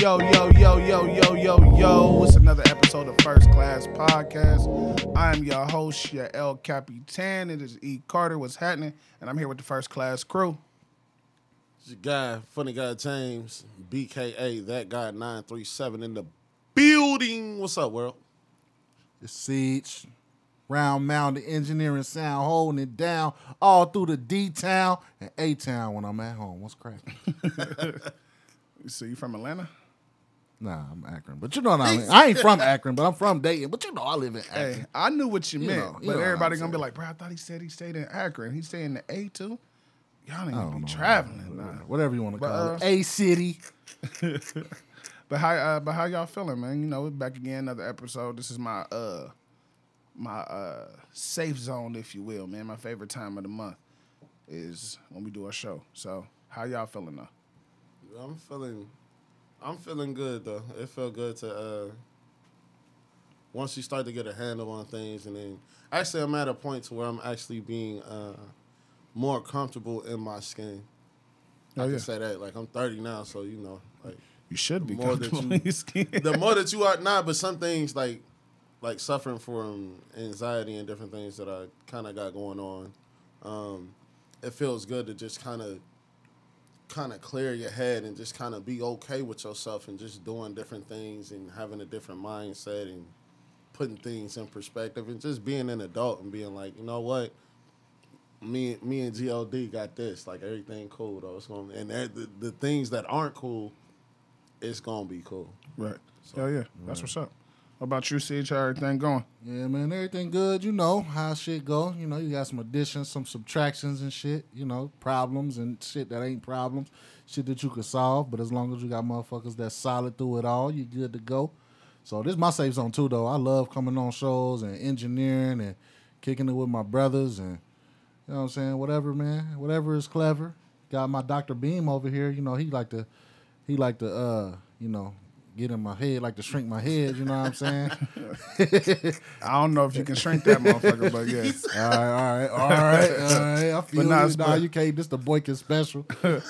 Yo, yo, yo, yo, yo, yo, yo. It's another episode of First Class Podcast. I am your host, your El Capitan. It is E. Carter. What's happening? And I'm here with the First Class crew. It's your guy, funny guy James, BKA, that guy 937 in the building. What's up, world? the siege, round mountain engineering sound, holding it down all through the D town and A town when I'm at home. What's cracking? So you from Atlanta? Nah, I'm Akron, but you know what I mean. I ain't from Akron, but I'm from Dayton. But you know I live in Akron. Hey, I knew what you, You meant, know- you but know everybody gonna be like, bro, I thought he said he stayed in Akron. He stayed in the A too. Y'all ain't I gonna be know. traveling. Nah. Whatever you want to call uh, it. A city. But how uh, but how y'all feeling, man? You know, we're back again, another episode. This is my uh my uh safe zone, if you will, man. My favorite time of the month is when we do a show. So how y'all feeling though? I'm feeling, I'm feeling good though. It felt good to uh, once you start to get a handle on things, and then actually I'm at a point to where I'm actually being uh, more comfortable in my skin. I Oh, can yeah. say that. Like I'm 30 now, so you know, like You should be More that comfortable you- in your skin. the more that you are not, but some things like like suffering from anxiety and different things that I kind of got going on. Um, it feels good to just kind of kind of clear your head and just kind of be okay with yourself and just doing different things and having a different mindset and putting things in perspective and just being an adult and being like, you know what, me me and GLD got this. Like everything cool though. It's gonna and the, the things that aren't cool, it's gonna be cool. right. So, Hell yeah. That's mm. what's up. What about you, CH? How everything going? Yeah, man, everything good. You know how shit go. You know, you got some additions, some subtractions and shit. You know, problems and shit that ain't problems, shit that you could solve. But as long as you got motherfuckers that's solid through it all, you good to go. So this is my safe zone too, though. I love coming on shows and engineering and kicking it with my brothers and you know what I'm saying. Whatever, man. Whatever is clever. Got my Dr. Beam over here. You know, he like to, he like to, uh, you know, get in my head, like to shrink my head. You know what I'm saying. I don't know if you can shrink that motherfucker, but yeah. All right, all right, all right, all right. I feel nah, you. Nah, but- you can't. This the Boykin special. hey,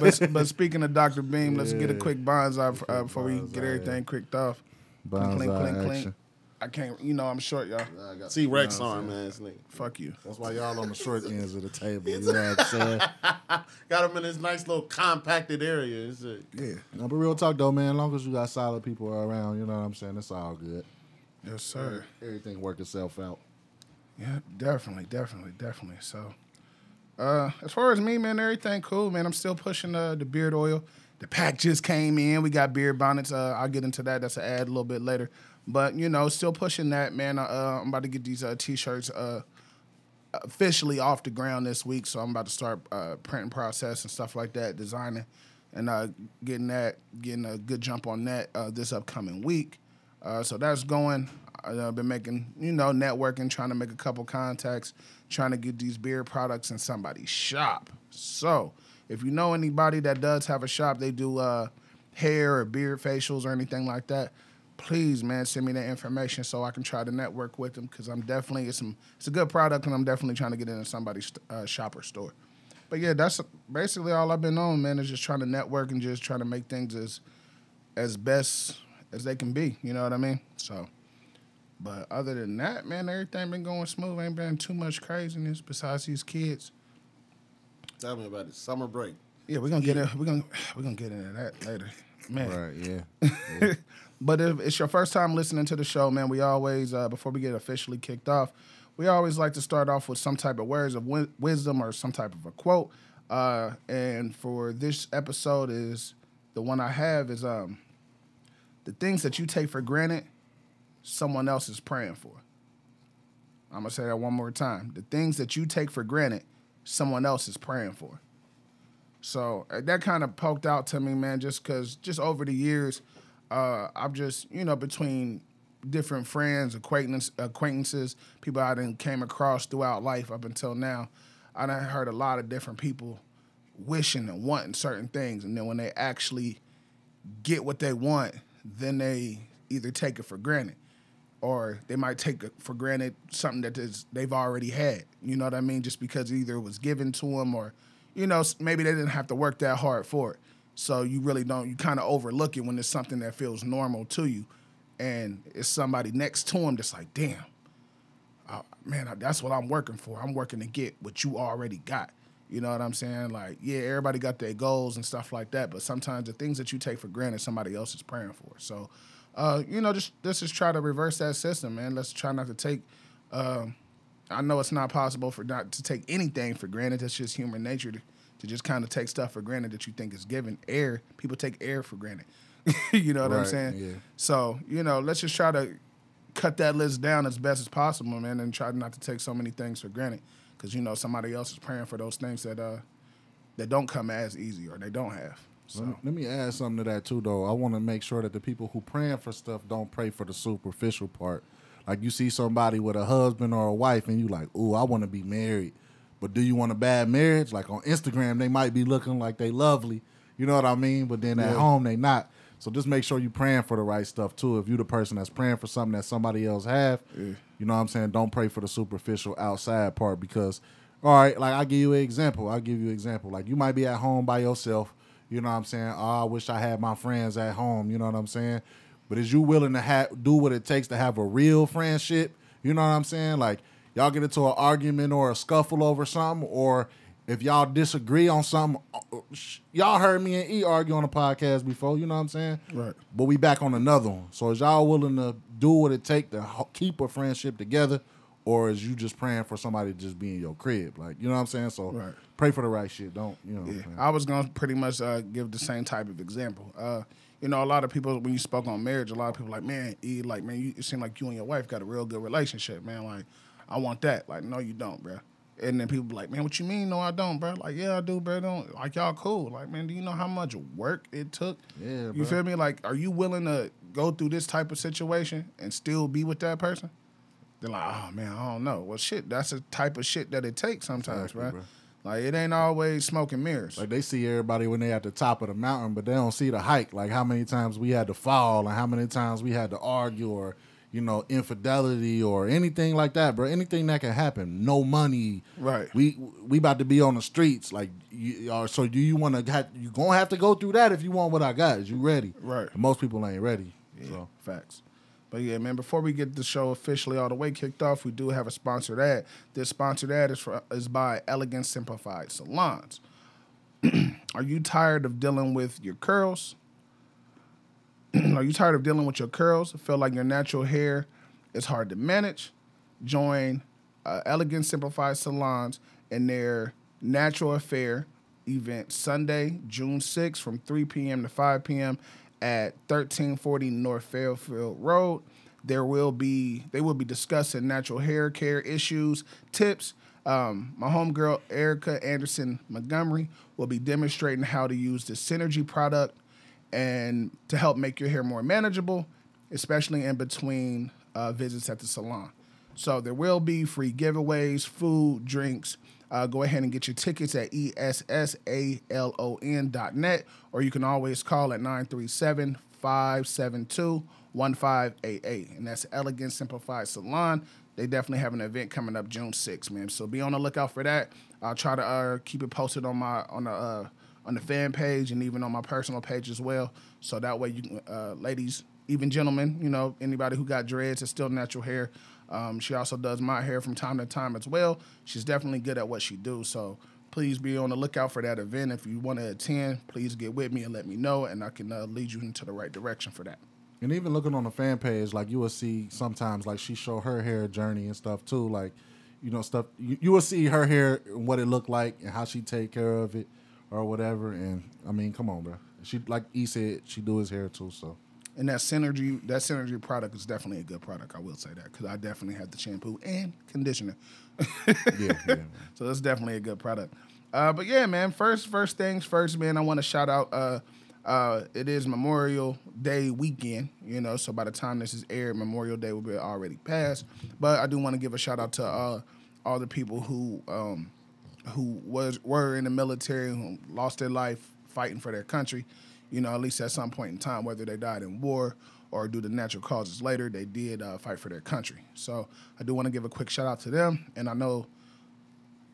but but speaking of Dr. Beam, let's get a quick bonds out uh, before we get everything quicked off. Bonds clink, clink, clink. action. I can't, you know, I'm short, y'all. See Rex arm, man. This nigga. Fuck you. That's why y'all on the short ends of the table. You know what I'm saying? Got him in this nice little compacted area. and shit. Yeah. No, but real talk though, man. As long as you got solid people around, you know what I'm saying. It's all good. Yes, sir. Everything work itself out. Yeah, definitely, definitely, definitely. So, uh, as far as me, man, everything cool, man. I'm still pushing uh, the beard oil. The pack just came in. We got beard bonnets. Uh, I'll get into that. That's an ad a little bit later. But you know, still pushing that, man. Uh, I'm about to get these uh, t-shirts uh, officially off the ground this week. So I'm about to start uh, printing process and stuff like that, designing, and uh, getting that, getting a good jump on that uh, this upcoming week. So that's going. I've been making, you know, networking, trying to make a couple contacts, trying to get these beer products in somebody's shop. So if you know anybody that does have a shop, they do hair or beard facials or anything like that. Please, man, send me that information so I can try to network with them because I'm definitely it's some it's a good product and I'm definitely trying to get it in somebody's uh, shop or store. But yeah, that's basically all I've been on, man. Is just trying to network and just trying to make things as as best as they can be. You know what I mean? So, but other than that, man, everything been going smooth. Ain't been too much craziness besides these kids. Tell me about it. Summer break. Yeah, we're gonna get it. We're gonna we're gonna get into that later, man. Right? Yeah. But if it's your first time listening to the show, man, we always uh, before we get officially kicked off, we always like to start off with some type of words of wi- wisdom or some type of a quote. Uh, and for this episode is the one I have is um the things that you take for granted, someone else is praying for. I'm gonna say that one more time. The things that you take for granted, someone else is praying for. So uh, that kind of poked out to me, man, just because just over the years, uh, I've just, you know, between different friends, acquaintance, acquaintances, people I done came across throughout life up until now, I done heard a lot of different people wishing and wanting certain things. And then when they actually get what they want, then they either take it for granted or they might take for granted something that is, they've already had. You know what I mean? Just because either it was given to them or, you know, maybe they didn't have to work that hard for it. So you really don't. You kind of overlook it when it's something that feels normal to you, and it's somebody next to him that's like, damn, uh, man, that's what I'm working for. I'm working to get what you already got. You know what I'm saying? Like, yeah, everybody got their goals and stuff like that, but sometimes the things that you take for granted, somebody else is praying for. So, uh, you know, just let's just try to reverse that system, man. Let's try not to take. Uh, I know it's not possible for not to take anything for granted. That's just human nature to, to just kind of take stuff for granted that you think is given. Air, people take air for granted. you know what I'm saying? yeah. So, you know, let's just try to cut that list down as best as possible, man, and try not to take so many things for granted. Because you know somebody else is praying for those things that uh that don't come as easy or they don't have. So Let me- Let me add something to that too, though. I want to make sure that the people who praying for stuff don't pray for the superficial part. Like you see somebody with a husband or a wife, and you like, "Ooh, I want to be married," but do you want a bad marriage? Like on Instagram, they might be looking like they lovely, you know what I mean? But then at home, they not. So just make sure you praying for the right stuff too. If you the person that's praying for something that somebody else have, you know what I'm saying? Don't pray for the superficial outside part because, all right, like I give you an example. I'll give you an example. Like you might be at home by yourself. You know what I'm saying? Oh, I wish I had my friends at home. You know what I'm saying? But is you willing to have do what it takes to have a real friendship? You know what I'm saying? Like y'all get into an argument or a scuffle over something, or if y'all disagree on something, uh, y'all heard me and E argue on a podcast before. You know what I'm saying? Right. But we back on another one. So is y'all willing to do what it take to keep a friendship together, or is you just praying for somebody to just be in your crib? Like you know what I'm saying? So Right. pray for the right shit. Don't you know? I'm Yeah. I was gonna pretty much uh, give the same type of example. Uh, you know, a lot of people when you spoke on marriage, a lot of people like, man, E, like, man, you, it seemed like you and your wife got a real good relationship, man. Like, I want that. Like, no, you don't, bro. And then people be like, man, what you mean? No, I don't, bro. Like, yeah, I do, bro. Don't like y'all cool. Like, man, do you know how much work it took? Yeah, you feel me? Like, are you willing to go through this type of situation and still be with that person? They're like, oh man, I don't know. Well, shit, that's the type of shit that it takes sometimes, Exactly, bro. bruh. Like, it ain't always smoking mirrors. Like they see everybody when they at the top of the mountain, but they don't see the hike. Like how many times we had to fall and how many times we had to argue or you know infidelity or anything like that, bro. Anything that can happen. No money. Right. We we about to be on the streets. Like you, or so do you want to? have You gonna have to go through that if you want what I got. Is you ready? Right. And most people ain't ready. Yeah, So facts. But yeah, man, before we get the show officially all the way kicked off, we do have a sponsored ad. This sponsored ad is, for, is by Elegant Simplified Salons. Are you tired of dealing with your curls? Are you tired of dealing with your curls? Feel like your natural hair is hard to manage? Join uh, Elegant Simplified Salons in their Natural Affair event Sunday, June 6th from 3 p.m. to 5 p.m. at 1340 North Fairfield Road. There will be they will be discussing natural hair care issues, tips. Um, my homegirl Erica Anderson Montgomery will be demonstrating how to use the Synergy product and to help make your hair more manageable, especially in between uh, visits at the salon. So there will be free giveaways, food, drinks. Uh, go ahead and get your tickets at ESSALON.net, or you can always call at 937 572 1588. And that's Elegant Simplified Salon. They definitely have an event coming up June 6th, man. So be on the lookout for that. I'll try to uh, keep it posted on my on the uh, on the fan page and even on my personal page as well. So that way you can, uh, ladies, even gentlemen, you know, anybody who got dreads is still natural hair. Um, she also does my hair from time to time as well. She's definitely good at what she do. So please be on the lookout for that event. If you want to attend, please get with me and let me know, and I can uh, lead you into the right direction for that. And even looking on the fan page, like you will see sometimes, like she show her hair journey and stuff too. Like, you know, stuff you, you will see her hair and what it looked like and how she take care of it or whatever. And I mean, come on, bro. She like he said, she do his hair too. So And that synergy, that synergy product is definitely a good product. I will say that because I definitely have the shampoo and conditioner. yeah, yeah. So that's definitely a good product. Uh, but yeah, man. First, first things first, man. I want to shout out. Uh, uh, it is Memorial Day weekend, you know. So by the time this is aired, Memorial Day will be already passed. But I do want to give a shout out to uh, all the people who um, who was were in the military, who lost their life fighting for their country. You know, at least at some point in time, whether they died in war or due to natural causes later, they did uh, fight for their country. So I do want to give a quick shout out to them. And I know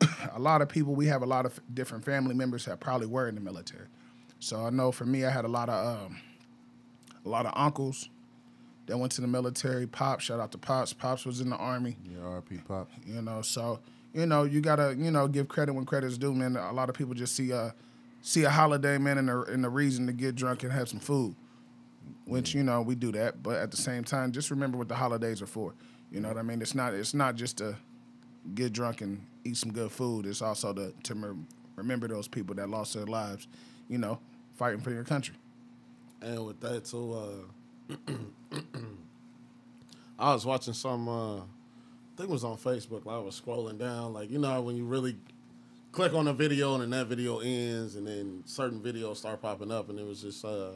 a lot of people, we have a lot of different family members that probably were in the military. So I know for me, I had a lot of um, a lot of uncles that went to the military. Pop, shout out to Pops. Pops was in the army. Yeah, RP Pop. You know, so you know you gotta you know give credit when credit's due, man. A lot of people just see a see a holiday, man, and a, and a reason to get drunk and have some food, which you know we do that. But at the same time, just remember what the holidays are for. You know what I mean? It's not it's not just to get drunk and eat some good food. It's also to to rem- remember those people that lost their lives. You know, fighting for your country. And with that too, uh, I was watching some. Uh, I think it was on Facebook. I was scrolling down, like you know when you really click on a video and then that video ends, and then certain videos start popping up, and it was just uh,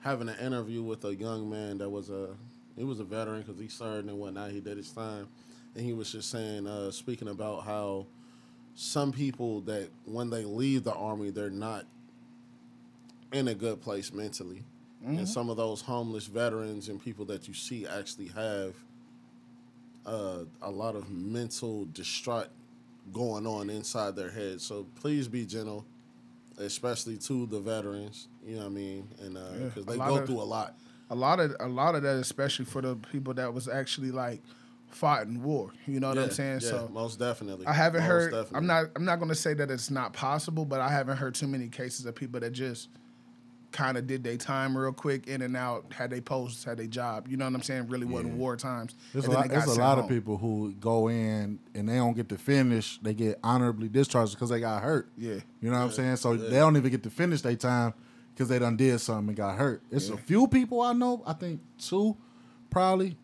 having an interview with a young man that was a he was a veteran because he served and whatnot. He did his time, and he was just saying, uh, speaking about how some people that when they leave the army, they're not in a good place mentally. And some of those homeless veterans and people that you see actually have uh, a lot of mental distraught going on inside their head. So please be gentle, especially to the veterans. You know what I mean? And Yeah, because a they go of- through a lot. a lot of a lot of that, especially for the people that was actually like fought in war. You know what I'm saying? yeah, so most definitely. I haven't Most heard. definitely. I'm not. I'm not going to say that it's not possible, but I haven't heard too many cases of people that just kind of did their time real quick, in and out, had they posts, had their job. You know what I'm saying? Really wasn't war times. There's a lot, there's a sent lot of people who go in and they don't get to finish. They get honorably discharged because they got hurt. Yeah. You know what I'm saying? So they don't even get to finish their time because they done did something and got hurt. It's a few people I know. I think two, probably.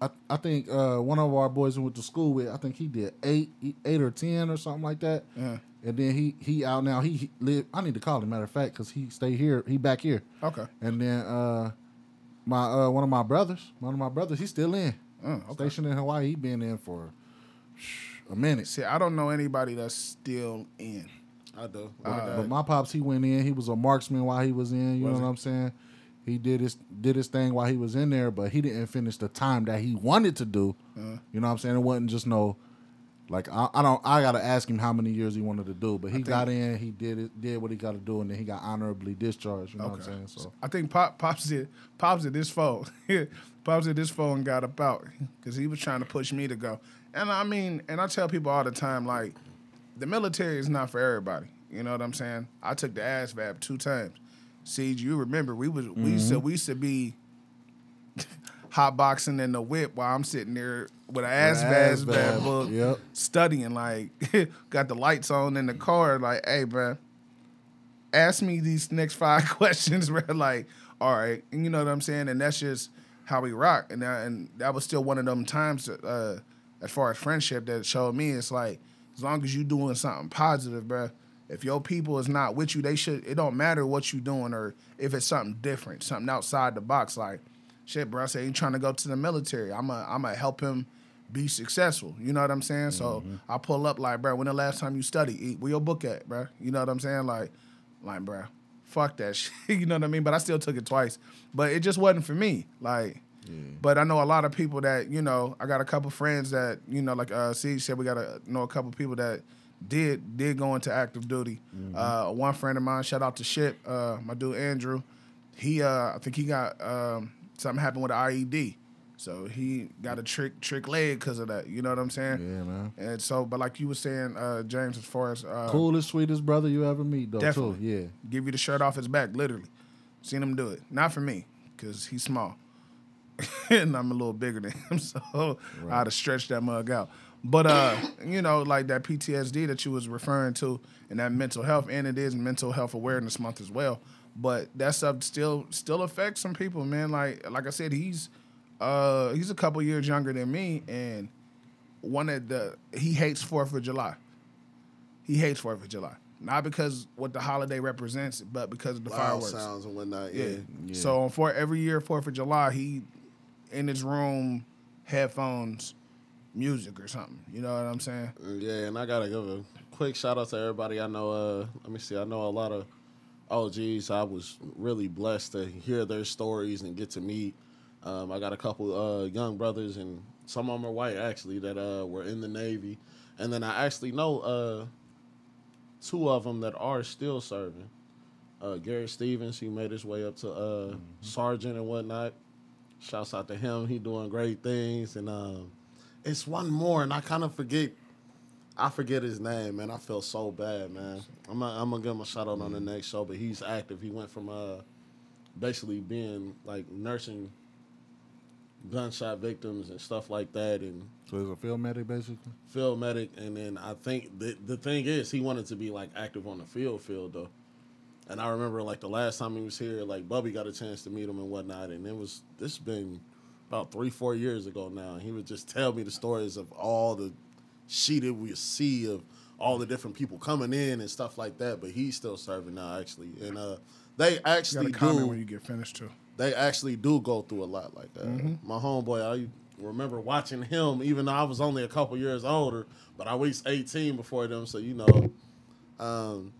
I, I think uh, one of our boys we went to school with. I think he did eight, eight or ten or something like that. Yeah. And then he he out now. He, he live. I need to call him. Matter of fact, because he stay here. He back here. Okay. And then uh, my uh, one of my brothers, one of my brothers, he's still in. Oh, okay. Stationed in Hawaii. He been in for a minute. See, I don't know anybody that's still in. I do. Uh, But my pops, he went in. He was a marksman while he was in. You Was know he? what I'm saying? He did his did his thing while he was in there, but he didn't finish the time that he wanted to do. Uh-huh. You know what I'm saying? It wasn't just no. Like I, I don't. I gotta ask him how many years he wanted to do, but he got in. He did it. Did what he got to do, and then he got honorably discharged. You know what I'm saying? So I think Pop, Pops did. Pops did this phone. Pops did this phone and got up out because he was trying to push me to go. And I mean, and I tell people all the time, like, the military is not for everybody. You know what I'm saying? I took the ASVAB two times. Siege, you remember we was we used to mm-hmm. we used to be hot boxing in the whip while I'm sitting there with an ASVAB ASVAB, book yep. studying, like got the lights on in the car, like, hey, bro, ask me these next five questions, bro. Like, all right, and you know what I'm saying, and that's just how we rock, and that, and that was still one of them times, uh, as far as friendship, that showed me it's like as long as you doing something positive, bro. If your people is not with you, they should. It don't matter what you doing or if it's something different, something outside the box. Like, shit, bro. I say he trying to go to the military. I'm a, I'm gonna help him be successful. You know what I'm saying? So I pull up like, bro, when the last time you studied? Eat, where your book at, bro? You know what I'm saying? Like, like, bro, fuck that shit. you know what I mean? But I still took it twice. But it just wasn't for me. Like, but I know a lot of people that you know. I got a couple friends that you know, like uh, Siege said, we got to know a couple people that did did go into active duty. Uh, one friend of mine, shout out to Ship, uh, my dude Andrew. He, uh, I think he got um, something happened with an IED, so he got a trick trick leg because of that. You know what I'm saying? yeah, man. And so, but like you were saying, uh, James, as far as uh, Coolest, sweetest brother you ever meet, though. Definitely. Too. Yeah. give you the shirt off his back, literally. Seen him do it. Not for me, because he's small. and I'm a little bigger than him, so I had to stretch that mug out. But uh, you know, like that PTSD that you was referring to and that mental health, and it is mental health awareness month as well. But that stuff still still affects some people, man. Like like I said, he's uh he's a couple years younger than me and one of the he hates Fourth of July. He hates Fourth of July. Not because what the holiday represents, but because of the Loud fireworks. sounds and whatnot. Yeah. Yeah. Yeah. So for every year Fourth of July, he in his room, headphones, music or something. You know what I'm saying? Yeah, and I gotta give a quick shout out to everybody I know. Uh, let me see, I know a lot of Oh OGs. I was really blessed to hear their stories and get to meet. Um, I got a couple uh, young brothers, and some of them are white actually that uh, were in the Navy, and then I actually know uh, two of them that are still serving. Uh, Gary Stevens, he made his way up to uh, sergeant and whatnot. Shouts out to him. He doing great things. And um, it's one more, and I kind of forget. I forget his name, man. I feel so bad, man. I'm gonna, I'm gonna give him a shout out on the next show, but he's active. He went from uh, basically being like nursing gunshot victims and stuff like that, and So he's a field medic, basically. field medic, and then I think the the thing is he wanted to be like active on the field field though. And I remember like the last time he was here, like Bubby got a chance to meet him and whatnot, and it was this been about three four years ago now. And he would just tell me the stories of all the shit that we see of all the different people coming in and stuff like that. But he's still serving now actually, and uh, they You got actually to comment do when you get finished too. They actually do go through a lot like that. Mm-hmm. My homeboy, I remember watching him, even though I was only a couple years older, but I was 18 before them, so you know, um,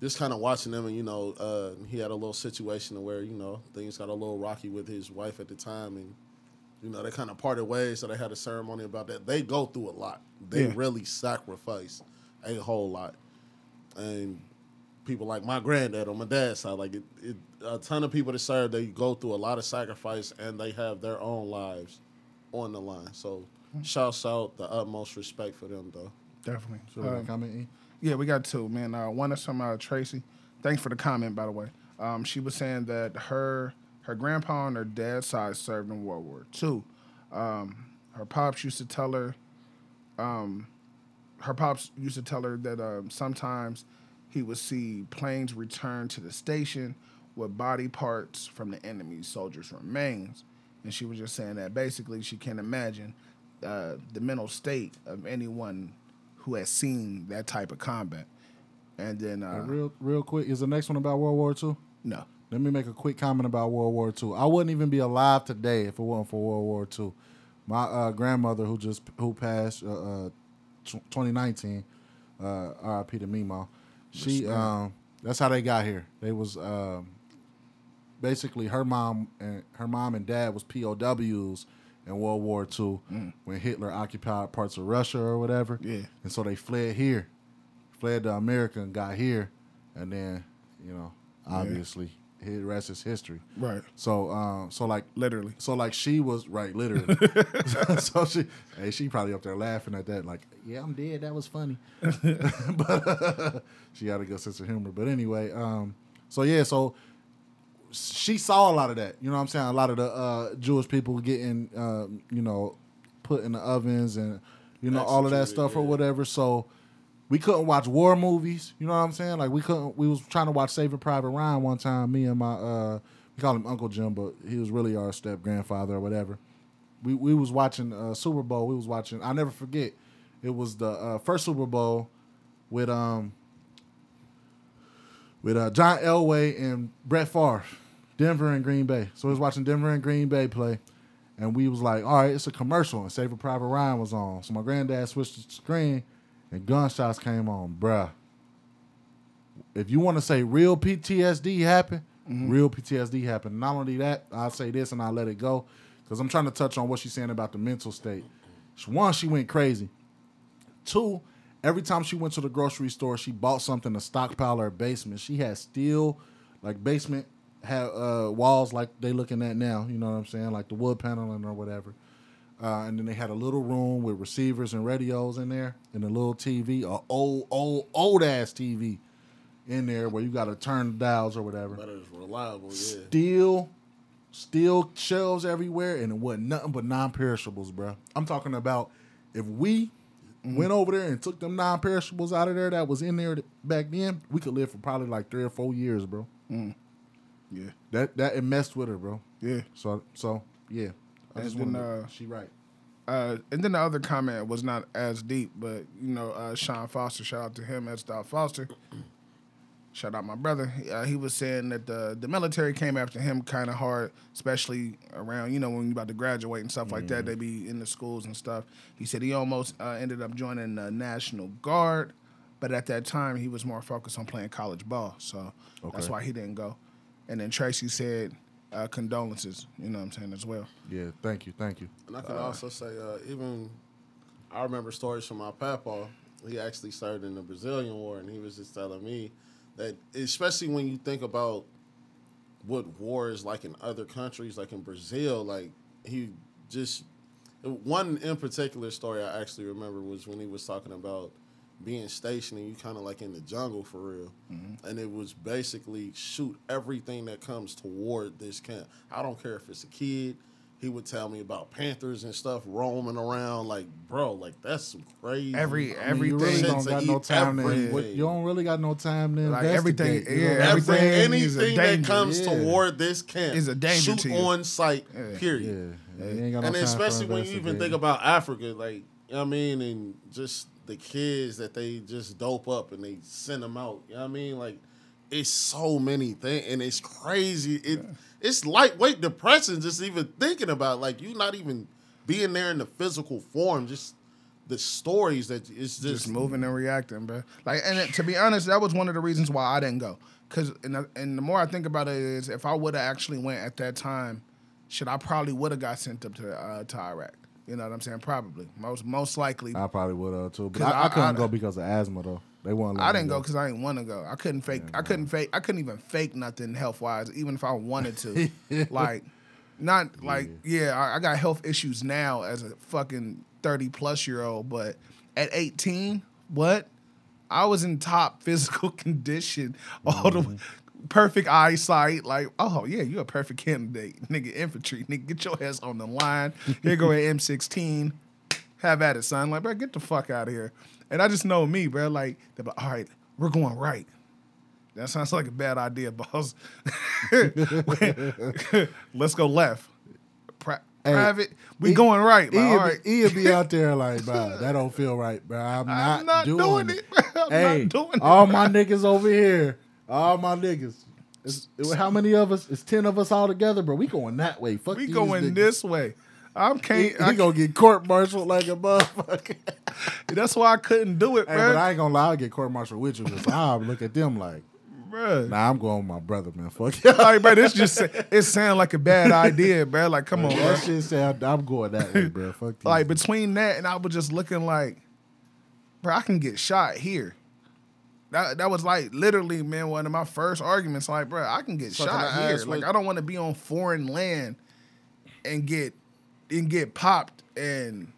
just kind of watching them, and you know, uh, he had a little situation where you know things got a little rocky with his wife at the time, and you know they kind of parted ways, so they had a ceremony about that. They go through a lot. They Yeah. really sacrifice a whole lot, and people like my granddad on my dad's side, like it, it, a ton of people that serve, they go through a lot of sacrifice and they have their own lives on the line. So, shouts out the utmost respect for them, though. Definitely. So um, comment. E? Yeah, we got two, man. Uh, one is from uh, Tracy. Thanks for the comment, by the way. Um, she was saying that her her grandpa on her dad's side served in World War II. Um, her pops used to tell her, um, her pops used to tell her that um, sometimes he would see planes return to the station with body parts from the enemy soldiers' remains. And she was just saying that basically she can't imagine uh, the mental state of anyone who has seen that type of combat. And then, Uh, uh, real, real quick, is the next one about World War II? no, Let me make a quick comment about World War II. I wouldn't even be alive today if it wasn't for World War II. My uh, grandmother, who just who passed uh, uh, tw 2019, uh, R.I.P. to Mimo. She um, that's how they got here. They was um, basically her mom and her mom and dad was POWs in World War II when Hitler occupied parts of Russia or whatever. Yeah. and so they fled here, fled to America and got here, and then you know obviously the rest is history. right, So um, so like literally. so like she was right, literally. so she, hey, she probably up there laughing at that, like, yeah, I'm dead. That was funny, but uh, she had a good sense of humor. But anyway, um, so yeah, so she saw a lot of that. You know what I'm saying? A lot of the uh, Jewish people getting, uh, you know, put in the ovens and you know all of that Executed, stuff or whatever. So we couldn't watch war movies. You know what I'm saying? Like we couldn't. We was trying to watch Saving Private Ryan one time. Me and my uh, we call him Uncle Jim, but he was really our step grandfather or whatever. We we was watching uh, Super Bowl. We was watching. I never forget. It was the uh, first Super Bowl with um with uh, John Elway and Brett Favre, Denver and Green Bay. So we was watching Denver and Green Bay play, and we was like, all right, it's a commercial, and Saving Private Ryan was on. So my granddad switched the screen, and gunshots came on, bruh. If you want to say real PTSD happened, real PTSD happened. Not only that, I'll say this and I'll let it go, because I'm trying to touch on what she's saying about the mental state. One, she went crazy. Two, every time she went to the grocery store, she bought something to stockpile her basement. She had steel, like basement had uh, walls like they looking at now. You know what I'm saying, like the wood paneling or whatever. Uh, and then they had a little room with receivers and radios in there, and a little TV, a old, old, old ass TV in there where you got to turn the dials or whatever But it's reliable, yeah. steel, steel shelves everywhere, and it wasn't nothing but non-perishables, bro. I'm talking about if we went over there and took them non-perishables out of there that was in there back then, we could live for probably like three or four years, bro. Yeah, That that it messed with her, bro. yeah. So so yeah, I And then, uh, she right. Uh, and then the other comment was not as deep, but you know, uh, Sean Foster, shout out to him, S. Dot Foster. Shout out my brother. Uh, he was saying that the the military came after him kind of hard, especially around you know when you about to graduate and stuff like that. They be in the schools and stuff. He said he almost uh, ended up joining the National Guard, but at that time he was more focused on playing college ball, so that's why he didn't go. And then Tracy said uh, condolences, you know what I'm saying as well. Yeah, thank you, thank you. And I can also say, uh, even I remember stories from my papa. He actually served in the Brazilian War, and he was just telling me that especially when you think about what war is like in other countries, like in Brazil, like he just one in particular story I actually remember was when he was talking about being stationed and you kind of like in the jungle for real, mm-hmm. and it was basically shoot everything that comes toward this camp. I don't care if it's a kid. He would tell me about panthers and stuff roaming around. Like, bro, like that's some crazy. Every I mean, you everything. really don't got no time to. You don't really got no time to Like, everything- investigate. you know? yeah, everything anything that comes Yeah. toward this camp Is a danger shoot to you. on sight. Yeah. Period. Yeah, you ain't got no and time especially when you even think about Africa, like you know what I mean, and just the kids that they just dope up and they send them out. You know what I mean? Like it's so many things, and it's crazy. It it's lightweight depression just even thinking about. Like you not even being there in the physical form, just the stories that it's just, just moving and reacting, bro. Like, and it- to be honest, that was one of the reasons why I didn't go. Cause, and the, and the more I think about it, is if I would have actually went at that time, shit, I probably would have got sent up to uh, to Iraq. You know what I'm saying? Probably, most most likely. I probably would have too, but I, I, I- couldn't I- go because of asthma though. They won't. I didn't go because I didn't want to go. I couldn't fake. I couldn't fake. I couldn't even fake nothing health wise, even if I wanted to. like, not like yeah. I, I got health issues now as a fucking thirty plus year old, but at eighteen, what? I was in top physical condition, all the mm. Perfect eyesight. Like, oh yeah, you a perfect candidate, nigga. Infantry, nigga, get your ass on the line. Here go at M sixteen. Have at it, son. Like, bro, get the fuck out of here. And I just know me, bro. Like, they're like, all right, we're going right. That sounds like a bad idea, boss. Let's go left. Pri- Hey, private, we he- going right. Like, He'll, all right. be, he'll be out there like, bro, that don't feel right, bro. I'm not, I'm not doing, it. I'm hey, not doing it. all it. my niggas over here, all my niggas. It's, it- how many of us? It's ten of us all together, bro. We going that way. Fuck we going niggas. this way. I'm He, can't. he I, gonna get court martialed like a motherfucker. that's why I couldn't do it, hey, bro. but I ain't gonna lie, I'll get court martialed with you because I'll look at them like, Bruh. nah, I'm going with my brother, man. Fuck you. Like, bro, this just it sounds like a bad idea, bro. Like, come on, bro. that shit sound. I'm going that way, bro. Fuck these Like between that and I was just looking like, bro, I can get shot here. That that was like literally, man, one of my first arguments. Like, bro, I can get So shot I here. Like, what- I don't want to be on foreign land and get and get popped, and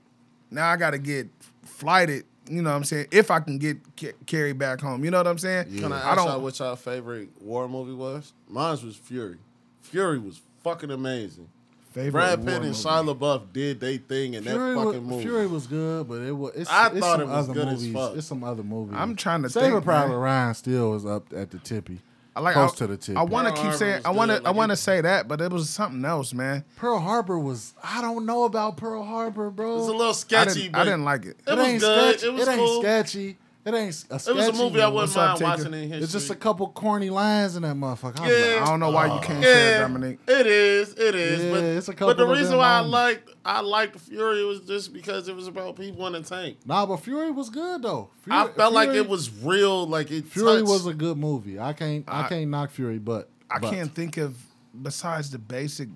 now I got to get flighted. You know what I'm saying? If I can get ca- carried back home, you know what I'm saying? Can I I don't. y'all what y'all favorite war movie was? Mine was Fury. Fury was fucking amazing. Favorite Brad Pitt and movie. Shia LaBeouf did they thing in Fury, that was, fucking movie. Fury was good, but it was. It's, I it's thought some it was other good as fuck. It's some other movies. I'm trying to Saving think, Private man. Ryan still is up at the tippy. I like close I, to the tip. I want to keep saying. I want to. I want to say that, but it was something else, man. Pearl Harbor was. I don't know about Pearl Harbor, bro. It was a little I sketchy, didn't, but I didn't like it. It was ain't good. Sketchy. It was ain't cool. sketchy. It ain't a It was a movie I movie. wouldn't mind watching in history. It's just a couple corny lines in that motherfucker. I Yeah. like, I don't know why you uh, can't yeah, share it, Dominique. it is. It is. Yeah, but, it's a couple. but the of reason them why I liked I liked Fury was just because it was about people in a tank. Nah, but Fury was good though. Fury, I felt like it was real. Like it. Fury touched- was a good movie. I can't. I, I- can't knock Fury, but I but can't think of besides the basic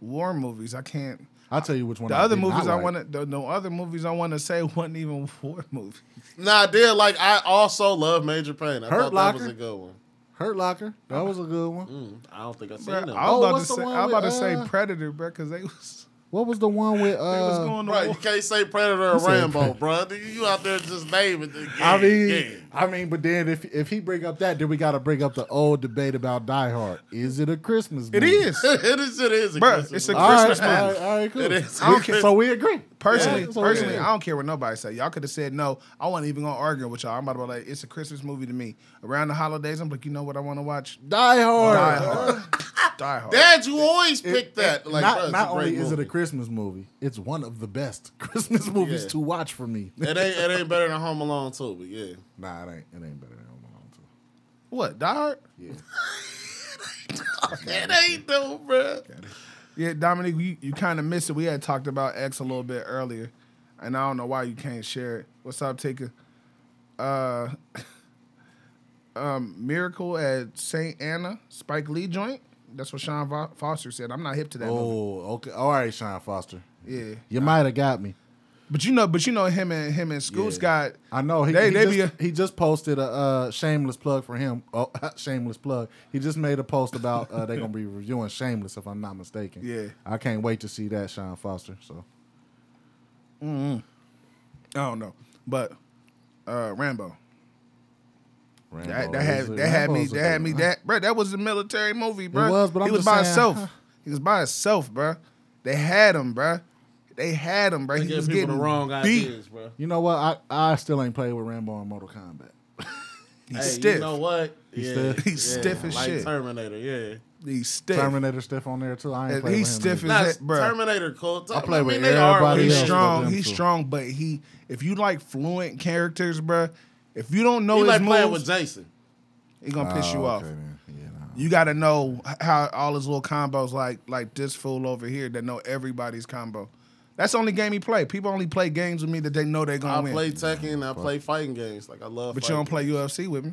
war movies. I can't. I'll tell you which one. The I other did not movies I like. want to. The, no other movies I want to say wasn't even war movies. Nah, I did. Like I also love Major Payne. I Hurt thought that was a good one. Hurt Locker. That was a good one. Mm, I don't think I seen Bruh, them. I Oh, was about to say. I was about to say uh, Predator, bro, because they was What was the one with? they was Uh, going to Right, war. you can't say Predator or said Rambo, bro. You out there just naming the game. I mean, game. I mean, but then if if he bring up that, then we got to bring up the old debate about Die Hard. Is it a Christmas? Movie? It is. it is. It is. A Bruh, Christmas it's a movie. Christmas all movie. right, all right, cool. It is. I don't care. So we agree. Personally, Yeah, so personally. I don't care what nobody say. Y'all could have said no. I wasn't even gonna argue with y'all. I'm about to be like, it's a Christmas movie to me. Around the holidays, I'm like, you know what I want to watch? Die Hard. Die Hard. Die Hard. Dad, you always pick It- that. it- Like, not not a great only is it a. Christmas movie, it's one of the best Christmas movies Yeah. to watch for me. It ain't. It ain't better than Home Alone too. But yeah. nah, it ain't. It ain't better than Home Alone 2. What? Die Hard? Yeah. It ain't though, bro. Yeah, Dominique, you, you kind of missed it. We had talked about X a little bit earlier, and I don't know why you can't share it. What's up, Tika? Uh, um, Miracle at St. Anna, Spike Lee joint. That's what Sean Fo- Foster said. I'm not hip to that movie. Oh, okay. All right, Sean Foster. Yeah, You might have got me. But you know, but you know him and him and Scoots Yeah. got. I know he, They- he, they just, be he just posted a uh, shameless plug for him. Oh, shameless plug. He just made a post about uh, they're gonna be reviewing Shameless, if I'm not mistaken. Yeah. I can't wait to see that, Sean Foster. So I don't know, but uh Rambo. Rambo That, that had that had me that had me that bro. That was a military movie, bro. was, but I'm he was just by saying- himself. He was by himself, bro. They had him, bro. They had him, bro. They He was getting the wrong beat. ideas, bro. You know what? I, I still ain't played with Rambo in Mortal Kombat. He's Hey, stiff. you know what? He's yeah, stiff? He's yeah, stiff as like shit. Terminator, yeah. He's stiff. Terminator stiff on there too. I ain't And played he's with him stiff either. as Nah, that, bro. Terminator cool. I play with they are everybody what He's else it is. strong. but He's two. strong, but he. If you like fluent characters, bro, if you don't know He his like playing moves, with Jason. he gonna piss Oh, you off. okay, then. Yeah, nah. You got to know how all his little combos, like like this fool over here, that know everybody's combo. That's the only game he play. People only play games with me that they know they're gonna win. I play Tekken. I play fighting games. Like I love. but you don't play games. UFC with me.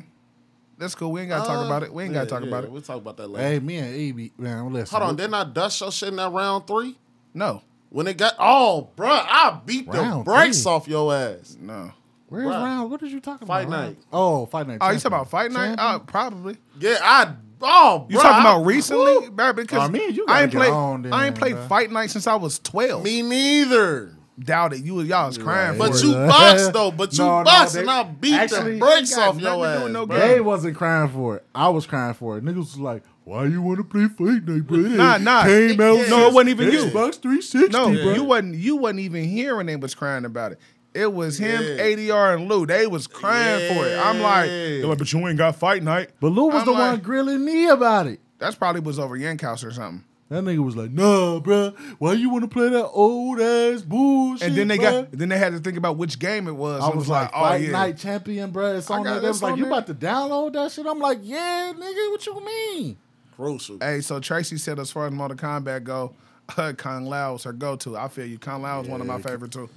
That's cool. We ain't gotta talk Uh, about it. We ain't gotta yeah, talk about it. We'll talk about that later. Hey, me and E be man, listen. Hold on, didn't I dust your shit in that round three? No, When it got oh, bruh, I beat the Round brakes three. off your ass. no. Where's Bruh. round? What did you talking Fight about? Fight night. Oh, fight night. Oh, you talking about fight night? Uh, probably. Yeah, I oh, You bruh, talking about recently, Woo. bro? Because Oh, me and you I ain't played. on then, I ain't played bruh. fight night since I was twelve. Me neither. Doubt it. You y'all was crying Right. for But you boxed though. But you No, no, boxed they- and I beat actually, the brakes off your nothing ass. no They wasn't crying for it. I was crying for it. Niggas was like, "Why you want to play fight night, bro?" Nah, nah. Came out Yeah. No, it wasn't even you. Xbox 360, No, bro. you wasn't. You wasn't even here when they was crying about it. It was him, Yeah. ADR, and Lou. They was crying for it. I'm like, they're like, but you ain't got fight night. But Lou was I'm the like- one grilling me about it. That's probably was over Yankhouse or something. That nigga was like, "Nah, bro. Why you want to play that old ass bullshit?" And then they bruh?" got, then they had to think about which game it was. I It was like, oh Fight yeah, Night Champion, bro. It's I on there. They was like, on you there. about to download that shit? I'm like, yeah, nigga. What you mean? Crucial. Hey, so Tracy said as far as Mortal Kombat go, uh, Kung Lao was her go-to. I feel you. Kung Lao is one of my favorite too.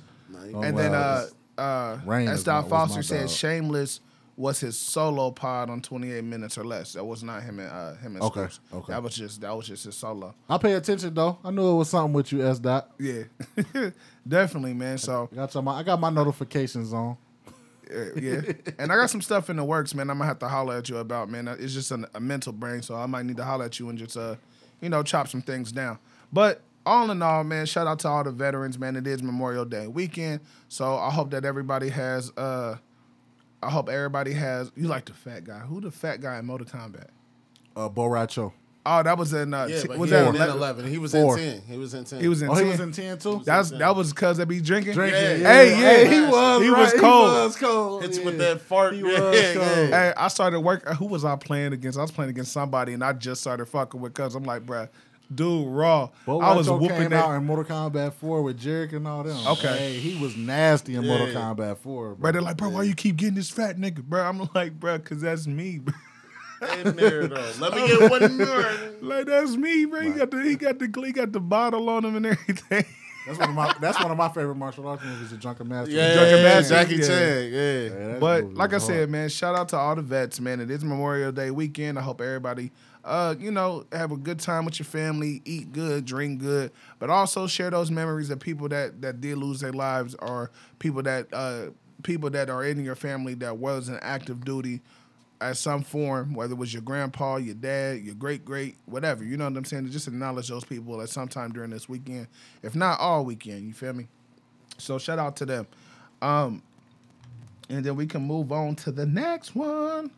Oh, and wow. then uh, uh, Rain is Estelle was my Foster said dog. Shameless was his solo pod on 28 minutes or less. That was not him and uh, him and Okay, Scoops. okay. That was just that was just his solo. I pay attention though. I knew it was something with you, S dot. Yeah, definitely, man. So I got some, I got my notifications on. uh, yeah, and I got some stuff in the works, man. I'm gonna have to holler at you about, man. It's just an, a mental brain, so I might need to holler at you and just, uh, you know, chop some things down. But all in all, man, shout out to all the veterans, man. It is Memorial Day weekend, so I hope that everybody has, uh, I hope everybody has. You like the fat guy? Who the fat guy in Mortal Kombat? Uh, Bo' Rai Cho. Oh, that was in. Uh, yeah, t- but was he that was in 11? He was Four. in ten. He was in ten. He was in. Oh, 10. he was in ten too. That's that was cause they be drinking. Drinking. Yeah. Yeah. Hey, yeah. he was. He right. was cold. He was cold. Hit yeah. with that fart. He was yeah, cold. yeah. Hey, I started work. Who was I playing against? I was playing against somebody, and I just started fucking with. Cause I'm like, bruh, dude, raw. Bo I was Racho whooping came that. out in Mortal Kombat 4 with Jarek and all them. Okay. Hey, he was nasty in Mortal Kombat 4. Bro, Bro. they're like, bro, why you keep getting this fat nigga, bro? I'm like, bro, cause that's me, bro. In there though. Let me get one more. like that's me, bro. He got the he got the he got the bottle on him and everything. That's one of my that's one of my favorite martial arts movies, The Drunken Master. Yeah, Drunken Master, Jackie. Chan. Yeah. Yeah, that But like I was said, man, shout out to all the vets, man. It is Memorial Day weekend. I hope everybody, uh, you know, have a good time with your family, eat good, drink good, but also share those memories of people that that did lose their lives or people that uh people that are in your family that was in active duty at some form, whether it was your grandpa, your dad, your great great, whatever. You know what I'm saying? Just acknowledge those people at some time during this weekend, if not all weekend. You feel me? So shout out to them. Um, and then we can move on to the next one.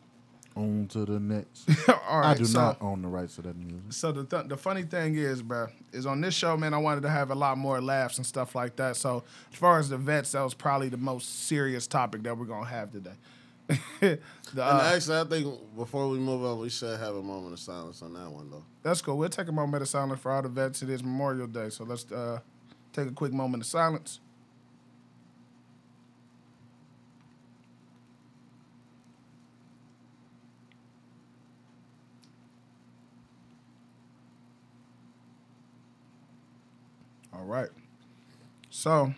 on to the next. All right, I do so, not own the rights to that music. So the th- the funny thing is, bro, is on this show, man, I wanted to have a lot more laughs and stuff like that. So as far as the vets, that was probably the most serious topic that we're gonna have today. the, And uh, actually, I think before we move on, we should have a moment of silence on that one, though. that's cool. We'll take a moment of silence for all the vets. It is Memorial Day, so let's uh, take a quick moment of silence. All right. So,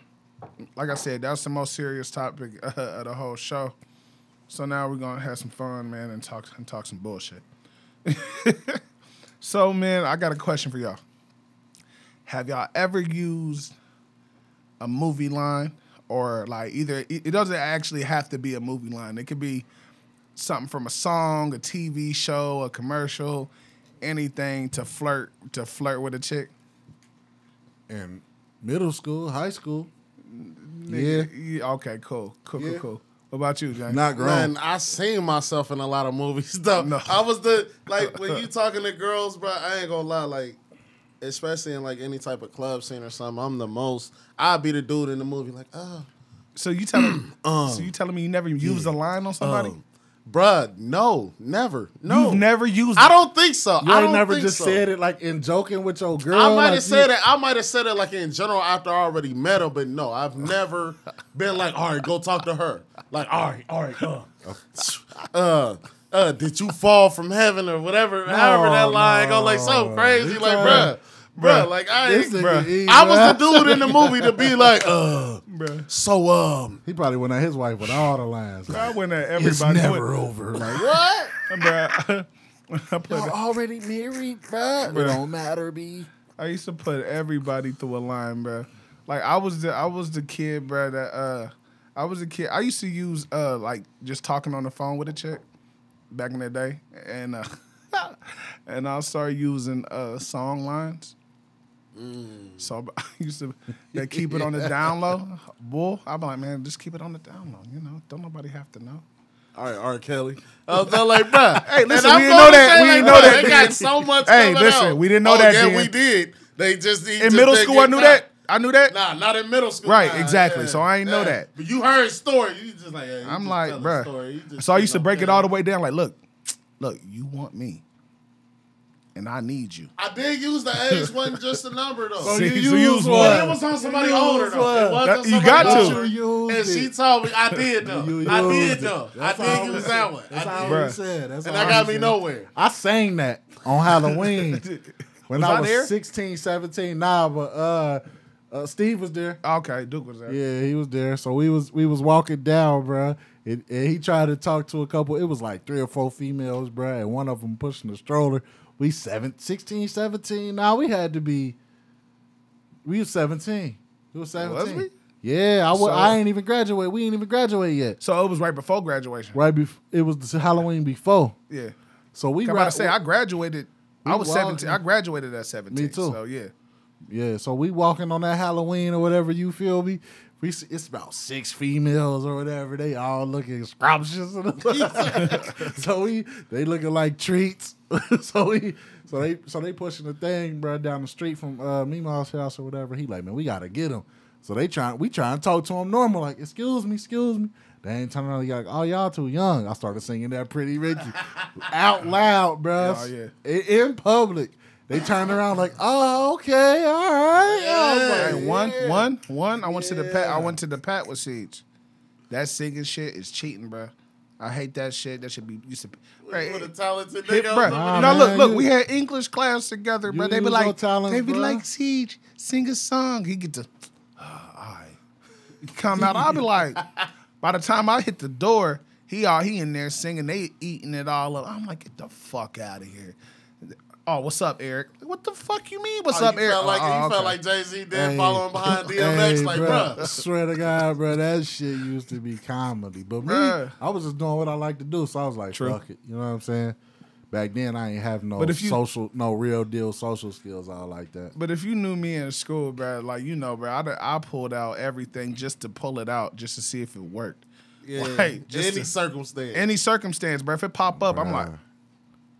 like I said, that's the most serious topic uh, of the whole show. So now we're gonna have some fun, man, and talk and talk some bullshit. so, man, I got a question for y'all. Have y'all ever used a movie line or like either it doesn't actually have to be a movie line. It could be something from a song, a TV show, a commercial, anything to flirt to flirt with a chick. In middle school, high school, Nigga, yeah. Okay. Cool. Cool. Yeah. Cool. Cool. What about you, James? not grown. Man, I seen myself in a lot of movies though. No. I was the like when you talking to girls, bro. I ain't gonna lie, like especially in like any type of club scene or something. I'm the most. I'd be the dude in the movie, like, oh, So you telling? so you telling me you never used a line on somebody? um, bruh, no, never, no, You've never used. I don't think so. you I never just so. said it like in joking with your girl. I might like have said you- it. I might have said it like in general after I already met her, but no, I've never been like, all right, go talk to her. Like, all right, all right, uh, uh, uh, did you fall from heaven or whatever? however that line go, like so crazy, like, bruh, bruh, like I bruh. I was the dude in the movie to be like, uh, Bruh. so um, He probably went at his wife with all the lines. I went at everybody. it's everybody. never over. Like, what? Bruh, I, put, already married, bro. It don't matter, b. I used to put everybody through a line, bro. Like I was the I was the kid, bro. That uh, I was a kid. I used to use uh like just talking on the phone with a chick back in the day, and uh, and I started using uh song lines. Mm. So I used to they keep it on the down low. Boy, I'm like, man, just keep it on the down low. You know, don't nobody have to know. All right, R. Kelly. Uh, I was like, bruh. Hey, listen, we didn't know that. We like, didn't know that They got so much. Hey, listen, out. we didn't know oh, that Yeah, then. we did. They just In just middle school, I knew caught. that. I knew that. Nah, not in middle school. Right, Nah, exactly. yeah, So I ain't know that. But you heard story. You just like, hey, you I'm just like, tell a bruh. story. You just So I used to break it all the way down. Like, look, look, you want me, and I need you. I did use the age wasn't just a number though. So See, you so use use one. But it was on somebody older used though. It one. was That- on you somebody got to. older. You And used she it. told me I did though. You I did though. it. I did all use we that one. That's I all did. we said. That's And all that got me said. nowhere. I sang that on Halloween when Was I I was there? 16, 17. Nah, but uh, uh, Steve was there. Okay, Duke was there. Yeah, he was there. So we was we was walking down, bruh. And, and he tried to talk to a couple. It was like three or four females, bruh, and one of them pushing the stroller. We seven, 16, 17. Now we had to be. We was seventeen. We was seventeen. we? Yeah, I, So- I ain't even graduate. We ain't even graduate yet. So it was right before graduation. Right before it was the Halloween before. Yeah. So we I'm about to say I graduated. I was walking. 17. I graduated at 17. Me too. So yeah. Yeah, so we walking on that Halloween or whatever you feel me. We s- it's about six females or whatever. They all looking scrumptious. so we they looking like treats. so we so they so they pushing the thing, bro, down the street from uh Meemaw's house or whatever. He like, man, we gotta get him. So they trying we trying to talk to him normal, like, excuse me, excuse me. They ain't turning around, like, oh, y'all too young. I started singing that pretty Ricky out loud, bro. Oh, yeah. In public. They turned around like, oh, okay, all right. I was Yeah. like, Hey, one, yeah. one, one. I went to the pat. I went to the pat with Siege. That singing shit is cheating, bro. I hate that shit. That should be used to. Be, right, With a talented Hit, nigga. bro. Nah, no, man, look, look. you- We had English class together, bro. They be like, talents, they be bro. like, Siege, sing a song. He get to, ah, all right. Come out. I'll be like, by the time I hit the door, he all he in there singing. They eating it all up. I'm like, get the fuck out of here. Oh, what's up, Eric? What the fuck you mean? What's Oh, up, Eric? felt like Oh, you okay. felt like Jay Z did Hey. following behind DMX, Hey, like, bruh, bruh. Swear to God, bro, that shit used to be comedy. But me, Bruh. I was just doing what I like to do, so I was like, True. fuck it. You know what I'm saying? Back then, I ain't have no But if you- social, no real deal social skills all like that. But if you knew me in school, bro, like you know, bro, I, I pulled out everything just to pull it out, just to see if it worked. Yeah. Like, just Any to- circumstance. Any circumstance, bro. If it pop up, I'm like.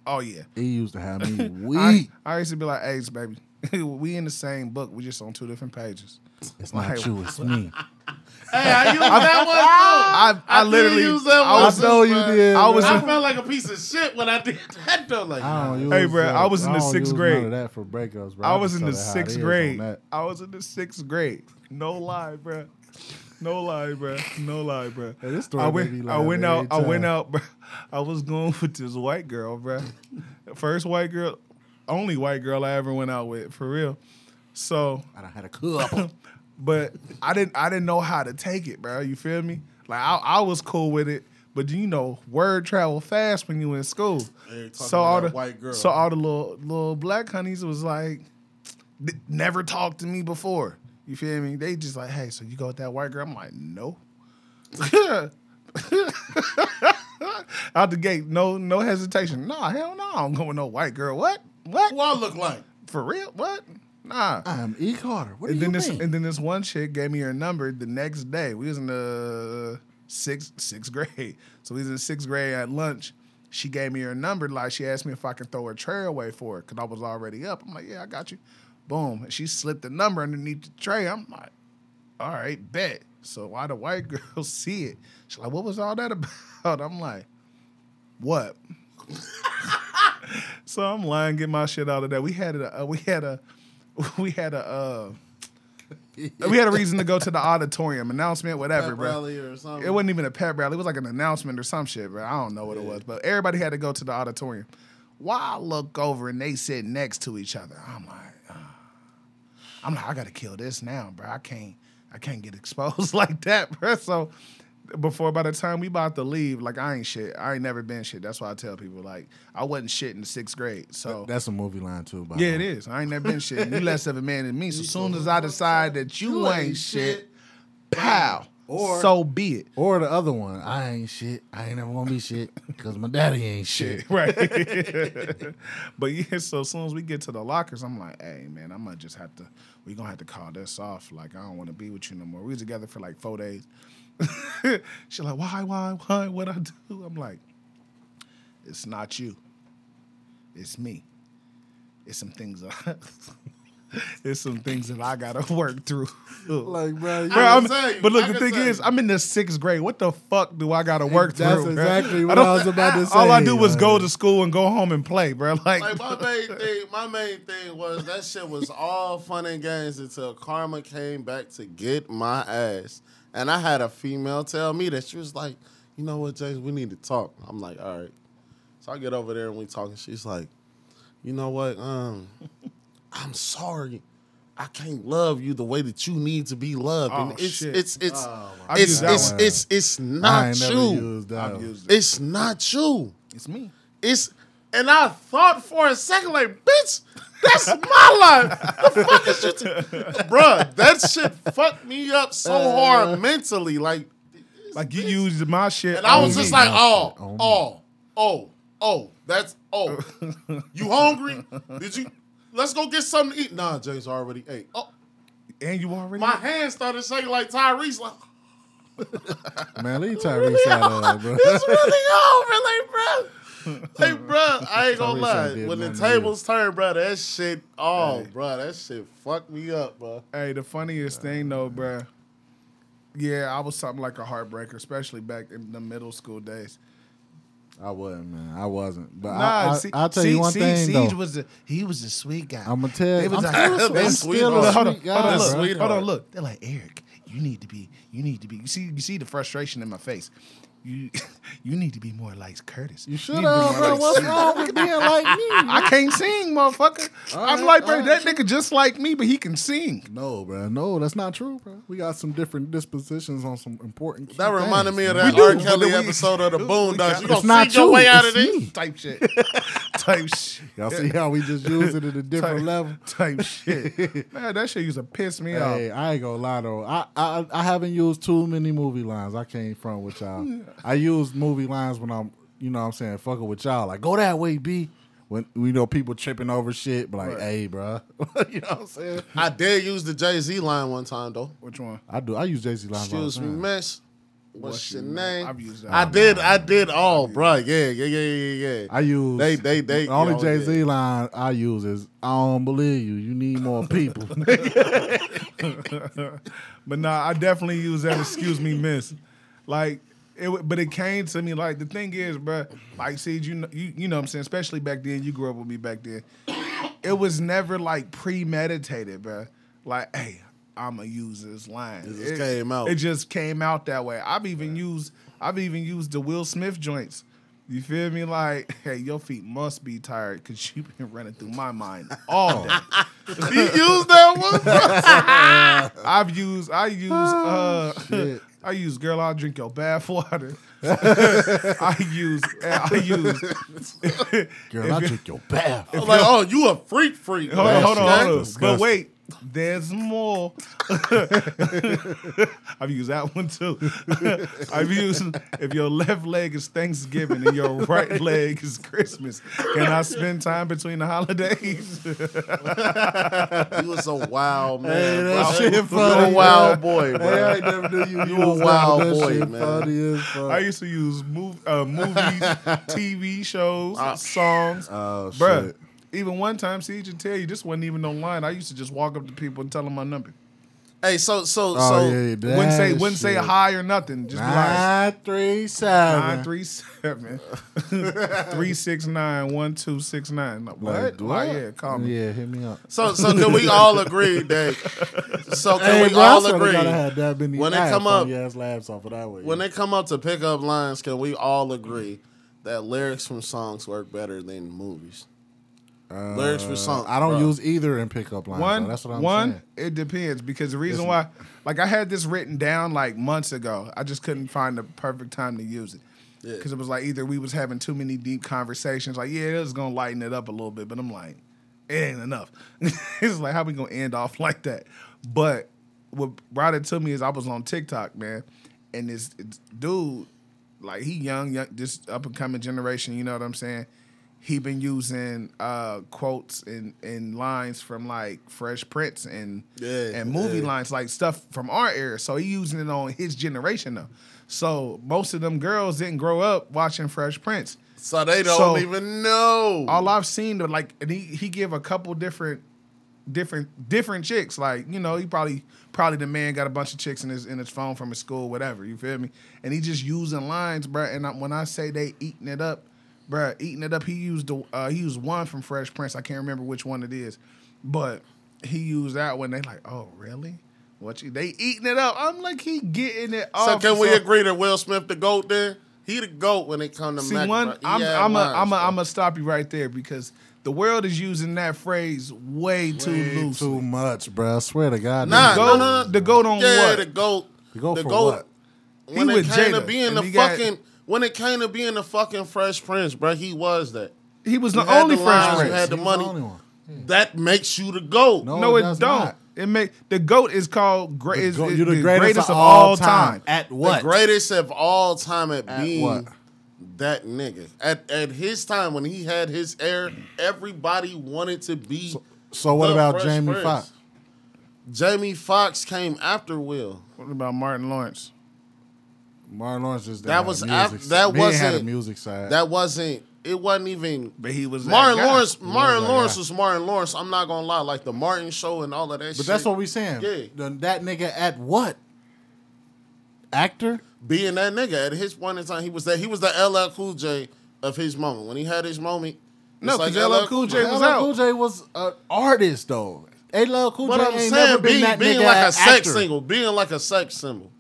Oh yeah. He used to have me I, weak. I used to be like, Ace, baby, we in the same book. We just on two different pages. It's not Like- you, it's me. hey, I used that one too. I, I, did literally, use that I one was, too, know you bruh. did, I was I in- felt like a piece of shit when I did that though. Like, I don't use Hey, bruh, that. I was in the don't sixth use grade. None of that for breakups, bro. I was just in the tell it how it sixth grade. I was in the sixth grade. No lie, bro. No lie, bro. No lie, bro. Hey, this story I made went, me I went every out. I went out, bro. I was going with this white girl, bro. First white girl, only white girl I ever went out with, for real. So, I done had a couple. but I didn't, I didn't know how to take it, bro. You feel me? Like I, I was cool with it, but you know, word travel fast when you in school. Hey, So about all the white girl. so all the little little black honeys was like, never talked to me before. You feel me? They just like, hey, so you go with that white girl? I'm like, no. Out the gate, no, no hesitation. Nah, hell no, I don't go with no white girl. What? What? What I look like? For real? What? Nah. I'm E. Carter. What do and you then this and then this one chick gave me her number the next day. We was in the sixth sixth grade, so we was in sixth grade at lunch. She gave me her number. Like she asked me if I can throw her tray away for her because I was already up. I'm like, yeah, I got you. Boom. And she slipped the number underneath the tray. I'm like, all right, bet. So why the white girl see it? She's like, what was all that about? I'm like, what? so I'm lying, get my shit out of that. We had a, uh, we had a, we had a, uh, we had a reason to go to the auditorium announcement, whatever, bro. rally or something. It wasn't even a pep rally. It was like an announcement or some shit, bro. I don't know what it was, but everybody had to go to the auditorium. Why I look over and they sit next to each other? I'm like. I'm like, I gotta kill this now, bro. I can't, I can't get exposed like that, bro. So before by the time we about to leave, like I ain't shit. I ain't never been shit. That's why I tell people like I wasn't shit in the sixth grade. So That's a movie line too. By yeah, the it way. is. I ain't never been shit. You less of a man than me. So soon as I decide that you, ain't shit, pow. Or- so be it. Or the other one, I ain't shit. I ain't never gonna be shit because my daddy ain't shit. Right. but yeah, so as soon as we get to the lockers, I'm like, hey man, I'm gonna just have to we gonna have to call this off. Like, I don't wanna be with you no more. We together for like four days. She's like, why, why, why? What I do? I'm like, it's not you. It's me. It's some things it's some things that I gotta work through. Like, bro, you- Bro, I you, but look, I the thing is. I'm in the sixth grade. What the fuck do I gotta work That's through? bro? exactly what don't- I was about to say. All I do was go to school and go home and play, bro. Like, Like my main thing, my main thing was that shit was all fun and games until Karma came back to get my ass, and I had a female tell me that she was like, "You know what, James, we need to talk." I'm like, "All right." So I get over there and we talking. She's like, "You know what? Um, I'm sorry." I can't love you the way that you need to be loved, Oh, and it's shit. it's it's oh, I've it's it's, it's it's I not you. used that. Used it. It's not you. It's me. It's and I thought for a second, like, bitch, that's my life. The fuck is you, t-? bruh? That shit fucked me up so uh. hard mentally, like, Like you used my shit. and I was just me. like, Oh, oh, shit. On me. oh, oh, oh, that's oh. You hungry? Did you? Let's go get something to eat. Nah, James already ate. Oh, and you already. my hand started shaking like Tyrese. Like, Man, leave Tyrese out of that, bro. it's really over, like, bro. Like, bro, I ain't gonna lie. When the nothing to you. tables turned, bro, that shit, oh, Hey. bro, that shit fucked me up, bro. Hey, the funniest thing though, bro. Yeah, I was something like a heartbreaker, especially back in the middle school days. I wasn't, man. I wasn't. But Nah, I, I, see, I'll tell see, you one see, thing Siege though. was a, he was a sweet guy. I'm gonna tell you. was I'm like, still, I'm sweet still a hold on, sweet hold on, guy, look. Hold on, look. They're like Eric, you need to be, you need to be. You see, you see the frustration in my face. You, you need to be more like Curtis. You should need be have, more bro. like What's Siege. wrong with being like me? I can't sing, motherfucker. I'm right, like, bro, all that nigga just like me, but he can sing. No, bro. No, that's not true, bro. We got some different dispositions on some important. Key That reminded things, me of that do, R. but Kelly we- episode of the we Boondocks. You It's gonna not see your you. way out It's of this? Type shit. type shit. Y'all see how we just use it at a different type, level? Type shit. Man, that shit used to piss me off. Hey, I ain't gonna lie though. I, I I haven't used too many movie lines. I can't front with y'all. I use movie lines when I'm, you know, what I'm saying fucking with y'all. Like go that way, b. When we know people tripping over shit, but like, Right. hey, bro, you know what I'm saying? I did use the Jay Z line one time though. Which one? I do. I use Jay Z lines. all the Excuse me, time. miss. What's, What's your your name? name? I've used that I one. did. I did all, bro. Yeah, yeah, yeah, yeah, yeah. I use They- they- they- the only Jay Z yeah. line I use is I don't believe you. You need more people. But nah, I definitely use that. Excuse me, miss. Like it, but it came to me like the thing is, bro. Like, see, you know, you, you know, what I'm saying, especially back then. You grew up with me back then. It was never like premeditated, bro. Like, hey, I'ma use this line. It just came out. It just came out that way. I've even used, I've even used the Will Smith joints. You feel me? Like, hey, your feet must be tired because you've been running through my mind all day. you used that one? I've used I use uh shit. I use girl I'll drink your bath water. I use I use Girl, I drink your bath. I'm like, oh, you a freak freak. hold on, hold on, hold on. shit But wait, There's more. I've used that one too. I've used if your left leg is Thanksgiving and your right leg is Christmas. Can I spend time between the holidays? You was a wild man. Hey, that bro. shit You funny, a wild bro. boy, bro. Hey, I never knew you. You used a wild that. That boy, shit man. Funny as fuck. I used to use mov- uh, movies, TV shows, Ah. songs. Oh Bruh, shit. Even one time, see, to tell you, this wasn't even online. I used to just walk up to people and tell them my number. Hey, so so Oh so yeah, that wouldn't say wouldn't say shit. hi or nothing. Just be like Nine three seven. nine three seven three six nine one two six nine. Like, What? Like, Like, yeah, call me. Yeah, hit me up. so so can we all agree that? So can Hey, we bro, all agree God, I had that when they I come up- funny ass laughs off of that way. when they come up to pick up lines? Can we all agree that lyrics from songs work better than movies? Lyrics for songs, Uh, I don't bro. use either in pickup lines. One, though. That's what I'm one, saying. it depends because the reason why, like, I had this written down like months ago. I just couldn't find the perfect time to use it Yeah. because it was like either we was having too many deep conversations, like, yeah, it was gonna lighten it up a little bit, but I'm like, it ain't enough. it's like how we gonna end off like that? But what brought it to me is I was on TikTok, man, and this, this dude, like, he young, young, this up and coming generation. You know what I'm saying? He been using uh, quotes and, and lines from like Fresh Prince and Yeah, and movie yeah. lines like stuff from our era. So he using it on his generation though. So most of them girls didn't grow up watching Fresh Prince. So they don't So- even know. All I've seen like and he he give a couple different different different chicks. Like, you know, he probably probably the man got a bunch of chicks in his in his phone from his school, whatever. You feel me? And he just using lines, bro. And I, when I say they eating it up, bruh, eating it up. He used the uh, he used one from Fresh Prince. I can't remember which one it is, but he used that one. They like, oh really? What you? They eating it up. I'm like, he getting it all. so off. can we agree that Will Smith the goat? Then he the goat when it come to See Mac, one, bro. I'm had I'm a, lines, I'm a, bro. I'm gonna stop you right there because the world is using that phrase way too Way loose. too much, bro. I swear to God. Nah, nigga. goat- no, no, no. the goat on yeah, what? the goat. The goat the for goat. what? When He it with came to Jada, being the he got- fucking, when it came to being the fucking Fresh Prince, bro, he was that. He was You the only the Fresh lines, you Prince. had the He was money. only one. That makes you the goat. No, No, it it does don't. not. It make the goat is called great. The Is, goat- is you're the, greatest, of all all time. At what? The greatest of all time at, At being what? that nigga. At at his time when he had his air, everybody wanted to be. So what the about Fresh Jamie Prince. Foxx? Jamie Foxx came after Will. What about Martin Lawrence? Martin Lawrence just That had was music af- that He ain't had a wasn't- music side. That wasn't. It wasn't even. But he was that Martin guy. Lawrence. Martin that Lawrence guy. was Martin Lawrence. I'm not gonna lie, like the Martin Show and all of that. but shit. that's what we saying. Yeah. The- that nigga at what? Actor? being that nigga at his point in time, he was that. He was the LL Cool J of his moment. When he had his moment, No, it's 'cause LL Cool J was LL out. Cool J was an artist though. LL Cool But J I'm ain't saying, never been being, that being nigga like a as sex actor. symbol, being like a sex symbol.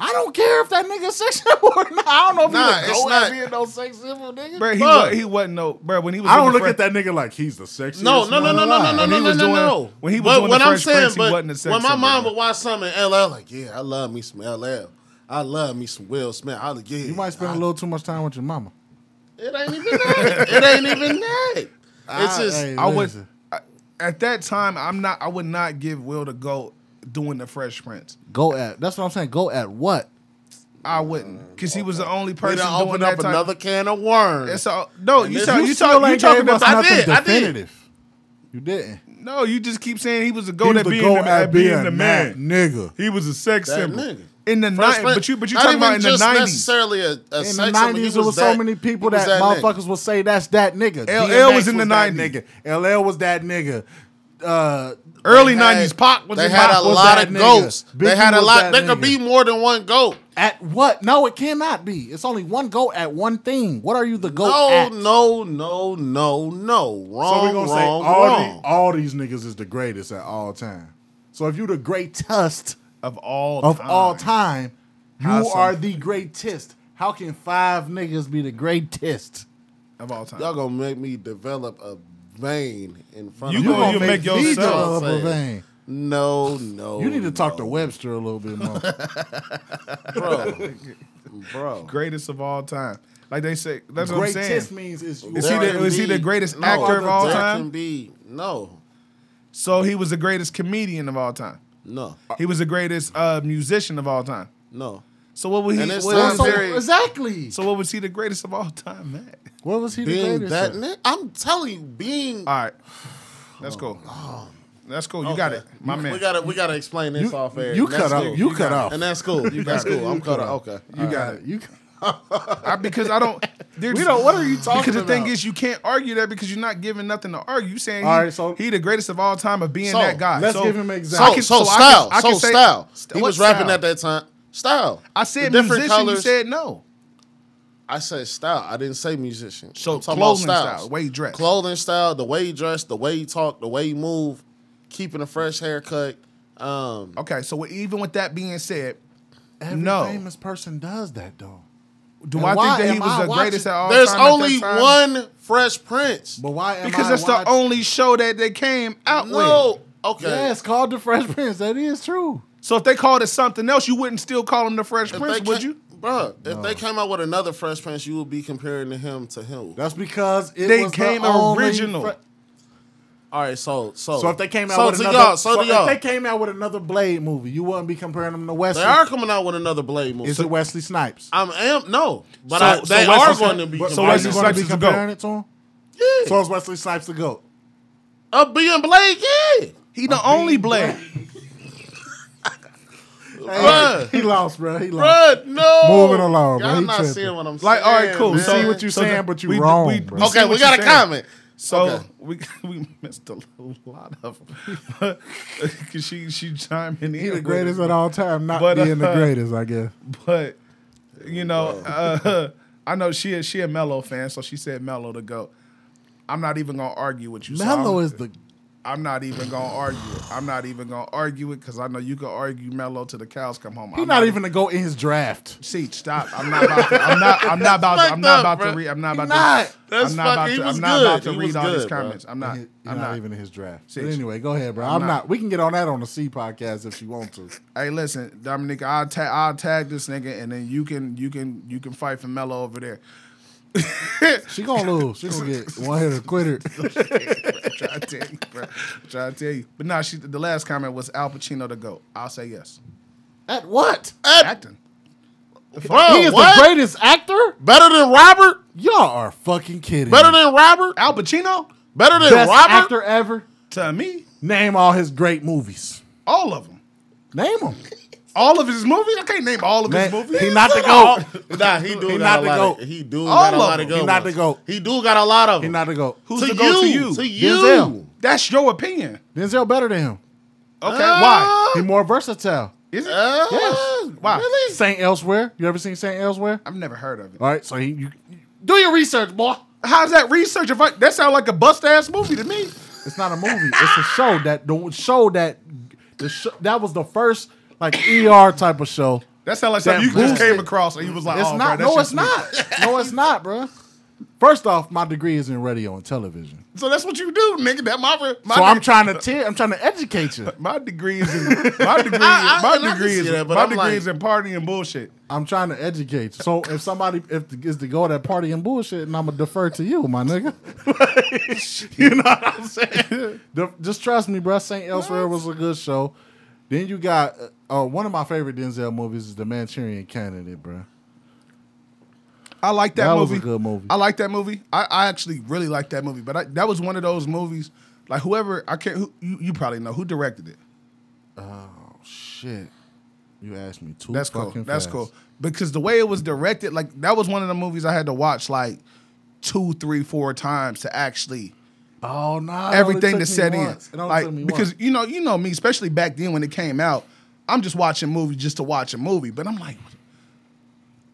I don't care if that nigga sex symbol or not. I don't know if Nah, he it's was not- not being no sex symbol, nigga. Bro, he, Fuck. wa- he wasn't no. Bro, when he was I don't look Fresh- at that nigga like he's the sexiest. No, no, no, no, no, no, no, no, no, no, no. when he was but doing the what I'm Fresh saying, Prince, he but wasn't a sex when my symbol, mom would watch something in LL, like, yeah, I love me some LL. I love me some Will Smith. I yeah, You might spend I- a little too much time with your mama. It ain't even that. it ain't even that. It's just hey, I would at that time. I'm not. I would not give Will the goat doing the Fresh Prince. Go at. That's what I'm saying. Go at what? I wouldn't because he was the only person done doing opened that up type. another can of worms. It's all, no, you this- talk, you you, still talk, you talking gave us about. I nothing did, I did. definitive. You didn't. No, you just keep saying he was a He goat at being go the, at being the that man. nigga. He was a sex That symbol nigga. in the Fresh nineties. But you, but you talking about in the just nineties. necessarily a, a In the sex symbol. He nineties, there was so many people he was that, nigga. motherfuckers would say that's that nigga. LL DMX was in the that 90s. nigga. LL was that nigga. Uh, Early had- nineties, Pac was They in had Pac a was lot of nigga. goats. They had a lot. that There could be more than one goat. at what? No, it cannot be. It's only one go at one thing. What are you the goat No, at? no, no, no, no. Wrong, So we're gonna say all, wrong. the- all these niggas is the greatest at all time. So if you're the greatest of all of time. all time, you How some- are the greatest. How can five niggas be the greatest? of all time. Y'all gonna make me develop a vein in front You of gonna- me. you make me yourself develop a say it. vein. No, no. You need to talk to. Webster a little bit more. bro. bro. Greatest of all time. Like they say, that's what I'm saying. greatest means is you Is he the- is he the greatest no, actor of all time? Can be no. So he was the greatest comedian of all time. No, He was the greatest uh, musician of all time. no. So what was he? And it's what not is So, very- exactly. so what was he the greatest of all time, man? What was he the Being greatest? that, at? ni- I'm telling you, being All right, that's cool. Oh, that's cool. You got it, my man. We gotta we gotta explain this You, off air. you and that's cut off. cool. You cut off. and that's cool. that's got cool. I'm You cut cut off. Okay. you got it. You. I, because I don't. There's, We don't- what are you talking Because the thing is, you can't argue that because you're not giving nothing to argue. You saying All he, right, so- he the greatest of all time of being So, that guy. let's So- give him an example. So, can- so, I can- style. I can so say- style. He was rapping style? at that time. Style. I said The musician. You said no. I said style. I didn't say musician. So I'm talking about clothing style, way he dressed. Clothing style, the way he dressed, the way he talked, the way he moved, keeping a fresh haircut. Um, Okay, so even with that being said, Every No. famous person does that though. do And I think that he was I the greatest at all there's time? at that only time? one Fresh Prince. But why am because I that's watch- the only show that they came out No. with. Okay. Yeah, it's called the Fresh Prince. That is true. So if they called it something else, you wouldn't still call him the Fresh If Prince, would ca- you? Bruh, if they came out with another Fresh Prince, you would be comparing to him to him. That's because it They was the came only original. Fre- All right, so so so if they came out so with to another, y'all, so, to if y'all, they came out with another Blade movie, you wouldn't be comparing them to Wesley. they are coming out with another Blade movie. Is it Wesley Snipes? I'm am no, but So- I, they Wesley are Snipes- going to be. but- so So Wesley Wesley. Snipes is be the comparing GOAT. it to him? Yeah. So is Wesley Snipes the goat? Of being Blade, yeah. He the only Blade. Bruh. he lost, bro. He lost. Bruh, no. Moving along, bro. Y'all He not tripping. seeing what I'm Like, saying. Like, all right, cool. man. see what you so saying, the- but you we- wrong, we- bro. we see Okay, we got a saying. comment. So Okay. we we missed a lot of them. Cause she she chiming in. He the greatest it. at all time, not But, being the uh, greatest, I guess. But you know, uh, I know she is she a Melo fan, so she said Melo to go. I'm not even gonna argue with you. so Melo I'm- is the I'm not even gonna argue it. I'm not even gonna argue it because I know you can argue Melo to the cows come home. He's I'm not even gonna go in his draft. See, stop. I'm not about to. I'm not. I'm not about to. I'm not about to read. I'm not about to. That's I'm not about fucking- he to. was I'm not about good. to He read was all these good, bro. comments. I'm not. He- You're I'm not, not. even in his draft. See, But anyway, go ahead, bro. I'm I'm, not. not. We can get on that on the C podcast if you want to. Hey, listen, Dominique. I'll tag. I'll tag this nigga, and then you can. You can. You can fight for Melo over there. She gonna lose. She gonna get one hit hitter quitter. Try to tell you, bro. Try to tell you. But nah, she. The last comment was Al Pacino to go. I'll say yes. At what? At Acting. Bro, he is what? the greatest actor. Better than Robert? Y'all are fucking kidding. Better me. than Robert? Al Pacino. Better than best Robert? actor ever. To me, Name all his great movies. all of them. Name them. All of his movies. I can't name all of his movies. He not the goat. Nah, he do He got not a the lot GOAT. Of, he do All got a lot of them. good He not the GOAT. He do got a lot of He not the goat. Who's to the go to you. you? To you. Denzel. That's your opinion. Denzel better than him. Okay. Uh, Why? He more versatile. Is it? Uh, Yes. Why? Really? Saint Elsewhere. You ever seen Saint Elsewhere? I've never heard of it. All right, so he, you, do your research, boy. How's that research? If I, that sounds like a bust ass movie to me. It's not a movie. It's a show that the show that the show, that was the first like ER type of show. That sounds like That something you just boosted- came across and you was like, It's oh, not. bro, no, it's not. No, it's not, bro. First off, my degree is in radio and television. So that's what you do, nigga. That my my, so I'm trying to te- I'm trying to educate you. my degree is in my degree. I- I- my and I can degree is that, but my I'm degree like- is in party and bullshit. I'm trying to educate you. So if somebody if the, is to go that party and bullshit, and I'm gonna defer to you, my nigga. you know what I'm saying? The- Just trust me, bro. Saint Elsewhere was a good show. Then you got uh, one of my favorite Denzel movies is The Manchurian Candidate, bro. I like that, That was movie. a good movie. I like that movie. I, I actually really like that movie. But I, that was one of those movies. Like whoever I can't. Who, you, you probably know who directed it. Oh shit, you asked me too. That's cool. fucking That's cool. Because the way it was directed, like that was one of the movies I had to watch like two, three, four times to actually Oh no, everything to set in. like because you know, you know me, especially back then when it came out, I'm just watching movies just to watch a movie. But I'm like,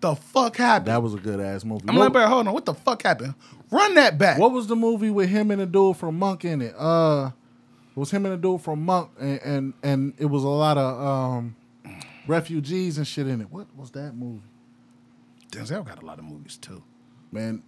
the fuck happened? that was a good ass movie. I'm what, like, bro, hold on, what the fuck happened? Run that back. what was the movie with him and the dude from Monk in it? Uh, it was him and the dude from Monk, and and, and it was a lot of um, refugees and shit in it. What was that movie? Denzel got a lot of movies too. Man,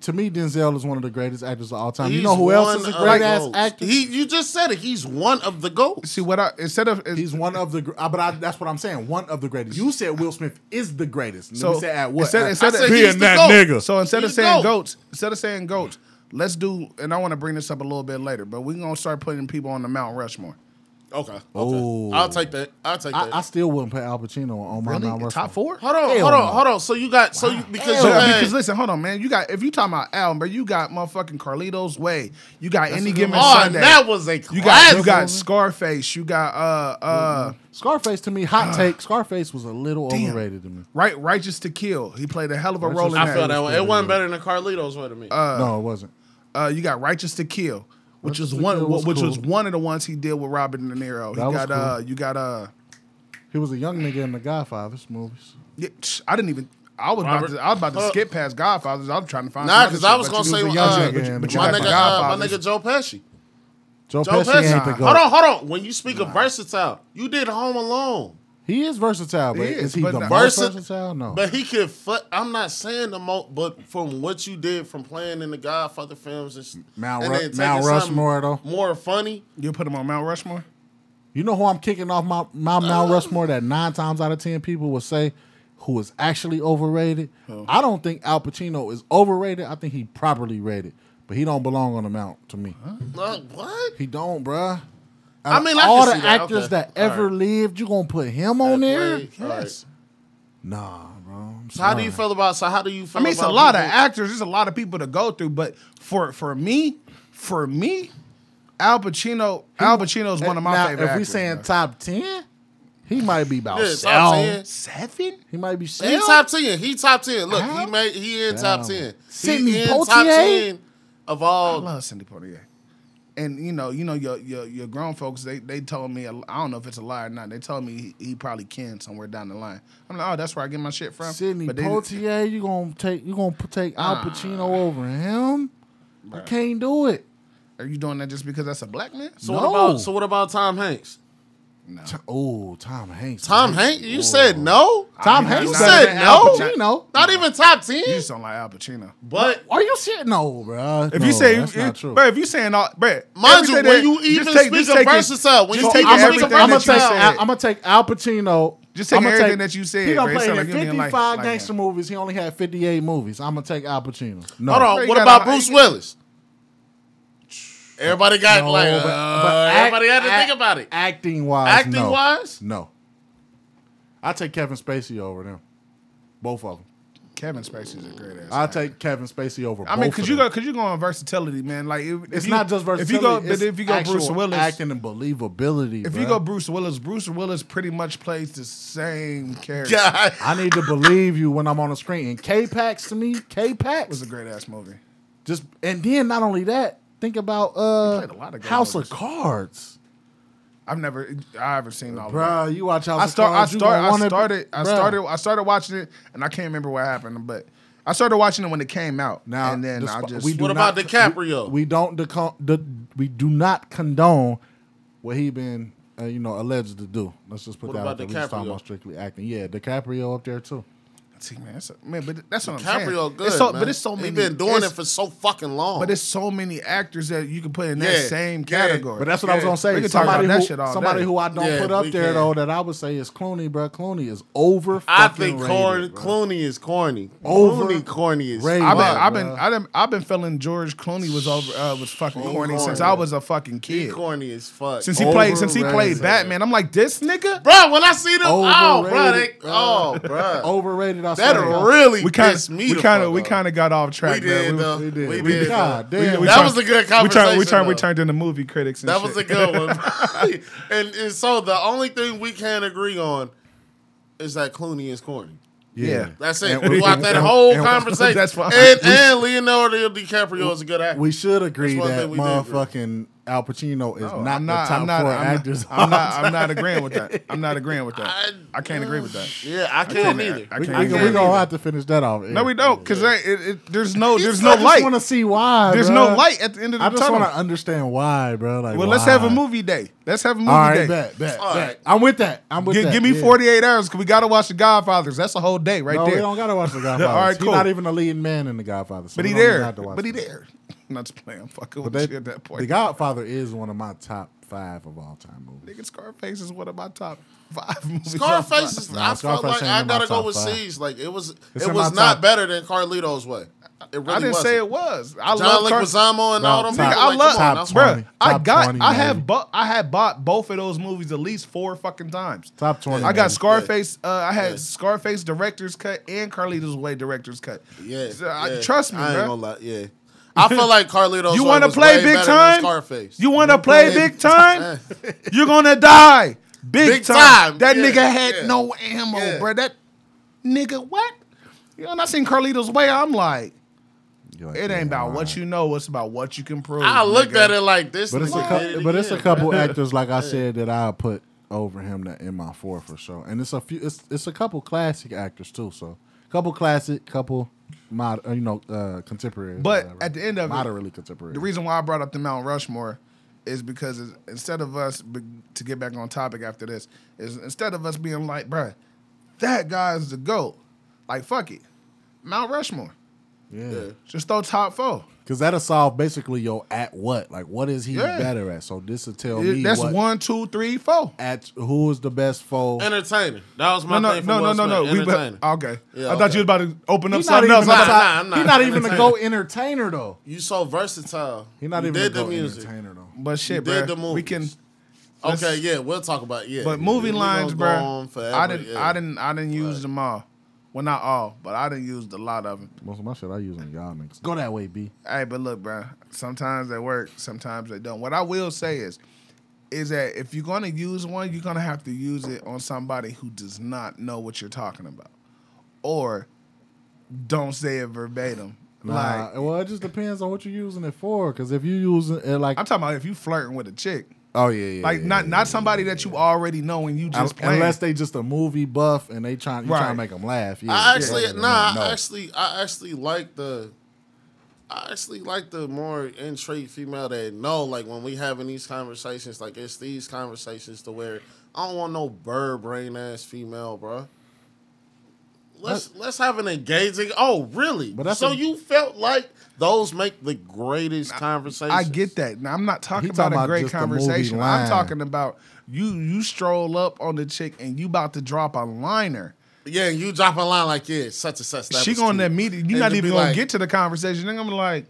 to me, Denzel is one of the greatest actors of all time. you know who else is a great the ass goats. actor? He, you just said it. He's one of the goats. See what I instead of He's one of the, uh, but I, that's what I'm saying. One of the greatest. You said Will Smith is the greatest. So, So say at what? instead- instead of- I said being that GOAT. nigga. So instead of saying GOAT. goats, instead of saying goats, let's do, and I want to bring this up a little bit later, but we're gonna start putting people on the Mount Rushmore. Okay. Okay. Oh. I'll take that. I'll take that. I, I still wouldn't put Al Pacino on my Really, Mount top four? hold on, Hell hold on, no. hold on. So you got so you because So, you uh, had, because listen, hold on, man. You got if you talking about Al, bro, you got motherfucking Carlitos Way. You got any given oh, Sunday. that was a you got you got Scarface. You got uh uh Scarface to me, hot take. Scarface was a little Damn. overrated to me. right righteous to kill. He played a hell of a Righteous role in to I that. feel that one. It wasn't better than Carlitos way to me. no, it wasn't. Uh, you got Righteous to Kill, which Righteous was one, was which was one of the ones he did with Robert De Niro. That He was got uh, you got uh, He was a young nigga in the Godfather's movies. yeah, I didn't even. I was Robert- about to. I was about to Uh, skip past Godfathers. I was trying to find. nah, some because I was gonna say was uh, young but you- but you my got nigga, uh, my nigga Joe Pesci. Joe, Joe Pesci, Pesci. ain't the Hold on, hold on. When you speak of versatile, you did Home Alone. He is versatile, but He is, is, he but the not- most Versa- versatile? No. But he could. Fu- I'm not saying the most, but from what you did from playing in the Godfather films and, s- Mount and Ru- taking Mount something Rushmore, though. more funny. You put him on Mount Rushmore. You know who I'm kicking off my, my Mount Rushmore that nine times out of ten people would say who is actually overrated? I don't think Al Pacino is overrated. I think he properly rated, but he don't belong on the Mount to me. Uh, what? He don't, bruh. I mean, I all the actors Okay. that ever right. lived, you gonna put him on there? All right. Yes. Nah, bro. So how do you feel about? So how do you feel? I mean, it's a lot of actors. There's a lot of people to go through, but for for me, for me, Al Pacino, Al Pacino is eh, one of my now, favorite. If we saying bro. top ten, he might be about Yeah, seven. 10. seven, He might be He seven. top ten. He top ten. Look, he How? made. He in top ten. Sidney he in top ten of I love Sidney Poitier. And you know, you know, your your your grown folks, they they told me, I don't know if it's a lie or not. They told me he, he probably can somewhere down the line. I'm like, oh, that's where I get my shit from. Sidney But they- Poitier, you gonna take you gonna take Al Pacino over him? I can't do it. Are you doing that just because that's a black man? So No. what about? So what about Tom Hanks? No. Oh, Tom Hanks. Tom Hanks? You said no. Tom I- Hanks you said no? Al Pacino. Not even top You ten. just don't like Al Pacino. But Are you shit? No, bro. If No, you say, that's if, not true. bro, if you saying all, bro, mind you, everything when that- you even take- speak just of take it- versatile, when just you take even everything speak of I'm gonna that you take said. I'm gonna take Al Pacino. Just take I'ma everything that you said, He done bro. It played in like you didn't like- 55 like gangster movies. He only had 58 movies. I'm gonna take Al Pacino. No. hold on. What about Bruce Willis? Everybody got No, like. but- uh, but act- everybody had to act- think about it. Acting wise, Acting no. wise, no. I take Kevin Spacey over them. Both of them. Kevin Spacey's a great ass. I actor. take Kevin Spacey over. I mean, could of you them. go, Could you go on versatility, man. Like if, if It's you, not just versatility. If you go, but if you go Bruce Willis, acting and believability. if bruh. you go Bruce Willis, Bruce Willis pretty much plays the same character. God. I need to believe you when I'm on the screen. And K Pax to me, K Pax was a great ass movie. just and then not only that, think about uh played a lot of great House of Cards. I've never, I haven't seen all of it. Bruh, you watch House I of start, I Cards. you start, I wanna be- started, I Bruh. started, I started watching it, and I can't remember what happened, but I started watching it when it came out. Now, and then I just, we do What about not- DiCaprio? We, we don't decon- the, we do not condone what he been uh, you know alleged to do. Let's just put What that out there. We just talking about strictly acting. Yeah, DiCaprio up there too. See, man, it's a, man, but that's what I'm saying. Good, It's so, man. but it's so many. He been doing it for so fucking long. But it's so many actors that you can put in that Yeah, same yeah. category. But that's what I was gonna say. we can talk somebody about that who, shit all somebody day. who I don't Yeah, put up there can. though that I would say is Clooney, bro. Clooney is over. I fucking think rated, corn. Clooney is corny. Over- Clooney corny is rated. I've been. I've been. I've been, I've been feeling George Clooney was over, uh, was fucking corny corny. since I was a fucking He kid. corny as fuck. Since he played, since he played Batman, I'm like, this nigga. bro, when I see them, oh, bro, Overrated, they, bruh. oh, bro, Overrated. I that swear. really We kind pissed of, me. we kind of, we kind of got off track. We did, man. though. We did. We We did. God damn. we that turned- was a good we conversation. turned, we turned, we though. turned into movie critics. And That shit. was a good one. and, and so the only thing we can agree on is that Clooney is corny. Yeah. That's it. And- Throughout that and- whole and- conversation. That's fine. And, and Leonardo DiCaprio is a good actor. We should agree that thing agree. motherfucking Al Pacino is No, not, I'm the top I'm not, four I'm not- actors. I'm not, I'm not agreeing with that. I'm not agreeing with that. I- I can't agree with that. yeah, I can't either. I we, can't we, agree we with gonna have to finish that off. No, we don't, because it, it, there's no, there's I no just want to see why. There's bruh. no light at the end of the I just want to understand why, bro. Like, Well, let's have a movie day. Let's have a movie All right, day. bet, bet, All bet. right. I'm with that. I'm with Gi- that. give me yeah. 48 hours because we got to watch The Godfathers. That's a whole day right no, there. we don't gotta watch the Godfather. All right, cool. He's not even a leading man in the Godfather. So but he there. have to watch But he there. I'm not just playing. I'm fucking But with that, you at that point. the Godfather is one of my top five of all time movies. Nigga, Scarface is one of my top five movies. Scarface is. Nah, I felt like I gotta go with five. C's. Like it was. It's it was not top- better than Carlito's Way. It really I didn't wasn't. say it was. I John love Car- Leguizamo and No, all them. top- Nigga, I like, love, top now. bro. 20, I got, 20 I have, maybe. bu- I had bought both of those movies at least four fucking times. Top 20. I got maybe. Scarface. Uh, I had Yeah. Scarface director's cut and Carlito's Way director's cut. Yeah, So, I- trust me, I ain't bro. gonna lie. Yeah, I feel like Carlito's You wanna play big time? Scarface. You want to play play- big time? You're gonna die big, Big time. time, That yeah, nigga had yeah. no ammo, Yeah. bro. That nigga, what? You know, when I seen Carlito's Way, I'm like, You're like, it yeah, ain't about what you know. It's about what you can prove. I looked nigga. at it like this. But it's a nigga couple, did it but it's a couple bro. actors like I said that I put over him that in my four for sure. And it's a few. It's it's a couple classic actors too. So couple classic, couple mod, uh, you know, uh, contemporary. But at the end of it, moderately contemporary. The reason why I brought up the Mount Rushmore is because instead of us to get back on topic after this is instead of us being like, bruh, that guy's the goat. Like fuck it, Mount Rushmore. Yeah, Yeah. Just throw top four. because that'll solve basically your at what, like what is he Yeah. better at? So this will tell It- me That's what, one, two, three, four. at who is the best foe. Entertainer. That was my No, no, thing. For no, no, no, no. Smith. We Entertainer. okay. Yeah, I thought you was about to open up He's something else. the I Nah, thought- top, nah, He's not even a go entertainer though. You so versatile. He's not you even did a the go music. entertainer though. But shit, You did bro. the We can. Okay, yeah, we'll talk about yeah. But movie lines, bro. go on forever, I didn't. yeah. I didn't. I didn't use them all. Well, not all, but I didn't use a lot of them. Most of my shit I use on y'all niggas. Go that way, B. Hey, but look, bro. Sometimes they work, sometimes they don't. What I will say is, is that if you're gonna use one, you're gonna have to use it on somebody who does not know what you're talking about, or don't say it verbatim. Nah, Like well, it just depends on what you're using it for. Because if you using it like, I'm talking about if you flirting with a chick, oh yeah, yeah, like yeah, not yeah, not somebody that you already know and you just playing. unless they just a movie buff and they trying you trying to make them laugh. Yeah, I actually yeah, nah. no. I actually I actually like the. I actually like the more intrigued female that know, like when we having these conversations, like it's these conversations to where I don't want no bird brain ass female, bro. Let's let's have an engaging. Oh, really? But so a- you felt like those make the greatest conversations. I get that. Now I'm not talking He about talking a great just the movie conversation. I'm talking about you you stroll up on the chick and you about to drop a liner. Yeah, and you drop a line like, yeah, such and such. That she was gonna cute. immediately you're not even gonna like, get to the conversation. Then I'm like,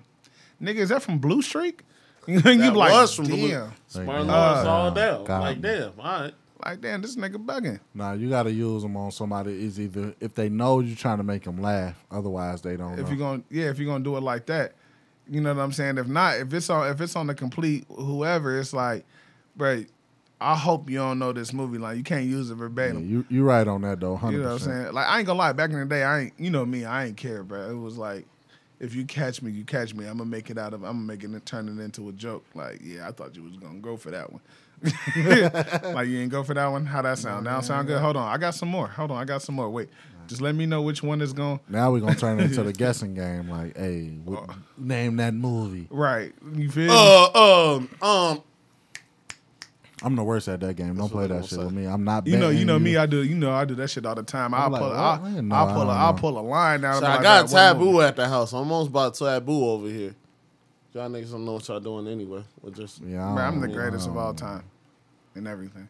nigga, is that from Blue Streak? you That be like, was from the damn. Blue- Smart uh, all down. God. Like, damn, all right. Like, damn, this nigga bugging. Nah, you got to use them on somebody. Is either if they know you're trying to make them laugh, otherwise they don't. If know. you're gonna yeah, if you're gonna do it like that. You know what I'm saying? If not, if it's on if it's on the complete whoever, it's like, bro, I hope you don't know this movie line. You can't use it yeah, verbatim. you you right on that though. Hundred You know what I'm saying? Like I ain't gonna lie, back in the day, I ain't you know me, I ain't care, bro. It was like if you catch me, you catch me. I'm gonna make it out of I'm gonna make it turn it into a joke. Like, yeah, I thought you was gonna go for that one. like you ain't go for that one? How that sound? Now sound good? Hold on. I got some more. Hold on, I got some more. Wait. Just let me know which one is going Now we're gonna turn it into the guessing game. Like, hey, what, name that movie. right. You feel? Uh, um, um, I'm the worst at that game. Don't play that shit saying. with me. I'm not. You know, you betting know me. I do. You know, I do that shit all the time. I'll like, pull. what? I'll, no, I'll pull. A, don't I'll pull a line down. so I got "Alright, taboo at the house. I'm almost about taboo over here. Y'all niggas don't know what y'all doing anyway. We're just Yeah, I Man, I'm the greatest of all time, and everything.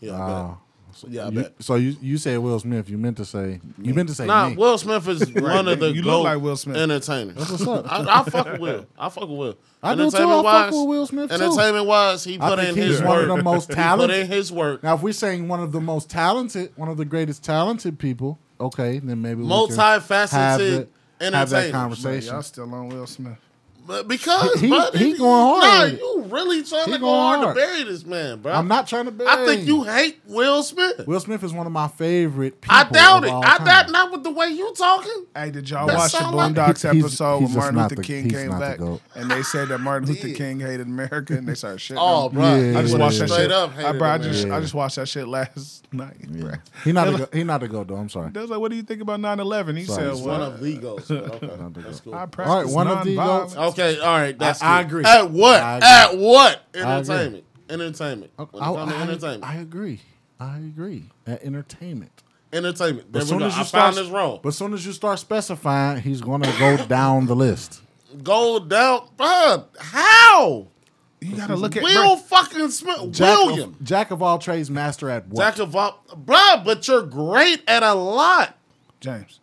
yeah. I bet. Oh. So Yeah, I you, bet. so you you said Will Smith. You meant to say you meant to say Nah, me. Will Smith is one of the You look like Will Smith. entertainers. That's what's up. I, I fuck with Will. I fuck with Will. I do too. I Entertainment fuck with Will Smith too. entertainment wise, he I put think in he's his one work. of the most He put in his work. Now, if we're saying one of the most talented, one of the greatest talented people, okay, then maybe we can have Multifaceted the- have that entertainer. But conversation. y'all still on Will Smith. But because He- bro, he you- going hard Nah, you really trying He to go hard, hard. to bury this man, bro. I'm not trying to. bury. I think you hate Will Smith. Will Smith is one of my favorite people. I doubt of it. I time. doubt not with the way you talking. Hey, did y'all That watch the sound like- Boondocks he's- episode he's when Martin Luther the- King he's came not the back and they said that Martin Luther did. King hated America and they started shitting Oh, on bro, Yeah, I just yeah, watched that straight shit. up. I, bro, I just man. I just watched that shit last night. Bro. He not the go, he not the go though. I'm sorry. They was like, "What do you think about 9/11?" He said, One of the goats. but Okay, Not the that's cool. I one of the goats. Okay, all right, that's I- I agree. At what? Agree. At what? Entertainment. Entertainment. Oh, when I, oh, I- entertainment. I agree. I agree. At entertainment. entertainment. There But soon as you start, this wrong. but soon as you start specifying, he's gonna go down the list. Go down, bro. How? You gotta look at Will fucking Smith. Jack William. Of, jack of all trades, master at what? Jack of all, bro. But you're great at a lot. James.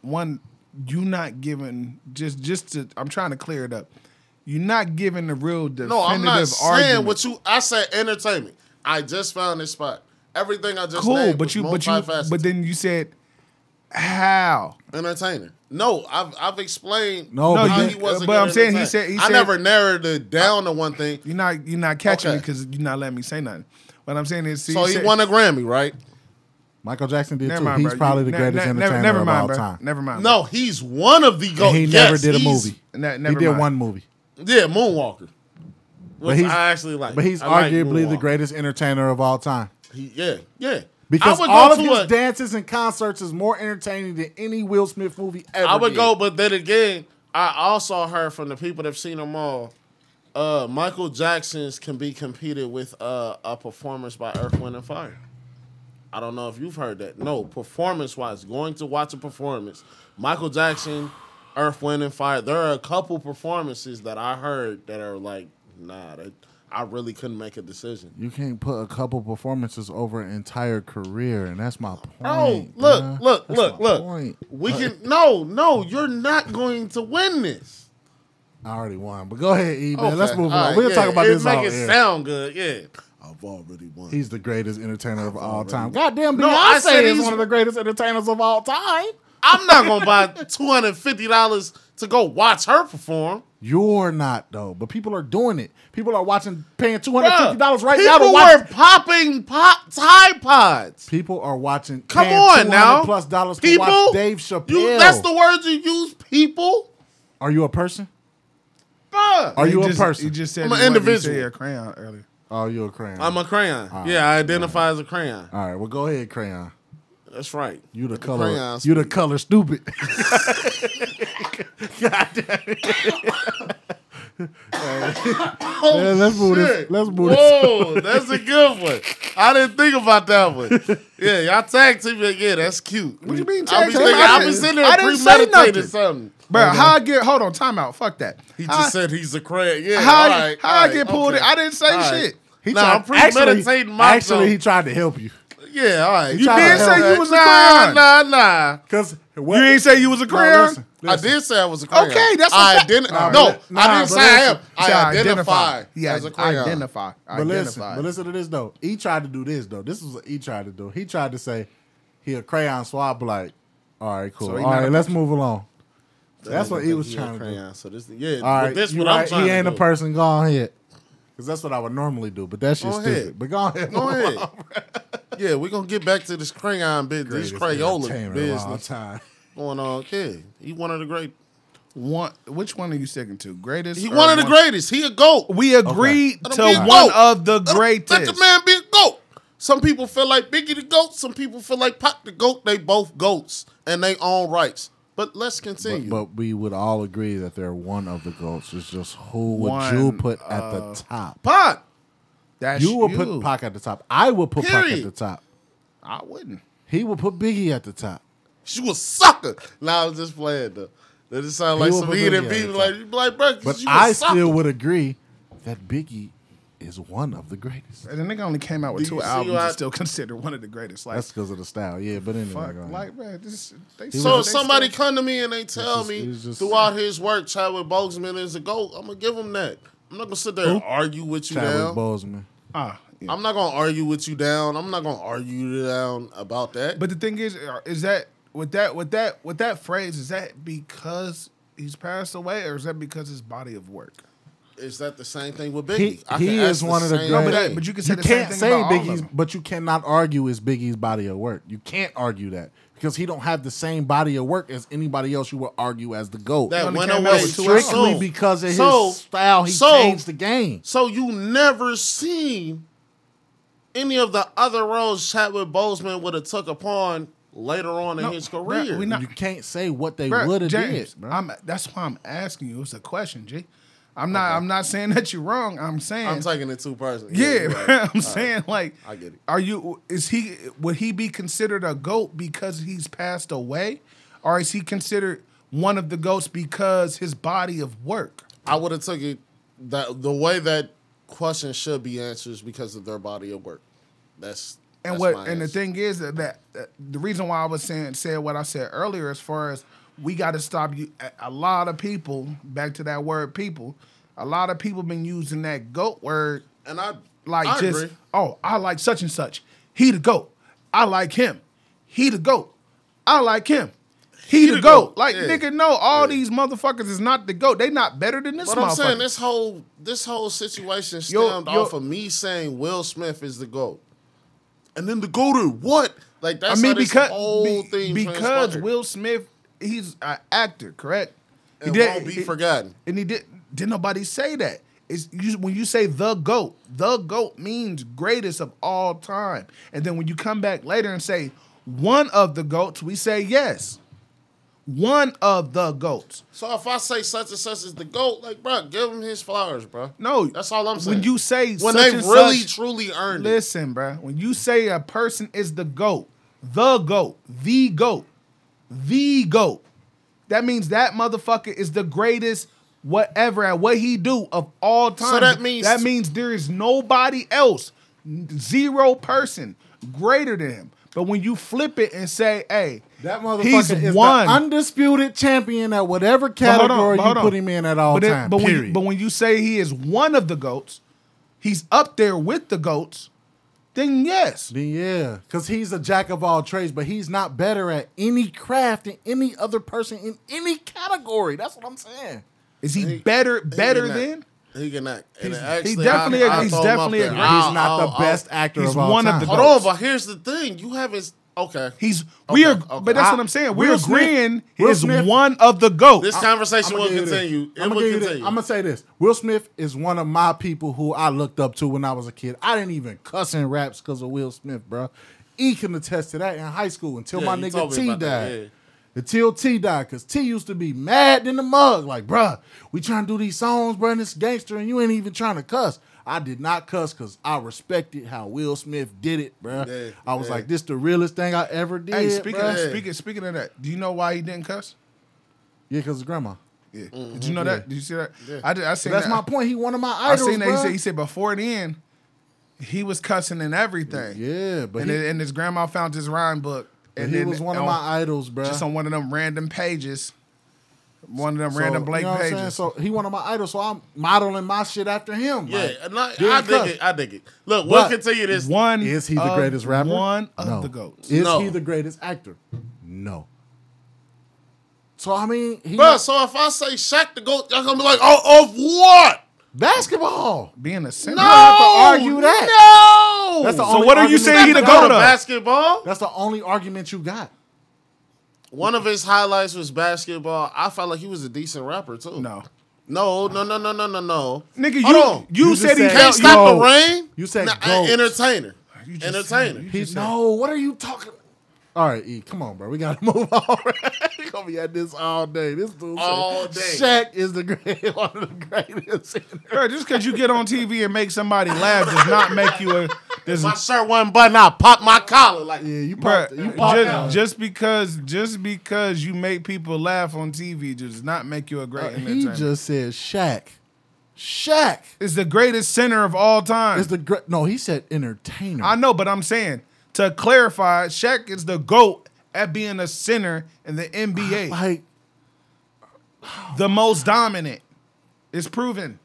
One you not giving just just to. I'm trying to clear it up. You're not giving the real definitive No, I'm not saying what you. I said entertainment. I just found this spot. Everything I just cool, named but was you but you but then you said how. entertainer. No, I've I've explained. No, No, but how you- then- he wasn't. but I'm saying he said- he I said- never narrowed it down to one thing. You're not you're not catching Okay. it because you're not letting me say nothing. What I'm saying is, see, So you he said- won a Grammy, right? Michael Jackson did Never too. mind, He's bro. probably You- the ne- greatest ne- entertainer never, never of mind, all bro. time. Never mind. No, he's one of the And goats. he Yes, never did a he's- movie. Ne- he did mind. one movie. Yeah, Moonwalker. Which he's- I actually like. But he's I like arguably the greatest entertainer of all time. He, yeah, yeah. Because all of his a- dances and concerts is more entertaining than any Will Smith movie ever. I would did. go, but then again, I also heard from the people that've seen them all. Uh, Michael Jackson's can be competed with uh, a performance by Earth, Wind, and Fire. I don't know if you've heard that. No, performance wise, going to watch a performance, Michael Jackson, Earth, Wind, and Fire. There are a couple performances that I heard that are like, nah, that I really couldn't make a decision. You can't put a couple performances over an entire career, and that's my oh, point. Oh, look, bruh. look, That's look, look. point. We can no, no. You're not going to win this. I already won, but go ahead, E man. Let's move on. right, We'll yeah, talk about it this Make it sound good, yeah. I've already won. He's the greatest entertainer of all already- time. Goddamn, No, I Beyonce said is he's- one of the greatest entertainers of all time. I'm not gonna buy two hundred fifty dollars to go watch her perform. You're not though, but people are doing it. People are watching, paying two hundred fifty dollars right now People to watch. were popping pop Tide Pods. People are watching. Come paying on 200 now, plus dollars to people. watch Dave Chappelle. You, that's the words you use. People. Are you a person? Bruh. Are He you a just- person? He just said I'm an he wasn't- he individual. said a crayon earlier. Oh, you're a crayon? I'm a crayon. All yeah, right, I identify as a crayon. All right, well, go ahead, crayon. That's right. You the The color. You the color stupid. God damn it. Oh, Yeah, let's move this- shit. let's move this- Whoa, that's a good one. I didn't think about that one. Yeah, y'all tag team me again. That's cute. What do you mean I tag be team? thinking, I I be sitting there I premeditating something. Bro, how I get? Hold on, time out. Fuck that. He How- just said he's a crayon. Yeah, how, all right, how all I get pulled okay. in? I didn't say All right. shit. He Nah, tried- I'm premeditating actually, my actually, joke. he tried to help you. Yeah, all right. You tried did to say you was a crayon. Nah, nah. Cause You ain't say you was a crayon. I did say I was a crayon. Okay, that's I what that- identi- Nah, No, but- I didn't but say I am. I See, identify Yeah, as a crayon. identify. But listen, identify. but listen to this though. He tried to do this though. This is what he tried to do. He tried to say he a crayon swab like. All right, cool. So he All not right, a let's move along. That's what he was trying to do. crayon. So this, yeah, All right, but this you what I'm right. trying He ain't to a do. person. Go on ahead. Because that's what I would normally do. But that shit's Go stupid. But go ahead. Go ahead. on. yeah, we're gonna get back to this crayon business, this Crayola entertainer of all business time. going on. Okay, he one of the great. one. Which one are you sticking to? Greatest. He or one of the greatest. He a goat. We agreed Let him to a one goat. of the greatest. Let the man be a goat. Some people feel like Biggie the goat. Some people feel like Pac the goat. They both goats and they own rights. But let's continue. But, but we would all agree that they're one of the goats. It's just who would you put at the uh, top? Pac, That's You will put Pac at the top. I will put Pac at the top. I wouldn't. He will put Biggie at the top. you a sucker. Now I'm just playing though. That just sound like some heated people. Like like, bro, But I sucker. still would agree that Biggie is one of the greatest. And the nigga only came out with Do two you see albums why- and still considered one of the greatest. Like, That's because of the style. Yeah, but anyway. fuck, go ahead. like, man, this. They So they somebody still- come to me and they tell just- me it's just- throughout his work, Chadwick Boseman is a goat, I'm gonna give him that. I'm not gonna sit there and argue with you Chadwick down. Boseman. Ah, yeah. I'm not gonna argue with you down. I'm not gonna argue you down about that. But the thing is, uh, is that with that with that with that phrase, is that because he's passed away, or is that because his body of work? Is that the same thing with Biggie? He- I he is ask one of the great- No, but, that, but you can say, you the can't thing say about all of Biggie's, them. but you cannot argue is Biggie's body of work. You can't argue that because he don't have the same body of work as anybody else. You would argue as the goat. that went away strictly so- because of his style. He so- changed the game. So you never seen any of the other roles Chadwick Boseman would have took upon later on in his career. we not- you can't say what they would have did, bro. I'm, that's why I'm asking you. It's a question, G. I'm not. I'm not saying that you're wrong. I'm saying. I'm taking it too personally. yeah, you're right. I'm saying like. I get it. Are you? Is he? Would he be considered a goat because he's passed away, or is he considered one of the goats because his body of work? I would have took it that the way that question should be answered is because of their body of work. That's And that's what? And the thing is that, that, that the reason why I was saying said what I said earlier, as far as we got to stop you. A- lot of people, back to that word, people. A lot of people been using that goat word And I like I just agree. oh I like such and such. He the goat. I like him. He the goat. I like him. He, the, the goat. GOAT. Like Yeah. nigga, no, all these motherfuckers is not the goat. They not better than this But motherfucker. I'm saying this whole this whole situation Yo- stemmed yo- off of me saying Will Smith is the GOAT. And then the GOAT what? Like I that's mean how this because whole thing because transpired. Will Smith, he's an actor, correct? He it did- won't be forgotten. And he did. Did nobody say that? It's you, when you say the goat. The goat means greatest of all time. And then when you come back later and say one of the goats, we say yes. One of the goats. So if I say such and such is the GOAT, like bro, give him his flowers, bro. No, That's all I'm saying. When you say when such they really such- truly earned it. listen, bruh. When you say a person is the goat, the goat, the goat, the goat, that means that motherfucker is the greatest whatever at what he do of all time. So that means- that means there is nobody else, zero person greater than him. But when you flip it and say, "Hey, That motherfucker is one," the undisputed champion at whatever hold on, category you put him in at all but it- time. but when, you, but when you say he is one of the goats, he's up there with the goats. Then yes, Then yeah, because he's a jack of all trades, but he's not better at any craft than any other person in any category. That's what I'm saying. is he, He- better He better can act. than? He can act. He's- actually, he definitely- I, I he's throw definitely a great- He's not I'll- the I'll- best actor he's of all one of the Hold on, but here's the thing: you haven't. Okay, He's we are, okay. but that's what I'm saying. We're Will Smith- agreeing Will is Smith- one of the goats. this conversation will give you this. continue. It I'ma will continue. I'm gonna say this: Will Smith is one of my people who I looked up to when I was a kid. I didn't even cuss in raps because of Will Smith, bro. E can attest to that in high school until Yeah, my you nigga me T about that, died. yeah. Until T died, cause T used to be mad in the mug, like, bruh, we trying to do these songs, bruh, and this gangster, and you ain't even trying to cuss. I did not cuss because I respected how Will Smith did it, bro. Yeah, I was yeah. like, this the realest thing I ever did. hey, speaking bruh. of, speaking speaking of that, do you know why he didn't cuss? yeah, cause his grandma. Yeah. Did mm-hmm. you know that? Did you see that? Yeah. I did. I seen That's that. my point. He one of my idols. I idols, seen that. He said he said before then he was cussing and everything. Yeah, but and, he, then- and his grandma found his rhyme book, but and he then was one of on- my idols, bro. just on one of them random pages, one of them So, random blank you know what I'm saying? pages. So he one of my idols, so I'm modeling my shit after him. yeah, like, I, didn't I dig cuss. it. I dig it. Look, we'll But continue this. one Is he the of- greatest rapper? One of No. the goats. Is No. he the greatest actor? No. So I mean, he Bro, so if I say Shaq the GOAT, y'all gonna be like, oh, of what? basketball. Being a center. No, have to argue that. No, That's the So only what are you saying he you the. GOAT of? basketball. That's the only argument you got. One of his highlights was basketball. I felt like he was a decent rapper too. No, no, no, no, no, no, no, no. nigga, Hold you on. you, You said he Can't felt stop yo, the rain. You said Nah, GOAT. entertainer. You Entertainer. said- you He said- no. What are you talking? All right, E, come on, bro. We gotta move on. we gonna be at this all day. This dude said All day. Shaq is the great, one of the greatest. Bro, just because you get on TV and make somebody laugh does not make you a. Does, My shirt wasn't buttoned. I pop my collar like. yeah, you Bruh, popped. You popped out. just, just because just because you make people laugh on TV does not make you a great Uh, entertainer. he just said Shaq. Shaq is the greatest center of all time. is the great. No, he said entertainer. I know, but I'm saying to clarify, Shaq is the goat at being a center in the NBA, like the most dominant. It's proven.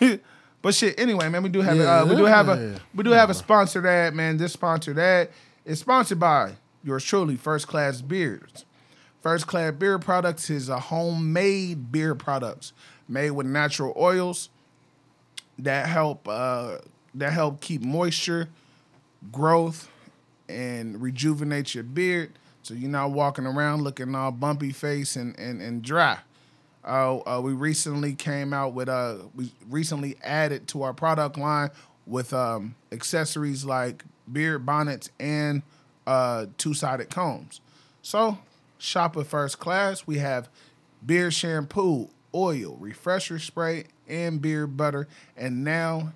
but shit, anyway, man, we do have uh, we do have a we do have a sponsored ad, man. This sponsored ad is sponsored by yours truly, First Class Beards. First Class Beard Products is a homemade beer products made with natural oils that help uh, that help keep moisture, growth, and rejuvenate your beard, so you're not walking around looking all bumpy face and and, and dry. Uh, uh, we recently came out with uh we recently added to our product line with um, accessories like beard bonnets and uh, two-sided combs. So shop at first class. We have beard shampoo, oil, refresher spray, and beard butter, and now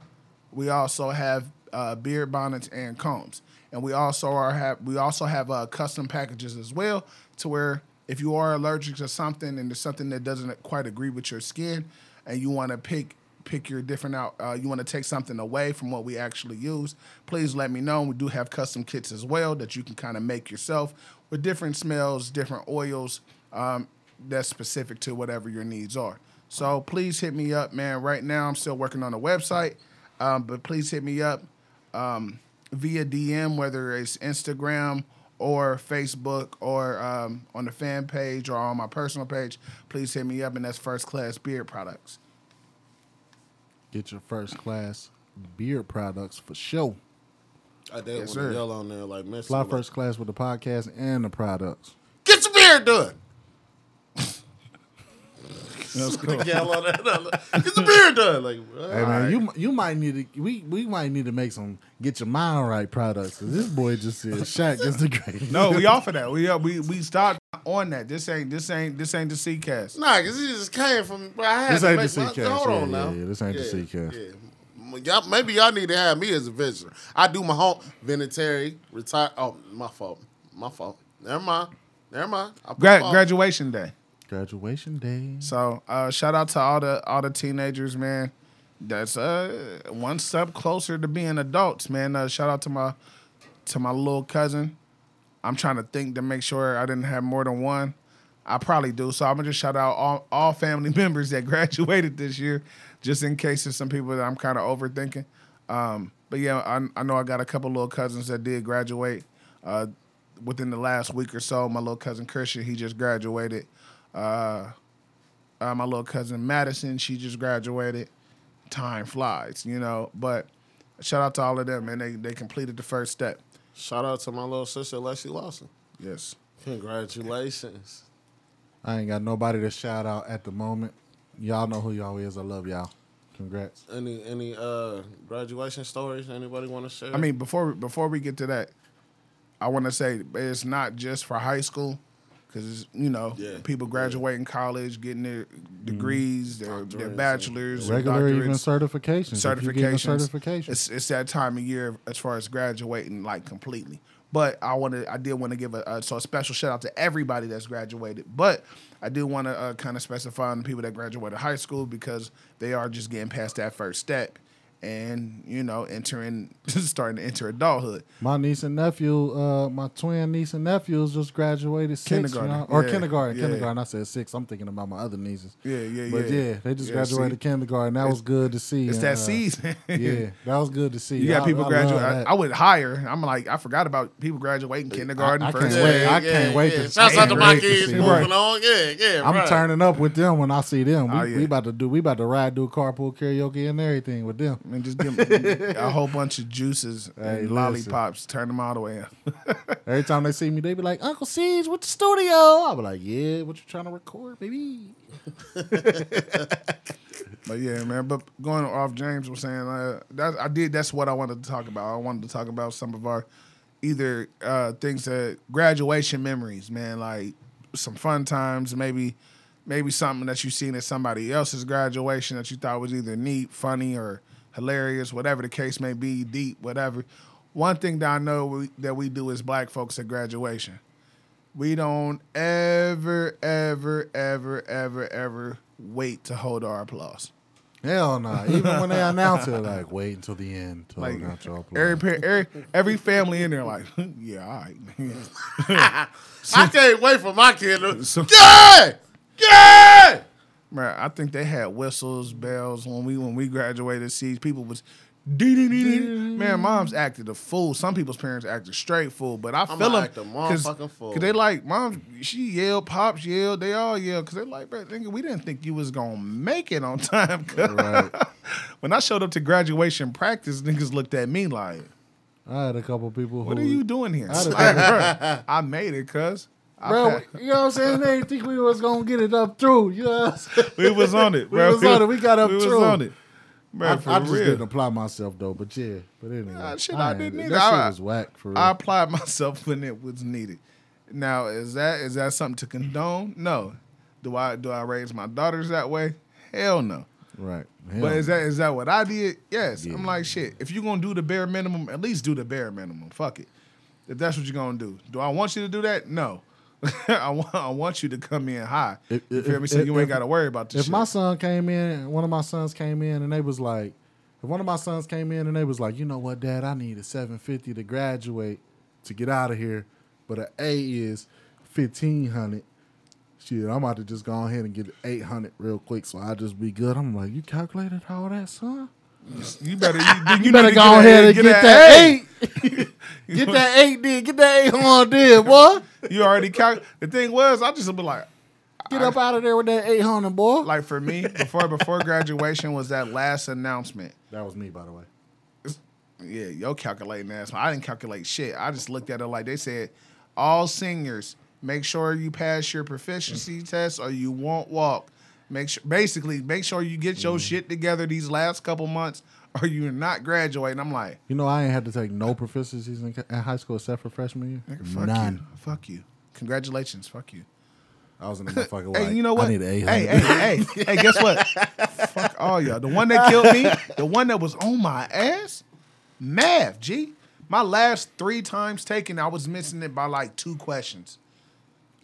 we also have uh, beard bonnets and combs, and we also are have we also have uh, custom packages as well, to where if you are allergic to something and there's something that doesn't quite agree with your skin, and you want to pick pick your different out, uh, you want to take something away from what we actually use, please let me know. We do have custom kits as well that you can kind of make yourself with different smells, different oils, um, that's specific to whatever your needs are. So please hit me up, man. Right now, I'm still working on the website, um, but please hit me up um, via DM, whether it's Instagram or Facebook or um, on the fan page or on my personal page. Please hit me up, and that's First Class Beard Products. Get your first class beard products for sure. I did Yes, want sir. to yell on there like Missy. Fly like, first class with the podcast and the products. Get your beard done. That's cool. yell on that. Get the beard done. Like, Hey man, you you might need to we we might need to make some get your mind right products. 'cause this boy just said Shaq is the greatest. No, we off of that. We uh, we we stopped on that. This ain't this ain't this ain't the C cast. Nah, because he just came from. Bro, I had This to ain't make the my- C-cast. Hold Yeah, on yeah, now. yeah, this ain't the C-cast. Yeah. Y'all, maybe y'all need to have me as a visitor. I do my home venetary retire. Oh, my fault. My fault. Never mind. Never mind. Gra- graduation day. Graduation day. So uh, shout out to all the all the teenagers, man. That's uh one step closer to being adults, man. Uh, shout out to my to my little cousin. I'm trying to think to make sure I didn't have more than one. I probably do. So I'm gonna just shout out all, all family members that graduated this year, just in case there's some people that I'm kind of overthinking. Um, but yeah, I, I know I got a couple little cousins that did graduate uh, within the last week or so. My little cousin Christian, he just graduated. Uh, uh, my little cousin Madison, she just graduated. Time flies, you know. But shout out to all of them, man. They they completed the first step. Shout out to my little sister, Leslie Lawson. Yes. Congratulations. I ain't got nobody to shout out at the moment. Y'all know who y'all is. I love y'all. Congrats. Any any uh graduation stories? Anybody want to share? I mean, before before we get to that, I want to say it's not just for high school, because you know Yeah. people graduating college, getting their degrees, their, their bachelors, their Regular even doctorates, certifications. If you getting a certifications. certification. It's it's that time of year as far as graduating, like completely. But I wanted, I did want to give a, a so a special shout out to everybody that's graduated. But I do want to uh, kind of specify on the people that graduated high school because they are just getting past that first step, and you know, entering, starting to enter adulthood. My niece and nephew, uh, my twin niece and nephews just graduated six, Kindergarten. you know? or Yeah, kindergarten, yeah. kindergarten. I said six. I'm thinking about my other nieces. Yeah, yeah, But yeah. yeah, they just Yeah, graduated see? kindergarten. That was good to see. It's and, that uh, season. yeah, that was good to see. You got I- people I graduate. love I. I went higher. I'm like, I forgot about people graduating kindergarten. I first can't grade. wait. I can't wait to- Shouts I out to can't my wait to kids moving that. on. Yeah, yeah. I'm right. turning up with them when I see them. We, Oh, yeah. we about to do. We about to ride, do carpool karaoke and everything with them. And just give 'em a whole bunch of juices Hey, and listen. lollipops. Turn them all the way up. Every time they see me, they be like, "Uncle Siege, with the studio." I be like, "Yeah, what you trying to record, baby?" But yeah, man. But going off, James was saying uh, that I did. That's what I wanted to talk about. I wanted to talk about some of our either uh, things that graduation memories, man. Like some fun times, maybe maybe something that you seen at somebody else's graduation that you thought was either neat, funny, or hilarious, whatever the case may be, deep, whatever. One thing that I know we, that we do as black folks at graduation, we don't ever, ever, ever, ever, ever wait to hold our applause. Hell no. Even when they announce it, like, wait until the end to Like announce your applause. every, par- every every family in there, like, yeah, all right. I can't wait for my kid to. So- Yeah! Yeah! Man, I think they had whistles, bells when we when we graduated. See, people was. Man, moms acted a fool. Some people's parents acted straight fool, but I I'ma feel them act a motherfucking fool. Cause they like mom, she yelled, pops yelled, they all yelled. Cause they like, bro, nigga, we didn't think you was gonna make it on time. Right. when I showed up to graduation practice, niggas looked at me like, I had a couple people who. "What are you doing here?" I had a Like, I made it, cuz. I Bro, you know what I'm saying? They didn't think we was gonna get it up through. You know what I'm saying? we was on it, We bro. was on it. We got up we through. was on it. Bro, I, I just real. didn't apply myself though, but yeah. But anyway, Nah, shit, I ain't- didn't That either. shit I- was whack for real. I applied myself when it was needed. Now, is that is that something to condone? No. Do I do I raise my daughters that way? Hell no. right. But is that is that what I did? Yes. Yeah. I'm like shit. If you're gonna do the bare minimum, at least do the bare minimum. Fuck it. If that's what you're gonna do. Do I want you to do that? No. I want I want you to come in high. If- you feel me? So if- you ain't gotta worry about this if shit. my son came in, one of my sons came in, and they was like, if one of my sons came in and they was like, you know what, Dad, I need a seven fifty to graduate to get out of here, but an A is fifteen hundred. Shit, I'm about to just go ahead and get 800 real quick, so I just be good. I'm like, you calculated all that, son? You better you, you, You better go ahead and get, that eight. get that eight, then get that eight on there, boy. You already cal- The thing was, I just be like, Get up out of there with that 800, boy. like for me, before before graduation was that last announcement. that was me, by the way. Yeah, yo calculating ass. I didn't calculate shit. I just looked at it like they said, all seniors, make sure you pass your proficiency test or you won't walk. Make sure basically make sure you get your mm-hmm. shit together these last couple months or you're not graduating. I'm like, You know, I ain't had to take no proficiencies in, in high school except for freshman year. nigga, fuck None. you. Fuck you. Congratulations. Fuck you. I was in the motherfucker. Hey, like, you know what? I need an 800. Hey, hey, hey, hey, guess what? Fuck all y'all. The one that killed me, the one that was on my ass, math, G. My last three times taken, I was missing it by like two questions.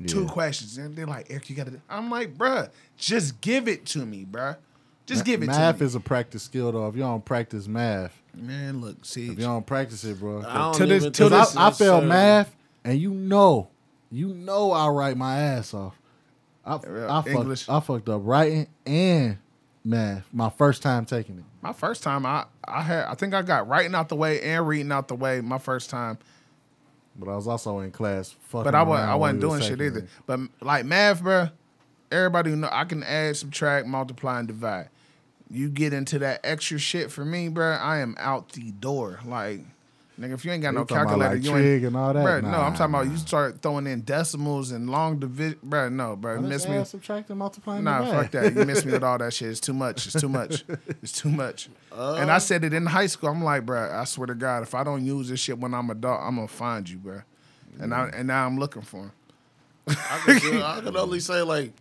Two questions. And they're like, Eric, you got to. I'm like, bruh, just give it to me, bruh. Just give it math to me. Math is a practice skill, though. If you don't practice math, Man, look, see. if you don't practice it, bro. I don't To this- even to think this- I, I failed math, and you know, you know, I write my ass off. I, I, English. fucked, I fucked up writing and math. My first time taking it. My first time, I, I had, I think I got writing out the way and reading out the way my first time. But I was also in class. Fucking But I wasn't, I wasn't doing shit either. But like math, bro, everybody know I can add, subtract, multiply, and divide. You get into that extra shit for me, bro. I am out the door. Like, nigga, if you ain't got You no talking about, calculator, like, you trig ain't. and all that? Bro, no, I'm Nah, talking about nah. you start throwing in decimals and long division. Bro, no, bro, Let's miss me. Subtracting, subtract, and multiply. and Nah, divide. fuck that. You miss me with all that shit. It's too much. It's too much. It's too much. Uh. and I said it in high school. I'm like, bro, I swear to God, if I don't use this shit when I'm adult, I'm gonna find you, bro. And I and now I'm looking for him. I could, I could only say like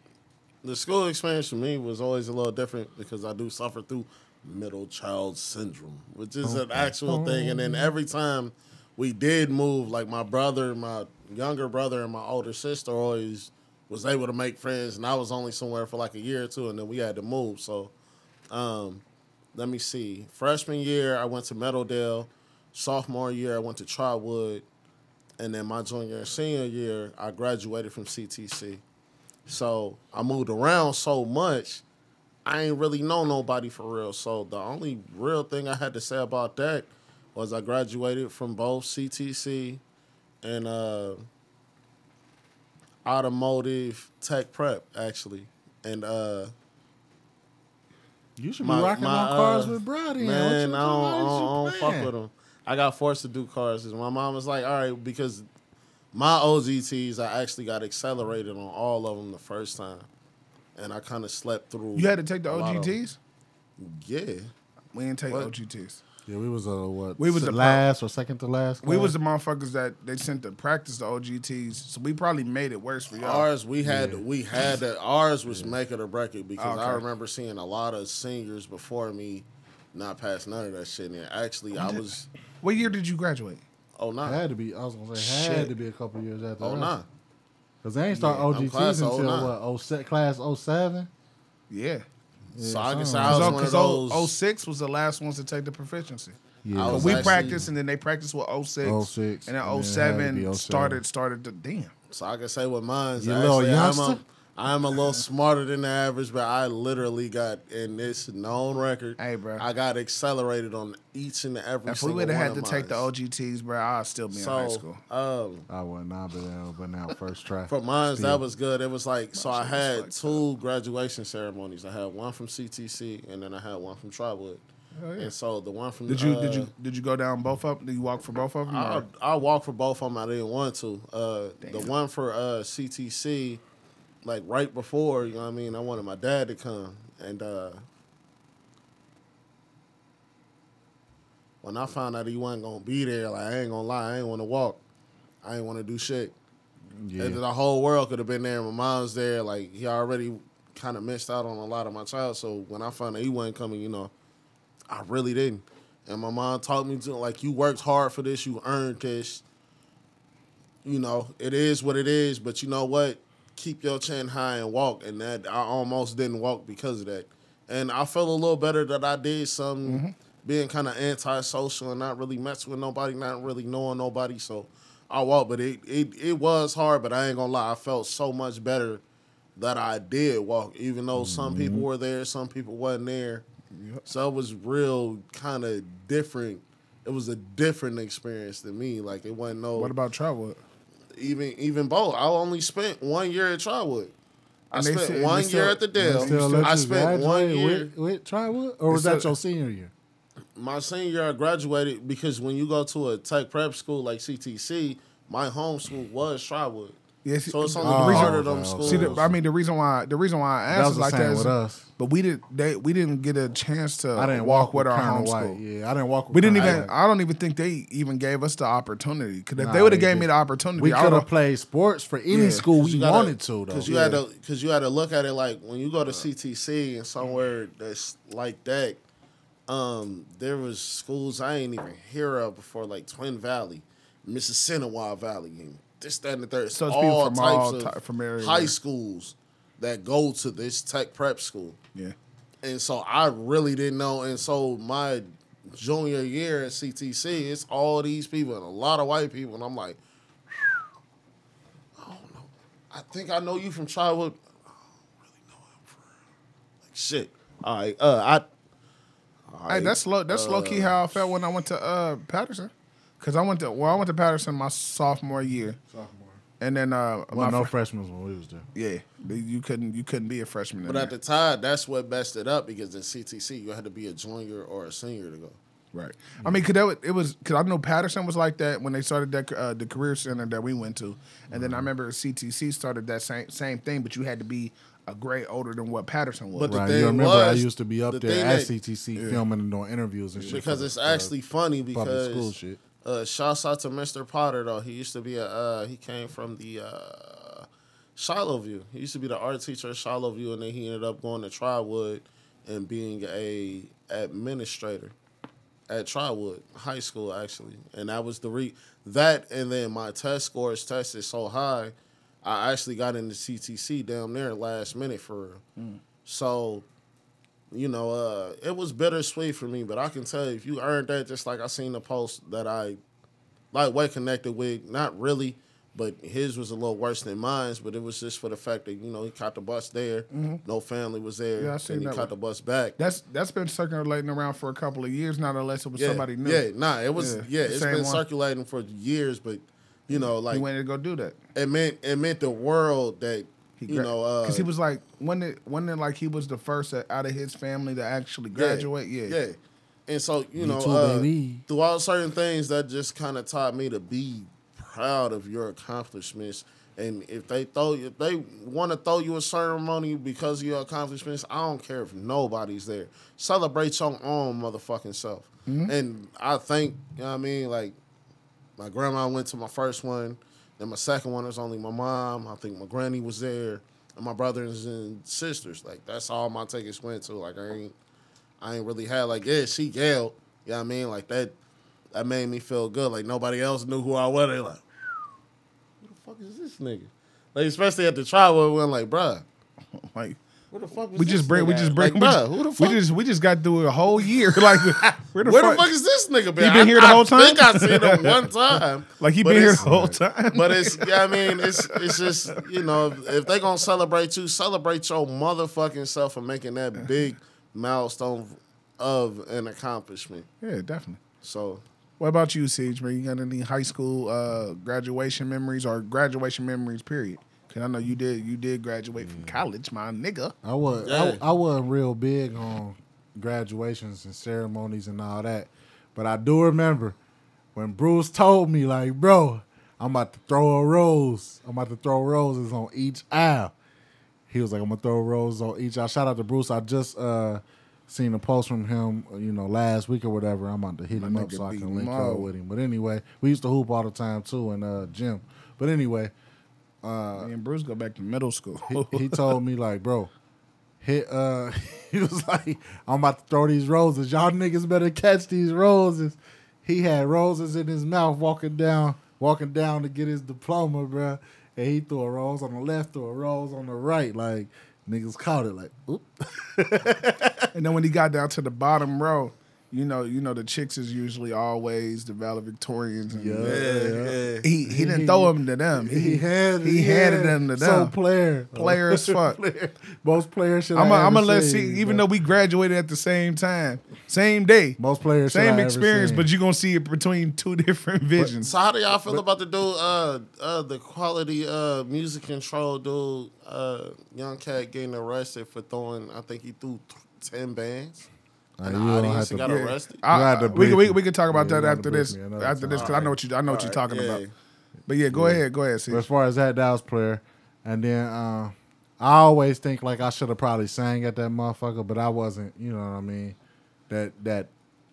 the school experience for me was always a little different because I do suffer through middle child syndrome, which is an actual thing. And then every time we did move, like my brother, my younger brother, and my older sister always was able to make friends, and I was only somewhere for like a year or two, and then we had to move. So, um, let me see. Freshman year, I went to Meadowdale. Sophomore year, I went to Trotwood. And then my junior and senior year, I graduated from CTC. So I moved around so much, I ain't really know nobody for real. So the only real thing I had to say about that was I graduated from both CTC and uh, automotive tech prep actually. And uh, You should be rocking my, on cars uh, with Brody. Man, I don't, I don't, I don't fuck with them. I got forced to do cars because my mom was like, all right, because my OGTs, I actually got accelerated on all of them the first time. And I kind of slept through. You had to take the a lot of 'em. OGTs. Yeah. We didn't take What? OGTs. Yeah, we was uh what? We was the the last or second to last. We class? was the motherfuckers that they sent to practice the OGTs, so we probably made it worse for y'all. Ours, we had, we had that. Ours was make it or break it because I Okay. remember seeing a lot of seniors before me not pass none of that shit. And actually, I was, What year did you graduate? oh, nah. It had to be. I was gonna say had Shit. to be a couple years after. Oh, that. nah. Cause they ain't start Yeah, I'm OGTs class until 09. what? Oh, set class 07? Yeah. So I guess something I was like one of Because oh, those. 06 was the last ones to take the proficiency. Yeah, was we actually- practiced and then they practiced with 06. 06, And then and then it had to 07 started started to damn. So I can say with mine, You little actually, I'm a, youngster? I'm a little smarter than the average, but I literally got in this known record. Hey, bro. I got accelerated on each and every. If we would have had to take the. OGTs, bro, I'd still be in high school. um, I would not been able been out first try. for mine, that was good. It was like so. I had fucked two graduation ceremonies. I had one from CTC, and then I had one from Trotwood. Hell yeah. And so the one from Did you uh, did you did you go down both of them? Did you walk for both of them? I, I walked for both of them. I didn't want to. Uh, the one for uh, CTC, like right before, you know what I mean? I wanted my dad to come. And uh, when I found out he wasn't going to be there, like, I ain't going to lie, I ain't want to walk. I ain't want to do shit. Yeah. And the whole world could have been there. My mom's there. Like, he already kind of missed out on a lot of my child. So when I found out he wasn't coming, you know, I really didn't. And my mom taught me to like you worked hard for this, you earned this. You know, it is what it is, but you know what? Keep your chin high and walk. And that I almost didn't walk because of that. And I felt a little better that I did something being kind of antisocial and not really messing with nobody, not really knowing nobody. So I walked, but it, it it was hard, but I ain't gonna lie, I felt so much better that I did walk, even though some Mm-hmm. people were there, some people wasn't there. So it was real kind of different. It was a different experience than me. Like it wasn't no What about Trotwood? Even even both. I only spent one year at Trotwood. I spent one year still- at the Dell. I spent one year. with, with or was that your senior year? my senior year, I graduated because when you go to a tech prep school like CTC, my home school was Trotwood. Yes, So it's only Oh, part okay, of them okay. schools. See, the, I mean, the reason why the reason why I That asked was is like same that, is- with us. but we didn't they we didn't get a chance to I didn't walk, walk, with our Colonel home White. school. Yeah, I didn't walk. With We didn't even. White. I don't even think they even gave us the opportunity. Because if Nah, they would have they gave me didn't. the opportunity, We I could have played sports for any Yeah, school 'Cause we gotta- wanted to, though. Because you had to, because you had to look at it like when you go to CTC and somewhere that's like that. Um, there was schools I ain't even hear of before, like Twin Valley, Mississinawa Valley, and this, that, and the third. So it's people all from types all of ty- from everywhere. high schools that go to this tech prep school. Yeah. And so I really didn't know. And so my junior year at CTC, it's all these people and a lot of white people. And I'm like, I don't know. I think I know you from childhood. I don't really know him for real. Like shit. All right. Uh, I. all Hey, right, that's low. That's low key how I felt when I went to uh, Patterson. Cause I went to well, I went to Patterson my sophomore year, Sophomore. and then uh, Well, my no fr- freshmen when we was there. yeah, you couldn't you couldn't be a freshman. in But at there. the time, that's what messed it up because in CTC, you had to be a junior or a senior to go. Right. I mean, cause that was, it was because I know Patterson was like that when they started that uh, the career center that we went to, and then I remember CTC started that same same thing, but you had to be a grade older than what Patterson was. But the Right. thing You remember I was, used to be up the there thing at that- CTC filming and doing interviews and shit. because for it's the, uh, actually funny public because school shit. Uh, shouts out to Mr. Potter though. He used to be a uh, he came from the uh, Shiloh View. He used to be the art teacher at Shiloh View, and then he ended up going to Trotwood and being a administrator at Trotwood High School actually. And that was the re that and then my test scores tested so high, I actually got into CTC down there last minute for real. So you know, uh, it was bittersweet for me, but I can tell you, if you earned that, just like I seen the post that I like way connected with, not really, but his was a little worse than mine's, but it was just for the fact that, you know, he caught the bus there, no family was there, Mm-hmm. Yeah, I and he that caught one. the bus back. That's that's been circulating around for a couple of years now, unless it was yeah, somebody new. yeah, nah, it was, Yeah, yeah, it's been one. circulating for years, but, you know, like, went to go do that. it meant, it meant the world that, you know, uh, because he was like, when it when it like he was the first out of his family to actually graduate. Yeah, Yeah. And so, you Me know, too, uh, baby. throughout certain things that just kind of taught me to be proud of your accomplishments. And if they throw you, if they want to throw you a ceremony because of your accomplishments, I don't care if nobody's there. Celebrate your own motherfucking self. And I think, you know what I mean, like my grandma went to my first one. Then my second one was only my mom. I think my granny was there, and my brothers and sisters. Like that's all my tickets went to. Like I ain't, I ain't really had like yeah she yelled. You know what I mean? Like that, that made me feel good. Like nobody else knew who I was. They like, who the fuck is this nigga? Like especially at the trial, we went like, bruh, like where the fuck? Was we this just bring we just bring we, bruh, just, who the we just we just got through a whole year. Like where the where fuck? the fuck is this nigga been? He been I- here the whole time? I think I seen him one time. like he but been here the it's- whole time. But it's yeah, I mean, it's it's just you know, if, if they gonna celebrate you, celebrate your motherfucking self for making that big milestone of an accomplishment. yeah, definitely. So What about you, Siege? Man, you got any high school uh, graduation memories or graduation memories? Period. Cause I know you did. You did graduate from college, my nigga. I was Yeah. I, I wasn't real big on graduations and ceremonies and all that, but I do remember when Bruce told me like, "Bro, I'm about to throw a rose. I'm about to throw roses on each aisle." He was like, "I'm gonna throw roses on each aisle." Shout out to Bruce. I just uh, seen a post from him, uh, you know, last week or whatever. I'm about to hit My him up so I can link up with him. But anyway, we used to hoop all the time too in uh, gym. But anyway. Me and Bruce go back to middle school. he, he told me like, bro, hit. Uh, he was like, I'm about to throw these roses. Y'all niggas better catch these roses. He had roses in his mouth walking down, walking down to get his diploma, bro. And he threw a rose on the left, threw a rose on the right. Like niggas caught it. Like, oop. and then when he got down to the bottom row, you know, you know, the chicks is usually always the valedictorians. And Yeah. yeah. He he didn't throw them to them. He, He had he handed them to So them. player, Player as fuck. Player. Most players should. I'm gonna let see. Even though we graduated at the same time, same day, most players, same experience, but you're gonna see it between two different visions. So how do y'all feel about the dude, uh, uh, the quality uh, music control dude, uh, young cat getting arrested for throwing? I think he threw t- ten bands. Nah, you the don't audience have to- got Yeah. arrested. I- You had to I- we, brief we, we can talk about Yeah, that you had to after this. me another After this, because I know what you I know what you're talking yeah. about. But yeah, go ahead, go ahead. See, But as far as that Dallas player, and then uh, I always think like I should have probably sang at that motherfucker, but I wasn't. You know what I mean? That that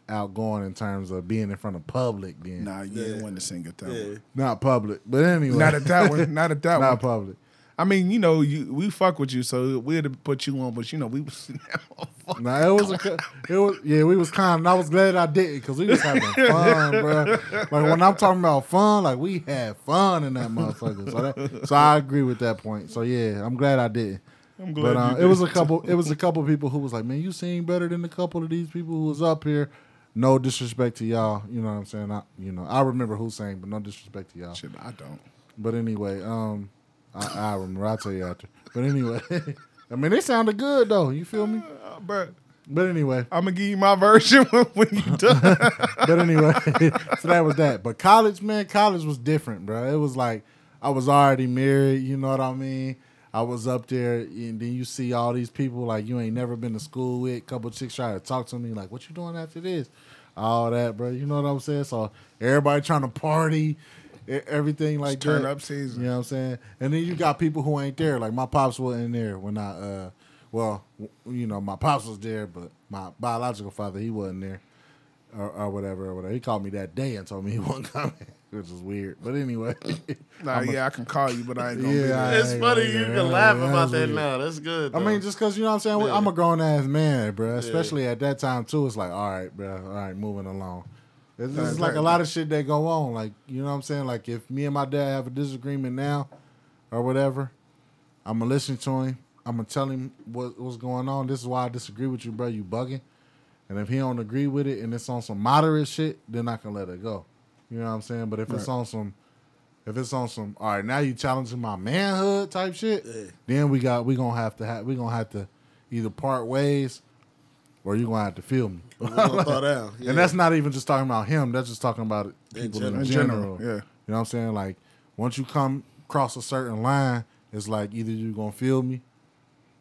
outgoing in terms of being in front of public. Then nah, you didn't want to sing it that Yeah. one. not public, but anyway, Not at that one. Not at that not one. Not public. I mean, you know, you we fuck with you, so we'd have put you on, but you know, we was Nah, it was a, it was yeah, we was kind, and I was glad I didn't because we was having fun, bro. Like when I'm talking about fun, like we had fun in that motherfucker. So that, so I agree with that point. So yeah, I'm glad I didn't. I'm glad But um, it was a couple. It was a couple people who was like, "Man, you sing better than a couple of these people who was up here." No disrespect to y'all, you know what I'm saying. I, you know, I remember who sang, but no disrespect to y'all. Shit, I don't. But anyway, um, I, I remember. I'll tell you after. But anyway, I mean, they sounded good though. You feel me? Uh, but But anyway, I'm gonna give you my version when, when you done. but anyway, so that was that. But college, man, college was different, bro. It was like I was already married. You know what I mean? I was up there, and then you see all these people like you ain't never been to school with. couple chicks try to talk to me like, "What you doing after this?" All that, bro. You know what I'm saying? So everybody trying to party, everything like turn that. up season. You know what I'm saying? And then you got people who ain't there. Like my pops wasn't there when I, uh, well, you know, my pops was there, but my biological father he wasn't there, or, or whatever, or whatever. He called me that day and told me he wasn't coming, which is weird. But anyway, Nah, yeah, I can call you, but I ain't gonna Yeah, be there. It's funny you do can that. laugh Yeah, about that weird. now. That's good. I mean, just because you know what I'm saying, Yeah. I'm a grown ass man, bro. Especially at that time too. It's like, all right, bro, all right, moving along. It's, it's Right, like a lot of shit that go on. Like you know what I'm saying. Like if me and my dad have a disagreement now, or whatever, I'm gonna listen to him. I'm gonna tell him what what's going on. This is why I disagree with you, bro. You bugging. And if he don't agree with it and it's on some moderate shit, then I can let it go. You know what I'm saying? But if it's on some if it's on some all right, now you challenging my manhood type shit, Yeah. then we got we gonna have to have we gonna have to either part ways or you gonna have to feel me. We're gonna throw down. Yeah. And that's not even just talking about him, that's just talking about people in, general. In general. general, yeah. You know what I'm saying? Like once you come cross a certain line, it's like either you're gonna feel me,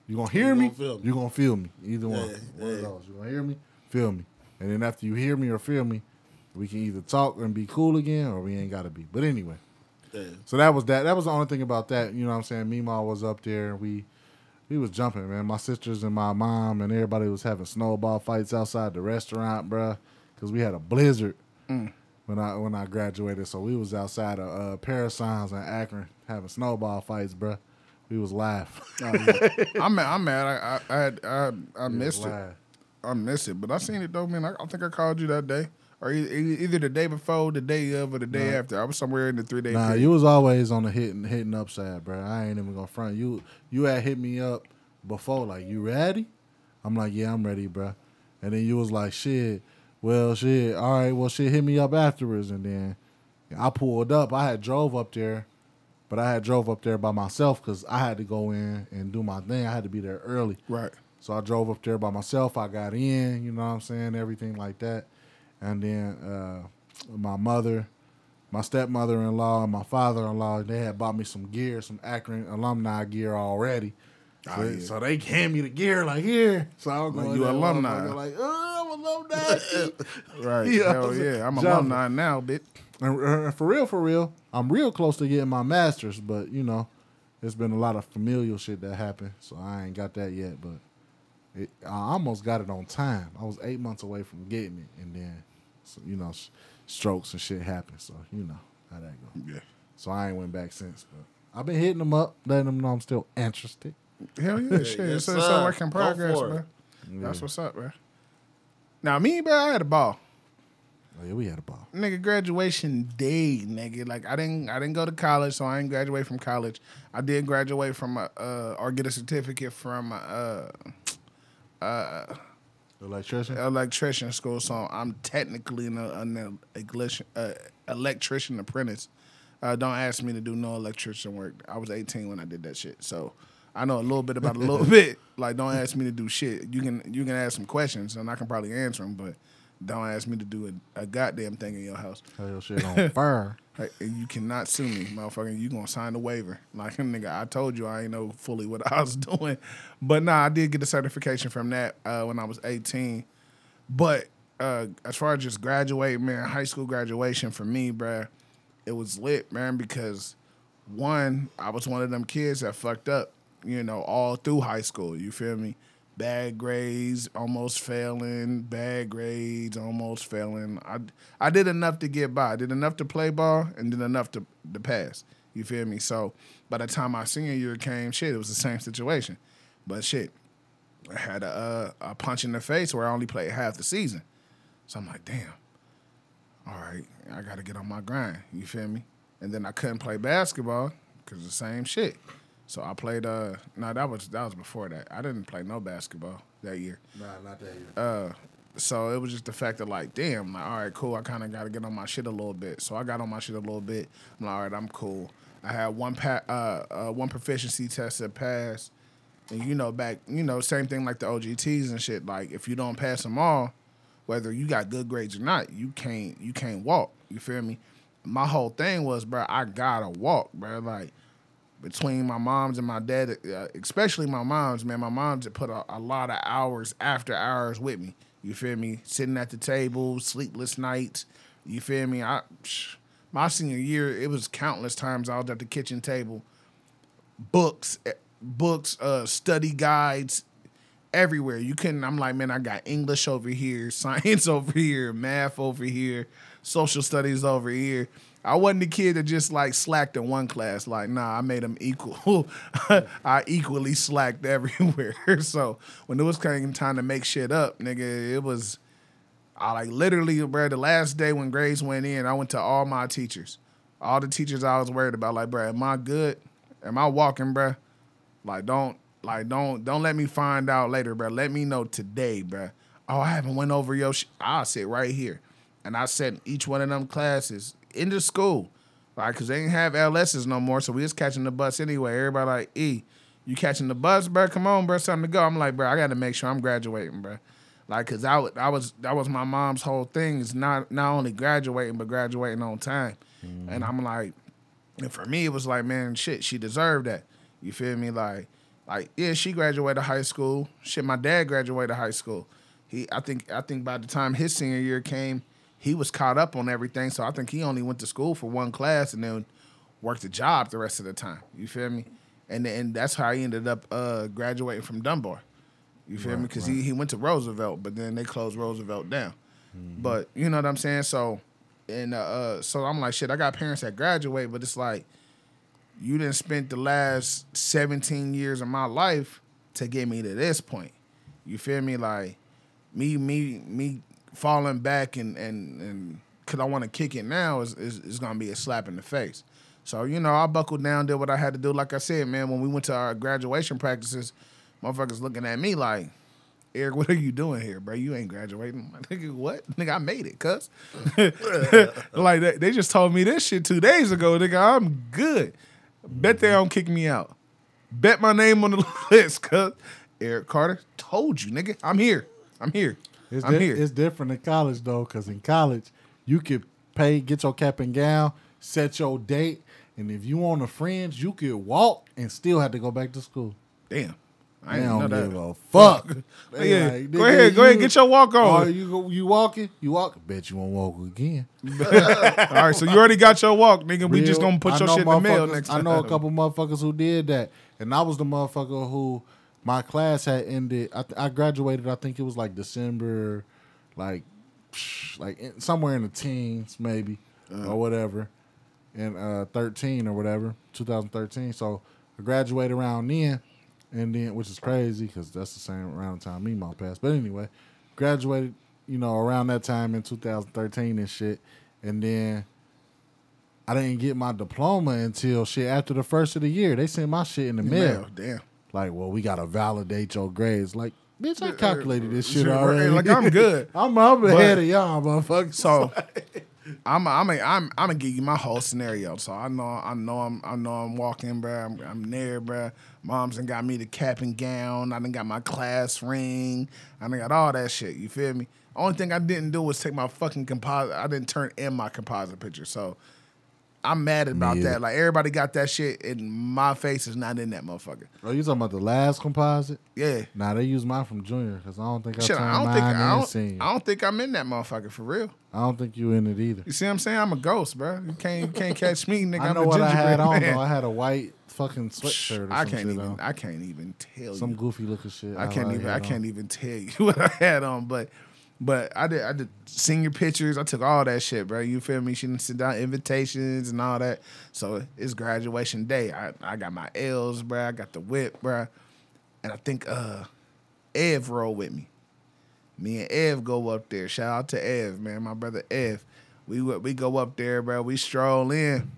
you're gonna hear You me, gonna me. you gonna feel me. Either one. Yeah, One of those. You gonna hear me, feel me. And then after you hear me or feel me, we can either talk and be cool again or we ain't gotta be. But anyway. Yeah. So that was that. That was the only thing about that. You know what I'm saying? Meemaw was up there and we we was jumping, man. My sisters and my mom and everybody was having snowball fights outside the restaurant, bruh. Cause we had a blizzard when I when I graduated. So we was outside of uh Parasigns in Akron having snowball fights, bruh. We was live. I'm mad. I'm mad. I I I, I, I missed it. I missed it, but I seen it though, man. I, I think I called you that day, or either the day before, the day of, or the day after. I was somewhere in the three day. Nah, period. you was always on the hitting hitting upside, bro. I ain't even gonna front you. You had hit me up before, like you ready? I'm like, yeah, I'm ready, bro. And then you was like, shit. Well, shit. All right. Well, shit. Hit me up afterwards, and then I pulled up. I had drove up there, but I had drove up there by myself because I had to go in and do my thing. I had to be there early. right. So I drove up there by myself. I got in, you know what I'm saying, everything like that. And then uh, my mother, my stepmother in law, and my father in law, they had bought me some gear, some Akron alumni gear already. So, Oh, yeah. so they hand me the gear like here. So I was Like going you alumni. motherfucker, Like, oh, I'm alumni. Right. Yeah, I Hell yeah. I'm jumping. alumni now, bitch. and, uh, for real, for real, I'm real close to getting my master's, but you know, there's been a lot of familial shit that happened, so I ain't got that yet. But it, I almost got it on time. I was eight months away from getting it, and then, so, you know, s- strokes and shit happen. So you know how that go. Yeah. So I ain't went back since, but I've been hitting them up, letting them know I'm still interested. Hell yeah. Shit. yes, it's, it's a work in progress, for it. man. That's what's up, man. Now me, bro, I had a ball. Oh, yeah, we had a ball. nigga graduation day nigga like i didn't i didn't go to college so i didn't graduate from college i did graduate from a, uh or get a certificate from uh uh Electrician. electrician school, so I'm technically an, an electrician, uh, electrician apprentice. Uh, don't ask me to do no electrician work. I was 18 when I did that shit, so I know a little bit about a little bit. Like, don't ask me to do shit. You can you can ask some questions, and I can probably answer them, but don't ask me to do a, a goddamn thing in your house. Your shit on fire. Like, you cannot sue me, motherfucker. You gonna sign the waiver? Like, nigga, I told you I ain't know fully what I was doing, but nah, I did get the certification from that uh, when I was 18. But uh, as far as just graduating, man, high school graduation for me, bruh, it was lit, man, because one, I was one of them kids that fucked up, you know, all through high school. You feel me? Bad grades, almost failing. Bad grades, almost failing. I I did enough to get by. I did enough to play ball and did enough to to pass. You feel me? So by the time my senior year came, shit, it was the same situation. But shit, I had a, uh, a punch in the face where I only played half the season. So I'm like, damn. All right, I got to get on my grind. You feel me? And then I couldn't play basketball because the same shit. So I played. Uh, no, that was that was before that. I didn't play no basketball that year. Nah, not that year. Uh, so it was just the fact that like, damn, like, all right, cool. I kind of got to get on my shit a little bit. So I got on my shit a little bit. I'm like, all right, I'm cool. I had one pa- uh, uh, one proficiency test that passed, and you know, back, you know, same thing like the OGTs and shit. Like, if you don't pass them all, whether you got good grades or not, you can't you can't walk. You feel me? My whole thing was, bro, I gotta walk, bro. Like between my moms and my dad, uh, especially my mom's, man, my mom's put a, a lot of hours after hours with me. You feel me? Sitting at the table, sleepless nights. You feel me? I my senior year, it was countless times I was at the kitchen table, books, eh, books, uh, study guides, everywhere. You couldn't. I'm like, man, I got English over here, science over here, math over here, social studies over here. I wasn't the kid that just like slacked in one class. Like, nah, I made them equal. I equally slacked everywhere. so when it was came time to make shit up, nigga, it was. I like literally, bro. The last day when grades went in, I went to all my teachers, all the teachers I was worried about. Like, bro, am I good? Am I walking, bro? Like, don't like don't don't let me find out later, bro. Let me know today, bro. Oh, I haven't went over your. Sh-. I'll sit right here, and I sat in each one of them classes in the school, like, cause they didn't have LSs no more, so we was catching the bus anyway. Everybody like, E, you catching the bus, bro? Come on, bro, it's time to go. I'm like, bro, I got to make sure I'm graduating, bro. Like, cause I, I was that was my mom's whole thing is not not only graduating but graduating on time, and mm-hmm. I'm like, and for me it was like, man, shit, she deserved that. You feel me? Like, like yeah, she graduated high school. Shit, my dad graduated high school. He, I think, I think by the time his senior year came, he was caught up on everything. So I think he only went to school for one class and then worked a job the rest of the time. You feel me? And and that's how he ended up uh, graduating from Dunbar. You feel me? Because he, he went to Roosevelt, but then they closed Roosevelt down. But you know what I'm saying? So and uh, uh, so I'm like, shit, I got parents that graduate, but it's like you didn't spend the last 17 years of my life to get me to this point. You feel me? Like me, me, me falling back and and and cause I want to kick it now is, is is gonna be a slap in the face. So you know, I buckled down, did what I had to do. Like I said, man, when we went to our graduation practices, motherfuckers looking at me like, Eric, what are you doing here, bro? You ain't graduating. I'm nigga, what? Nigga, I made it, cuz. like they, they just told me this shit two days ago, nigga. I'm good. Bet they don't kick me out. Bet my name on the list, cuz. Eric Carter told you, nigga. I'm here. I'm here. It's, I'm di- here. it's different in college though, because in college you could pay, get your cap and gown, set your date, and if you on the fringe, you could walk and still have to go back to school. Damn. I They don't give a fuck. Oh, they Yeah, like, go ahead, go ahead, get your walk Oh, on. you you walking? You walk? Bet you won't walk again. All right, so you already got your walk, nigga. We just gonna put I your shit in the mail next I time. know a couple motherfuckers who did that, and I was the motherfucker who my class had ended. I, th- I graduated. I think it was like December, like like in, somewhere in the teens, maybe Uh-huh. or whatever, in uh, thirteen or whatever, 2013. So I graduated around then, and then which is crazy because that's the same around the time me mom passed. But anyway, graduated, you know, around that time in 2013 and shit, and then. I didn't get my diploma until shit after the first of the year. They sent my shit in the mail. Mail, damn. Like, well, we gotta validate your grades. Like, Bitch, I er, calculated this shit already. like, I'm good. I'm, I'm ahead of y'all, motherfucker. So I'm I'm I'm I'm gonna give you my whole scenario. So I know I know I'm I know I'm walking, bro. I'm, I'm there, bruh. Mom's done got me the cap and gown. I done got my class ring. I done got all that shit. You feel me? Only thing I didn't do was take my fucking composite. I didn't turn in my composite picture. So I'm mad about Yeah. that. Like everybody got that shit, and my face is not in that motherfucker. Oh, you talking about the last composite? Yeah. Nah, they use mine from junior because I don't think I Shit, turned I don't mine think in I don't, senior. I don't think I'm in that motherfucker for real. I don't think you in it either. You see what I'm saying? I'm a ghost, bro. You can't you can't catch me, nigga. I I'm know a what I had on man. though. I had a white fucking sweatshirt or I can't even. on. I can't even tell Some you. Some goofy looking shit. I can't even. I had can't even tell you what I had on. But, but I did. I did senior pictures. I took all that shit, bro. You feel me? She didn't sit down invitations and all that. So it's graduation day. I I got my L's, bro. I got the whip, bro. And I think uh, Ev rolled with me. Me and Ev go up there. Shout out to Ev, man. My brother Ev. We we go up there, bro. We stroll in.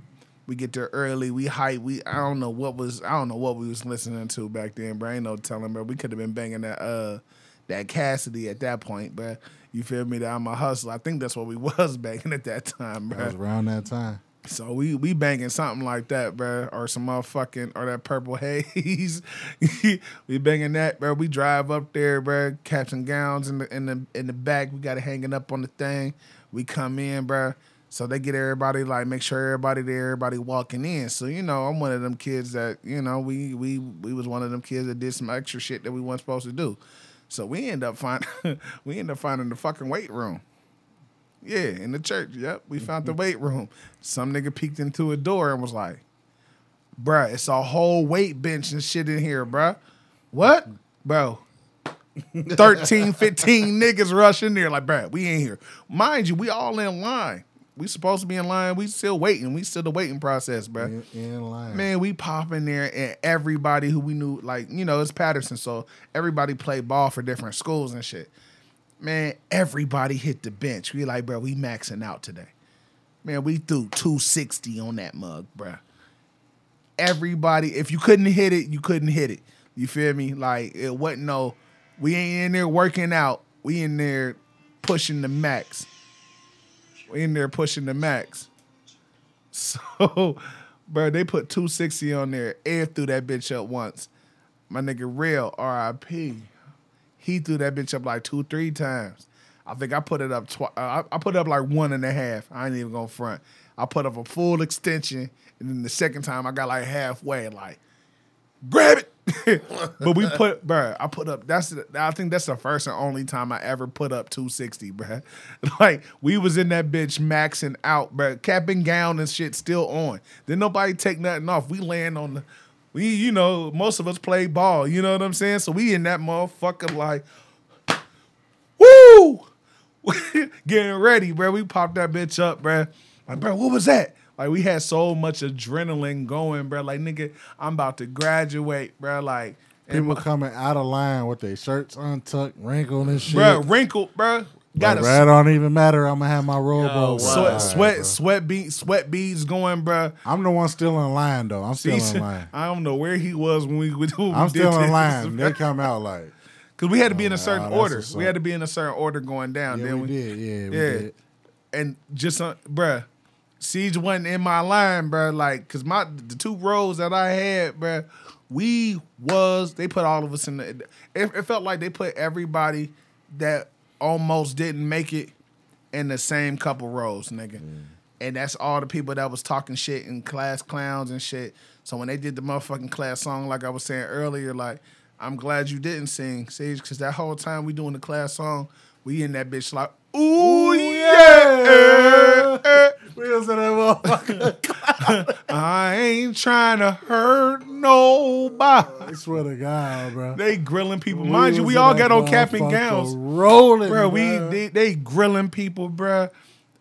We get there early. We hype. We I don't know what was I don't know what we was listening to back then, bro. Ain't no telling, bro. We could have been banging that uh that Cassidy at that point, bro. You feel me? That I'm a hustler. I think that's what we was banging at that time, That bro. was around that time. So we we banging something like that, bro, or some motherfucking or that purple haze. we banging that, bro. We drive up there, bro. Caps and gowns in the in the in the back. We got it hanging up on the thing. We come in, bro. So they get everybody like make sure everybody there, everybody walking in. So you know, I'm one of them kids that you know we we we was one of them kids that did some extra shit that we weren't supposed to do. So we end up find we end up finding the fucking weight room. Yeah, in the church. Yep. We found the weight room. Some nigga peeked into a door and was like, bruh, it's a whole weight bench and shit in here, bruh. What? Bro. 13, 15 niggas rush in there like, bruh, we in here. Mind you, we all in line. We supposed to be in line. We still waiting. We still the waiting process, bruh. In, in line. Man, we pop in there and everybody who we knew, like, you know, it's Patterson, so everybody played ball for different schools and shit. Man, everybody hit the bench. We like, bro, we maxing out today. Man, we threw 260 on that mug, bro. Everybody, if you couldn't hit it, you couldn't hit it. You feel me? Like, it wasn't no, we ain't in there working out. We in there pushing the max. In there pushing the max. So, bro, they put 260 on there. Air threw that bitch up once. My nigga Real, RIP. He threw that bitch up like two, three times. I think I put it up twice. Uh, I, I put it up like one and a half. I ain't even gonna front. I put up a full extension, and then the second time I got like halfway, like grab it. but we put, bruh, I put up. That's I think that's the first and only time I ever put up 260, bruh. Like we was in that bitch maxing out, bruh. Cap and gown and shit still on. Then nobody take nothing off. We land on the. We, you know, most of us play ball. You know what I'm saying? So we in that motherfucker like, woo, getting ready, bro. We popped that bitch up, bro. Like, bro, what was that? Like, we had so much adrenaline going, bro. Like, nigga, I'm about to graduate, bro. Like, and People coming out of line with their shirts untucked, wrinkled and shit. bro, wrinkled, bro. Got Like, a bro, don't even matter. I'm gonna have my robe Yo, on. sweat, wow. sweat, bro. sweat beads, sweat beads going, bro. I'm the one still in line though. I'm still He's- in line. I don't know where he was when we, when we I'm still in this, line. bro. They come out like, Cause we had to be in a Oh, certain wow, that's order. what's We had to be in a certain order going down. yeah, then we did. Yeah, we yeah. did. and just uh, bruh, Siege wasn't in my line, bruh. Like, cause my the two rows that I had, bruh, we was they put all of us in the. It, it felt like they put everybody that almost didn't make it in the same couple rows, nigga. Mm. And that's all the people that was talking shit in class clowns and shit. So when they did the motherfucking class song, like I was saying earlier, like I'm glad you didn't sing, Sage, because that whole time we doing the class song, we in that bitch like, ooh yeah. Eh, we eh, eh. In that motherfucker. I ain't trying to hurt nobody. I swear to God, bro. They grilling people. Mind you, we all got on cap and gowns. rolling, Bro, we bruh. they, they grilling people, bro.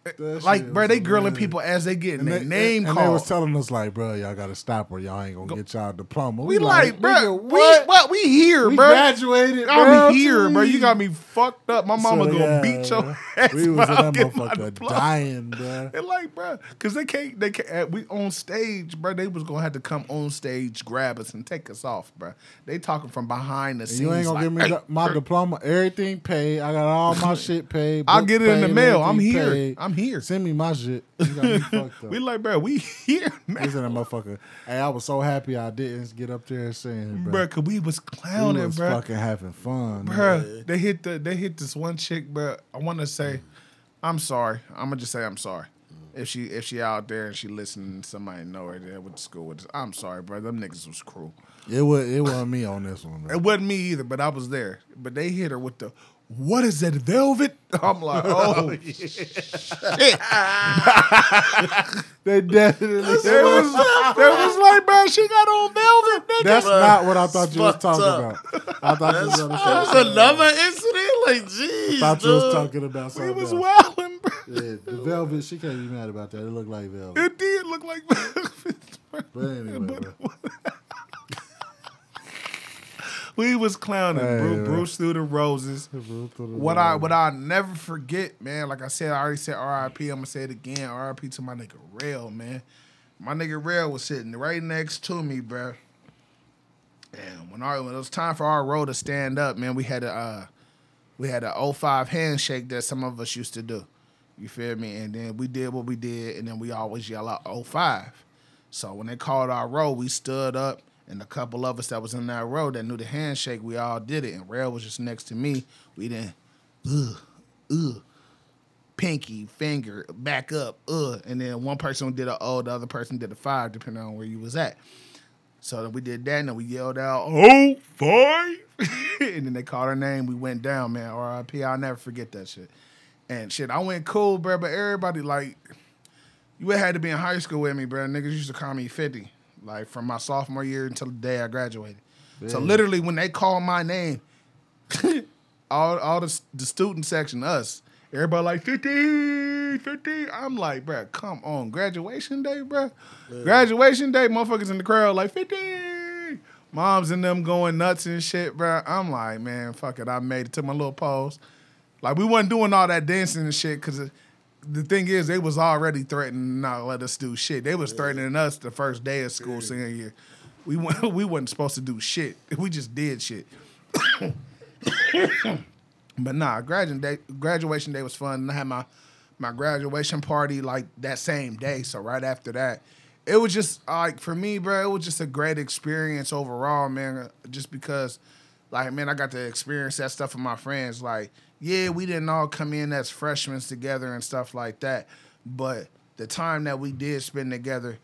That Like, bro, they grilling people as they getting their name and called. they was telling us like, bro, y'all gotta stop or y'all ain't gonna get y'all diploma. we like, bro, we what? We we here, We bro. graduated. I'm here, bro. You got me fucked up. My mama So, gonna yeah, beat your bro. ass. We was in that motherfucker dying, bro. And like, bro, because they can't, they can't. We on stage, bro. They was gonna have to come on stage, grab us, and take us off, bro. They talking from behind the scenes. You ain't gonna like, give me "Hey, the- my diploma. Everything paid. I got all my shit paid. I'll get it in the mail. I'm here. paid. I'm here. Send me my shit. You got me fucked up. We like, bro, we here, man. Listen, that motherfucker. Hey, I was so happy I didn't get up there and sing bro. Bro, cause we was we clowning, was bro. fucking having fun. Bro, they hit the they hit this one chick, bro. I want to say, I'm sorry. I'm gonna just say I'm sorry. If she if she out there and she listening, somebody know her there with the school with us. I'm sorry, bro. Them niggas was cruel. It was it wasn't me on this one. Bro. It wasn't me either, but I was there. But they hit her with the what is that velvet? I'm like, oh, oh shit. They definitely. They was, they was like, bro, she got on velvet, nigga. That's Bro, not what I thought you was talking up. about. I thought you was, gonna say, That's another incident. Like, jeez, thought you was talking about we something. was wilding, bro. Yeah, the velvet. She can't be mad about that. It looked like velvet. It did look like velvet. bro. But anyway, bro. We was clowning. Hey, Bruce. Bruce through the roses. What I what I never forget, man. Like I said, I already said R.I.P. I'm gonna say it again. R.I.P. to my nigga Rail, man. My nigga Rail was sitting right next to me, bro. And when our when it was time for our row to stand up, man, we had a uh, we had a 05 handshake that some of us used to do. You feel me? And then we did what we did, and then we always yell out 05. So when they called our row, we stood up, and a couple of us that was in that row that knew the handshake, we all did it. And Rail was just next to me. We didn't, ugh, ugh, pinky, finger, back up, ugh. And then one person did a O, the other person did a five, depending on where you was at. So then we did that, and then we yelled out, oh, five. and then they called our name. We went down, man. RIP. I'll never forget that shit. And shit, I went cool, bro, but everybody, like, you had to be in high school with me, bro. Niggas used to call me 50, like, from my sophomore year until the day I graduated. So literally, when they called my name, all all the, the student section, us, everybody like 50, 50. I'm like, bro, come on. Graduation day, bro. Graduation day, motherfuckers in the crowd like 50. Moms and them going nuts and shit, bro. I'm like, man, fuck it. I made it to my little pose. Like, we wasn't doing all that dancing and shit because the thing is, they was already threatening not to let us do shit. They was threatening us the first day of school senior year. We, wa- we wasn't supposed to do shit. We just did shit. But nah, graduation day, graduation day was fun. And I had my my graduation party like that same day. So right after that, it was just like for me, bro. It was just a great experience overall, man. Just because, like, man, I got to experience that stuff with my friends. Like, yeah, we didn't all come in as freshmen together and stuff like that, but the time that we did spend together,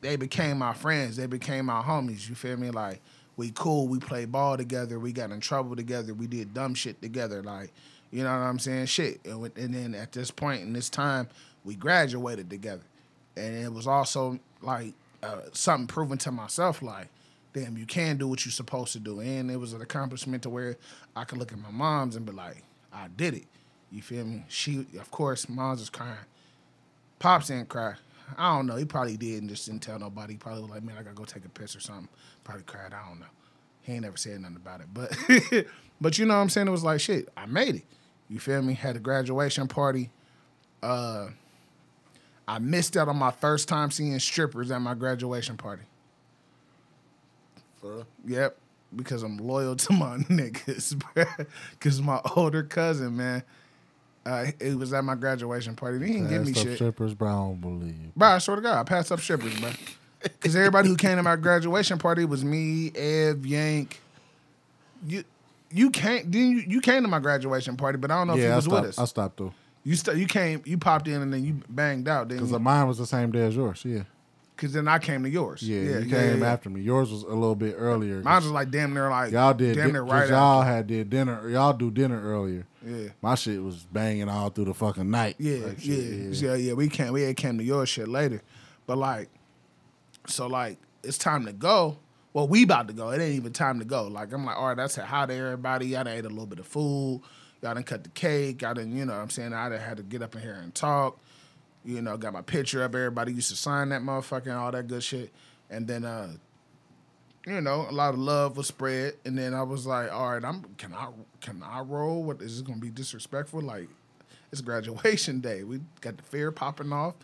they became my friends. They became my homies. You feel me? Like we cool. We played ball together. We got in trouble together. We did dumb shit together. Like you know what I'm saying? Shit. And, and then at this point in this time, we graduated together, and it was also like uh, something proven to myself. Like, damn, you can do what you're supposed to do, and it was an accomplishment to where I could look at my mom's and be like, I did it. You feel me? She, of course, mom's is crying. Pops didn't cry. I don't know. He probably did and just didn't tell nobody. He probably was like, man, I gotta go take a piss or something. Probably cried. I don't know. He ain't never said nothing about it. But but you know what I'm saying? It was like shit, I made it. You feel me? Had a graduation party. Uh I missed out on my first time seeing strippers at my graduation party. Yep. Because I'm loyal to my niggas, bro. Because my older cousin, man, uh, it was at my graduation party. He didn't give me shit. strippers, bro. I don't believe. Bro, I swear to God, I passed up strippers, bro. Because everybody who came to my graduation party was me, Ev, Yank. You you came didn't you, you came to my graduation party, but I don't know if yeah, you I was stopped. with us. I stopped though. You st- you came, you popped in and then you banged out, Because mine was the same day as yours. Yeah. Because then I came to yours. Yeah, yeah, you yeah, came yeah. after me. Yours was a little bit earlier. Mine was like damn near like y'all did. damn di- near 'cause right y'all after. had did dinner. Y'all do dinner earlier. Yeah. My shit was banging all through the fucking night. Yeah, Like yeah, yeah, yeah. We came, we had came to your shit later, but like, so like, it's time to go. Well, we about to go. It ain't even time to go. Like, I'm like, all right, that's it. Hi to everybody. Y'all done ate a little bit of food. Y'all done cut the cake. Y'all done, you know what I'm saying? I done had to get up in here and talk. You know, got my picture up. Everybody used to sign that motherfucker and all that good shit. And then uh you know, a lot of love was spread, and then I was like, all right, I'm can I can I roll? What is this gonna be disrespectful? Like, it's graduation day. We got the fair popping off,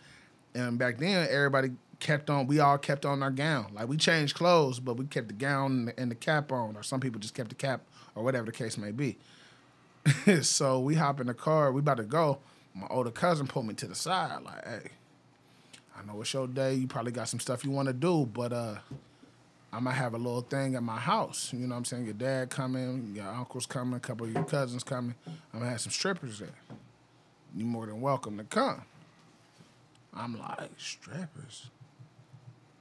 and back then everybody kept on. We all kept on our gown. Like we changed clothes, but we kept the gown and the, and the cap on, or some people just kept the cap, or whatever the case may be. so we hop in the car. We about to go. My older cousin pulled me to the side, like, hey. I know it's your day. You probably got some stuff you want to do, but uh, I'm gonna have a little thing at my house. You know what I'm saying? Your dad coming, your uncles coming, a couple of your cousins coming. I'm gonna have some strippers there. You more than welcome to come. I'm like, strippers?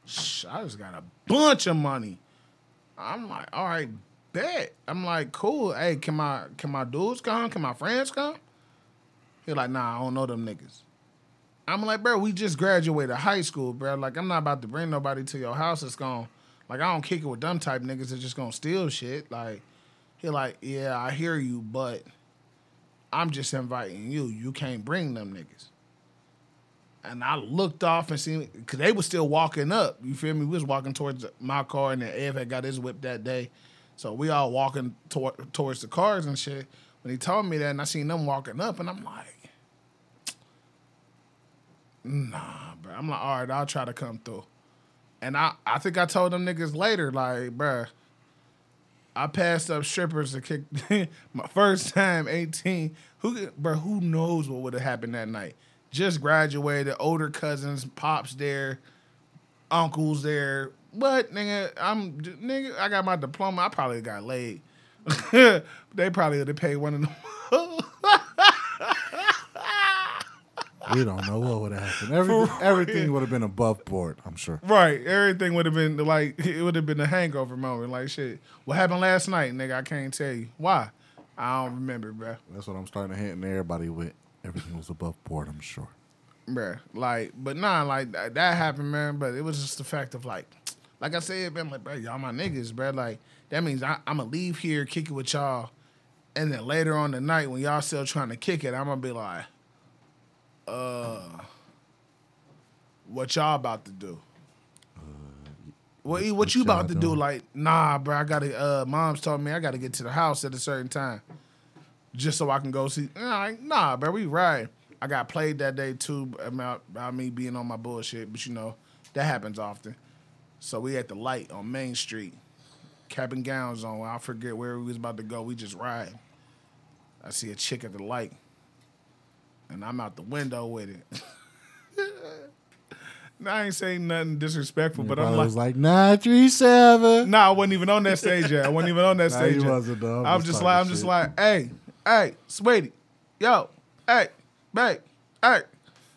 Shh, I just got a bunch of money. I'm like, all right, bet. I'm like, cool. Hey, can my can my dudes come? Can my friends come? He like, nah, I don't know them niggas. I'm like, bro, we just graduated high school, bro. Like, I'm not about to bring nobody to your house that's going like I don't kick it with them type niggas that's just gonna steal shit. Like, he like, yeah, I hear you, but I'm just inviting you. You can't bring them niggas. And I looked off and seen because they was still walking up. You feel me? We was walking towards my car, and then Ev had got his whip that day, so we all walking tor- towards the cars and shit. When he told me that, and I seen them walking up, and I'm like, nah, bro. I'm like, all right, I'll try to come through. And I, I think I told them niggas later, like, bruh, I passed up strippers to kick my first time, 18. Who, bro, who knows what would have happened that night? Just graduated, older cousins, pops there, uncles there. But nigga, I'm nigga, I got my diploma. I probably got laid. they probably would have paid one of them. We don't know what would have happened. Everything, everything would have been above board, I'm sure. Right. Everything would have been like it would have been a hangover moment. Like shit. What happened last night, nigga? I can't tell you. Why? I don't remember, bruh. That's what I'm starting to hint in everybody with. Everything was above board, I'm sure. Bruh. Like, but nah, like that, that happened, man. But it was just the fact of like, like I said, man, like, bro, y'all my niggas, bruh. Like, that means I, I'm gonna leave here, kick it with y'all, and then later on the night when y'all still trying to kick it, I'm gonna be like, uh, what y'all about to do? What, what, what you about to do? Like, nah, bro, I gotta. Uh, mom's told me I gotta get to the house at a certain time, just so I can go see. Nah, nah, bro, we right. I got played that day too about, about me being on my bullshit, but you know that happens often. So we at the light on Main Street, cap and gowns on. I forget where we was about to go. We just ride. I see a chick at the light, and I'm out the window with it. Now, I ain't saying nothing disrespectful, but I'm like, was like nine three seven. Nah, I wasn't even on that stage yet. I wasn't even on that Nah, stage you yet. wasn't, though. I'm just like, I'm just like, hey, hey, sweetie, yo, hey, babe, hey.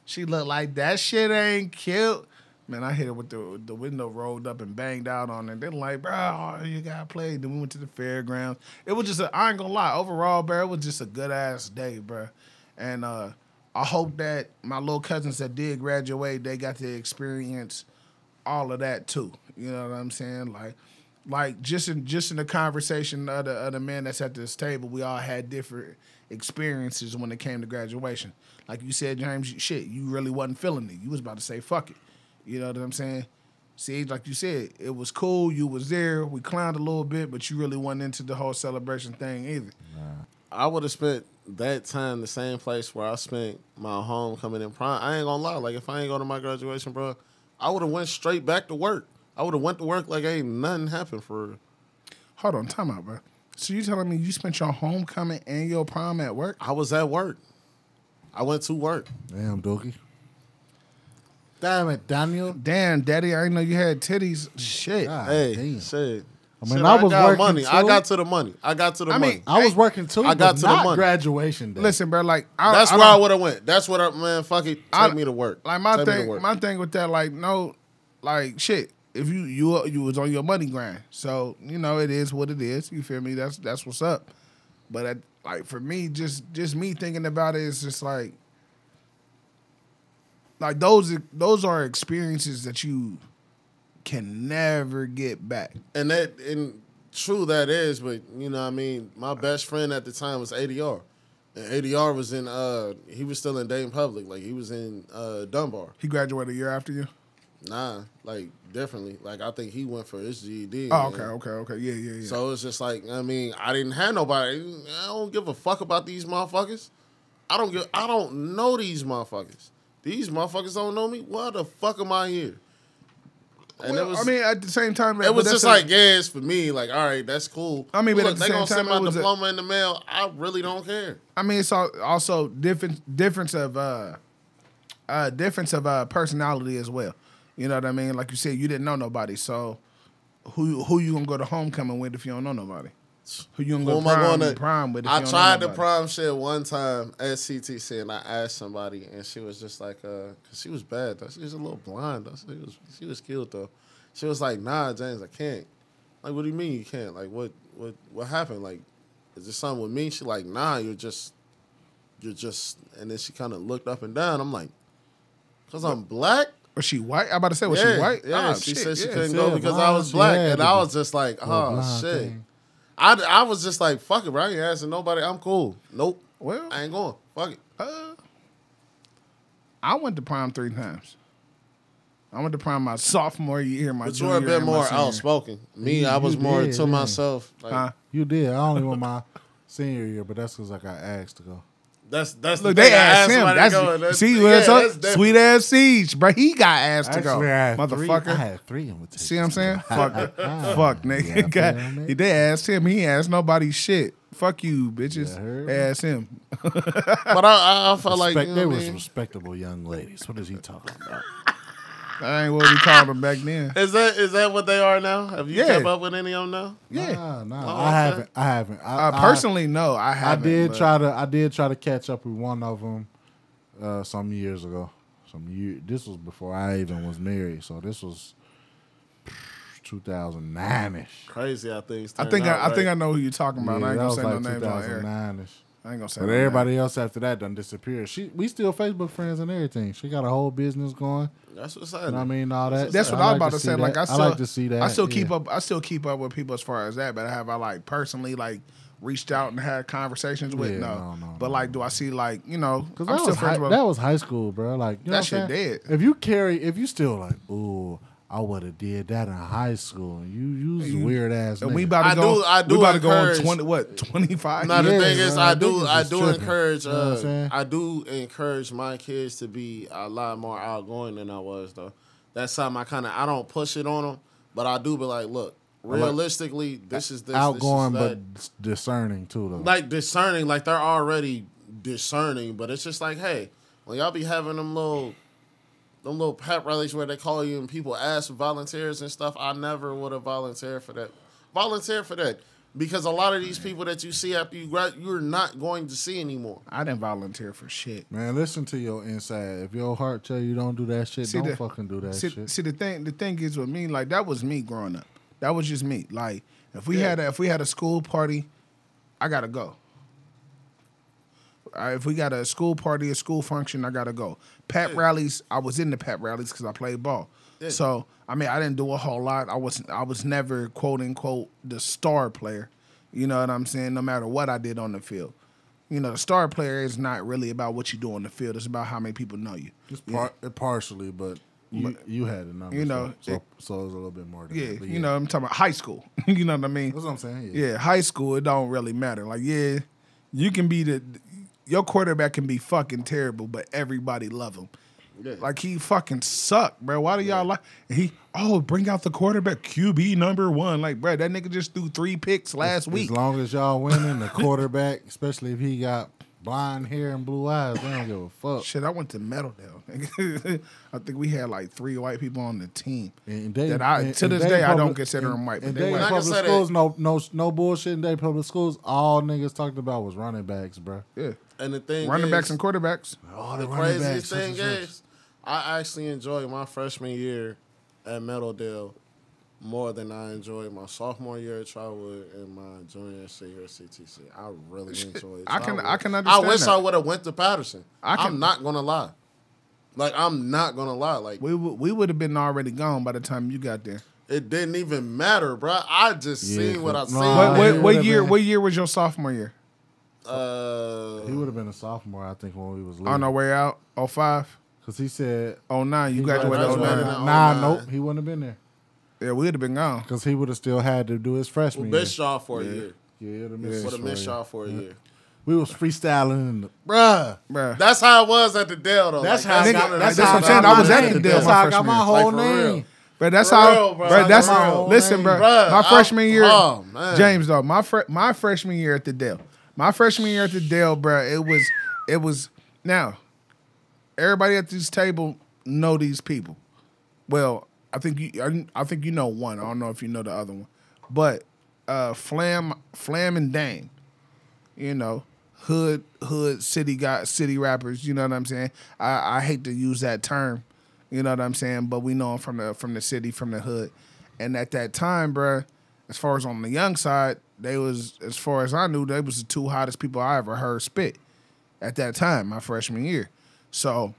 She looked like that shit ain't cute. Man, I hit her with the the window rolled up and banged out on it. They're like, bro, you got played. Then we went to the fairgrounds. It was just, a, I ain't gonna lie. Overall, bro, it was just a good ass day, bro. And uh, I hope that my little cousins that did graduate, they got to experience all of that too. You know what I'm saying? Like, like just in just in the conversation of the, of the men that's at this table, we all had different experiences when it came to graduation. Like you said, James, shit, you really wasn't feeling it. You was about to say fuck it. You know what I'm saying? See, like you said, it was cool. You was there. We clowned a little bit, but you really wasn't into the whole celebration thing either. I would have spent that time the same place where I spent my homecoming in prime. I ain't gonna lie, like if I ain't go to my graduation, bro, I would have went straight back to work. I would have went to work like ain't nothing happened for real. Hold on, time out, bro. So you telling me you spent your homecoming and your prom at work? I was at work. I went to work. Damn, Dookie. Damn it, Daniel. Damn, daddy, I didn't know you had titties. Shit. God hey, damn. shit. I mean, Shit, I was got working money. I too. got to the money. I got to the I money. mean, I was working too. I got but to the not money. graduation day. Listen, bro, like I, That's I where I don't- would have went. That's what I man. Fuck it. Take I- me to work. Like my Take me to thing, work. my thing with that, like no, like shit. If you you you was on your money grind, so you know it is what it is. You feel me? That's that's what's up. But at, like for me, just just me thinking about it is just like like those those are experiences that you can never get back. and that and true that is, but you know, what I mean, my best friend at the time was ADR, and ADR was in uh he was still in Dayton Public, like he was in uh Dunbar. He graduated a year after you. Nah, like differently. Like I think he went for his GED. Oh, man. okay, okay, okay. Yeah, yeah, yeah. So it's just like I mean, I didn't have nobody. I don't give a fuck about these motherfuckers. I don't give. I don't know these motherfuckers. These motherfuckers don't know me. Why the fuck am I here? And Well, it was. I mean, at the same time, it was just like yeah, it's for me. Like all right, that's cool. I mean, but Look, at the they same gonna time, send my was a- diploma in the mail. I really don't care. I mean, it's all, also different difference of uh, uh, difference of uh, personality as well. You know what I mean? Like you said, you didn't know nobody, so who who you gonna go to homecoming with if you don't know nobody? Who you gonna Who go am prom, going to prom with? I tried the prom shit one time at CTC, and I asked somebody, and she was just like, uh, cause she was bad. Though. She was a little blind. She was she was cute though. She was like, Nah, James, I can't. Like, what do you mean you can't? Like, what what what happened? Like, is there something with me? She like, Nah, you're just you're just. And then she kind of looked up and down. I'm like, cause I'm black. Was she white? I'm about to say, was yeah, she white? Yeah, Oh, she shit, said she yeah. couldn't go because I was black, and I was just like, oh blind shit. thing. I, I was just like, fuck it, bro. I ain't asking nobody. I'm cool. Nope. Well, I ain't going. Fuck it. uh, I went to prom three times. I went to prom my sophomore year, my But you junior were a bit and my more senior. outspoken. Me, You- I was more did, to yeah. myself. Like, Huh? You did. I only went my senior year, but that's because I got asked to go. That's that's Look, the they thing. I asked him. somebody to That's, go, and that's see, yeah, what's up? that's sweet ass siege, bro. He got asked to go, Actually, I had three- motherfucker. I had three invitations. See what I'm saying? to go. Fuck it. Fuck, nigga. Yeah, Got- feel me? he they asked him. He asked nobody shit. Fuck you, bitches. Yeah. Ask him. But I, I, I felt like Respect- you they know what I was mean? respectable young ladies. What is he talking about? I ain't what we called them back then. Is that is that what they are now? Have you Yeah. kept up with any of them now? Yeah. Nah, nah. Oh, I okay. haven't. I haven't. I, Uh, personally, no, I I, I haven't. did but- try to. I did try to catch up with one of them uh, some years ago. Some year. This was before I even was married. So this was 2009 ish. Crazy how things. I think out, I, I think I know who you're talking about. Yeah, I ain't that gonna was say like no names on air. 2009. I ain't gonna say. But no everybody else after that done disappeared. She, we still Facebook friends and everything. She got a whole business going. That's what's You know happening. what I mean? All that. That's what I was about to see say. Like. I still, like to see that. I still keep yeah. up. I still keep up with people as far as that. But have I like personally like reached out and had conversations with? Yeah, no. no, no, But like, do I see like you know? Cause that was, high, that was high school, bro. Like you know That what I'm shit dead. If you carry, if you still like, ooh, I would have did that in high school. You use You- weird ass. and we nigga. about to I go. do- I do we about to go on twenty. What twenty five? Now the Yeah, thing is, bro, I do, I do tripping. encourage, You know I'm uh, saying? I do encourage my kids to be a lot more outgoing than I was though. That's something I kind of, I don't push it on them, but I do be like, look, like- realistically, this is this, outgoing this is but discerning too, though. like discerning, like they're already discerning, but it's just like, hey, when y'all be having them little, them little pep rallies where they call you and people ask volunteers and stuff, I never would have volunteered for that. Volunteer for that because a lot of these people that you see after you grad, you're not going to see anymore. I didn't volunteer for shit. Man, listen to your inside. If your heart tell you don't do that shit, See don't the- fucking do that See, shit. see the thing. The thing is with me, like that was me growing up. That was just me. Like if we Yeah. had a, if we had a school party, I gotta go. If we got a school party, a school function, I gotta go. Pep Yeah. rallies, I was in the pep rallies because I played ball. Yeah. So I mean, I didn't do a whole lot. I was I was never quote unquote the star player. You know what I'm saying? No matter what I did on the field. You know, the star player is not really about what you do on the field. It's about how many people know you. It's par- partially, but you, you had a number. you know, so, so, it- so it was a little bit more. Than Yeah, that, you know, I'm talking about high school. you know what I mean? That's what I'm saying. Yeah. Yeah, high school, it don't really matter. Like, yeah, you can be the your quarterback can be fucking terrible, but everybody love him. Yeah. Like he fucking suck, bro. Why do y'all like he? Oh, bring out the quarterback QB number one. Like, bro, that nigga just threw three picks last week. As long as y'all winning, the quarterback, especially if he got blonde hair and blue eyes, they don't give a fuck. Shit, I went to Meadowdale. nigga. I think we had like three white people on the team. And they, That I- and- to and this they day, I don't consider and- them white, but And they they white. Public say that- schools, no, no, no bullshit. In they public schools, all niggas talked about was running backs, bro. Yeah, And the thing running is, backs and quarterbacks. All the running craziest backs, thing is, I actually enjoyed my freshman year at Meadowdale more than I enjoyed my sophomore year at Trotwood and my junior year at CTC. I really enjoyed. It. I can- I can I wish that. I would have went to Patterson. I can- I'm not gonna lie. Like I'm not gonna lie. Like We w- we would have been already gone by the time you got there. it didn't even matter, bro. I just Yeah, seen what I no, seen. What, what, what year? What year was your sophomore year? Uh, He would have been a sophomore, I think, when we was. On our way out, 05? Cause he said Oh nine, you he graduated oh graduated nine. in Nah, 09. nope, he wouldn't have been there. Yeah, we'd have been gone. Cause he would have still had to do his freshman Well, year. missed y'all for a year. Yeah, the Would miss have missed y'all for a year. We was freestyling in the bruh. Bruh. That's how it was at the Dell though. That's Like, how I got. one of That's the how I what I'm saying. got I was my at name. the Dell That's my how I got my freshman whole. Like, for name. real. But that's For how, real, bro. bro. That's Like, how. Listen, bro. Bruh, my I- freshman year, oh, man. James, though. My fr- my freshman year at the Dell. My freshman year at the Dell, bro. It was, it was. Now, everybody at this table know these people. Well, I think you. I, I think you know one. I don't know if you know the other one, but uh, Flam, Flam, and Dame. You know, hood, hood, city got city rappers. You know what I'm saying? I, I hate to use that term. You know what I'm saying? But we know them from the from the city, from the hood. And at that time, bruh, as far as on the young side, they was as far as I knew, they was the two hottest people I ever heard spit at that time, my freshman year. So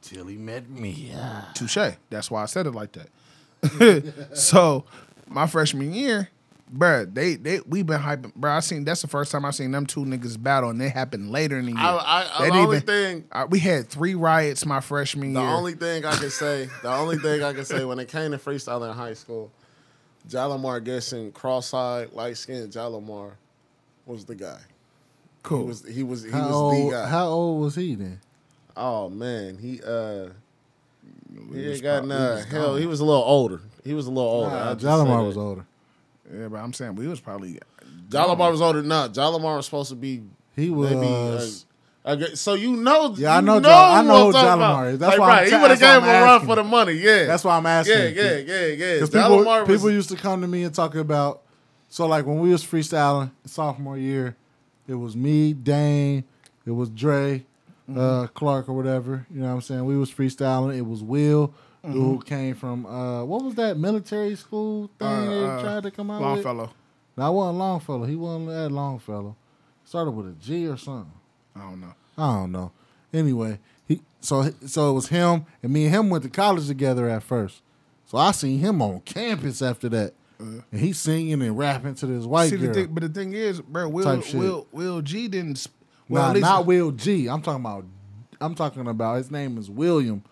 Till he met me. touche. That's why I said it like that. so my freshman year, bruh, they they we been hyping, bruh. I seen that's the first time I seen them two niggas battle, and they happened later in the year. I, I, They the didn't only even- thing, Uh, we had three riots my freshman the year. The only thing I can say, the only thing I can say when it came to freestyling in high school, Jalamar guessing cross-eyed, light-skinned Jalamar, was the guy. cool. He was he was he How was old? the guy. How old was he then? oh man, he uh. He He got prob- nah. was Hell, gone. he was a little older. He was a little older. Nah, I'll just say Jalamar was older. yeah, but I'm saying we was probably Jalamar was older. Nah, Jalamar was supposed to be He maybe. was. Uh, okay, so you know, Yeah, I know know, Ja- I know who Jalamar is. That's like, why I'm. He would have gave him a run for the money. Yeah, That's why I'm asking. Yeah, yeah, yeah, yeah. Because people, was, people used to come to me and talk about. So like when we was freestyling sophomore year, it was me, Dane, it was Dre, Mm-hmm. uh, Clark or whatever. You know what I'm saying? We was freestyling. It was Will, Mm-hmm. who came from uh, what was that military school thing Uh, they uh, tried to come out with? Longfellow. No, I wasn't Longfellow. He wasn't that Longfellow. Started with a G or something. I don't know. I don't know. Anyway, he so so it was him and me and him went to college together at first. So I seen him on campus after that, uh-huh. and he's singing and rapping to this white. See, girl. the thing, but the thing is, bro, Will. Will Will G didn't. Well, nah, not Will G. I'm talking about. I'm talking about his name is William,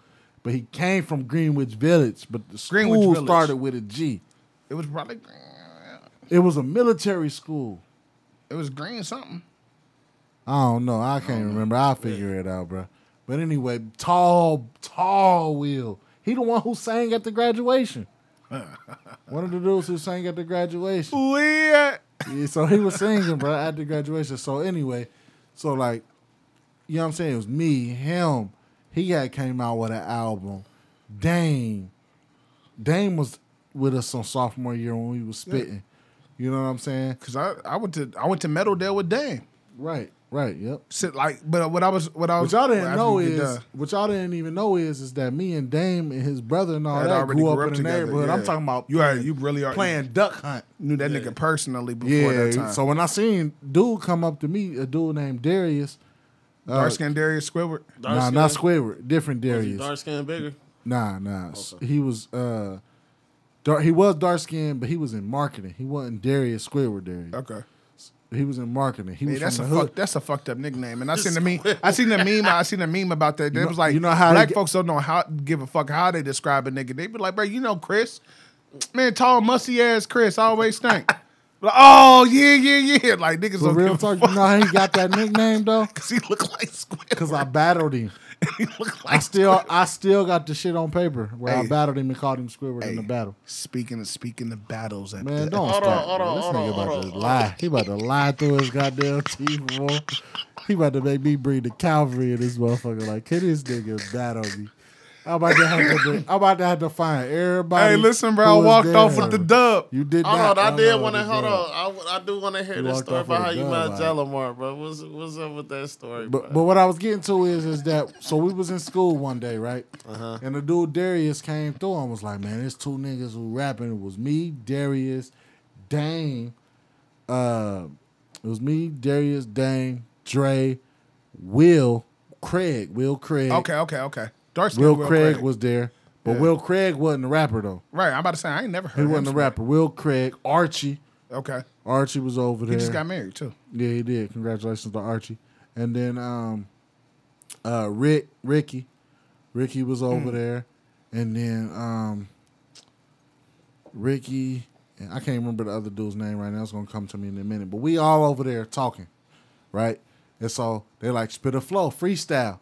but he came from Greenwich Village. But the school Greenwich Village. started with a G. it was probably It was a military school. it was green something. I don't know. I can't remember. I'll figure it out, bro. But anyway, tall, tall Will. He the one who sang at the graduation. one of the dudes who sang at the graduation. Weird. Yeah, so he was singing, bro, at the graduation. So anyway, so like, you know what I'm saying? It was me, him. He had came out with an album. Dame. Dame was with us on sophomore year when we was spitting. You know what I'm saying? Cause I, I went to I went to Meadowdale with Dame. Right, right, yep. Sit like, but what I was what I was What y'all didn't know is done, what y'all didn't even know is is that me and Dame and his brother and all had that already grew up grew in the together, neighborhood. I'm talking about you are you really are playing duck hunt. knew that nigga personally before Yeah. that time. So when I seen dude come up to me, a dude named Darius. Uh, dark skinned Darius Squidward. nah, not Squidward, different Darius. Dark skin bigger. Nah, nah. He was uh, dark, he was dark skinned, but he was in marketing. He wasn't Darius Squidward. Darius. Okay. He was in marketing. He Hey, was that's a from the hood. fuck, that's a fucked up nickname, and I seen the meme. I seen the meme. I seen the meme about that. It know- was like you know how black get- folks don't know how give a fuck how they describe a nigga. They be like, bro, you know Chris, man, tall musty ass Chris always stink. like, oh yeah, yeah, yeah. Like niggas But don't real give talk, a fuck you know how he got that nickname though? because he look like Squidward. Because I battled him. He look I like still, I still got the shit on paper where I battled him and called him Squidward in the battle. Speaking of speaking of battles, at Man, the, don't Hold start. on, on, this nigga on, about to lie. He about to lie through his goddamn teeth, boy. He about to make me bring the cavalry in this motherfucker. Like, can this nigga battle me? I'm about to have to. I'm about to have to find everybody. Hey, listen, bro. I walked off with the dub. You did Hold not. on, I did want to hold on. I, I do want to hear You this story about how you dub, met like- Jalamar, bro. What's what's up with that story, But bro? but what I was getting to is is that so we was in school one day, right? Uh-huh. And the dude Darius came through and was like, "Man, there's two niggas who rapping. It was me, Darius, Dame. Uh, it was me, Darius, Dame, Dre, Will, Craig, Will Craig. Okay, okay, okay. Dark Will, Will Craig, Craig was there, but Yeah. Will Craig wasn't a rapper though. right. I'm about to say I ain't never heard. He wasn't a rapper. Will Craig, Archie, Okay, Archie was over there. he just got married too. Yeah, he did. Congratulations to Archie. And then um uh Rick, Ricky. Ricky was over there, and then um, Ricky and I can't remember the other dude's name right now. It's gonna come to me in a minute. But we all over there talking, right? And so they like spit a flow, freestyle.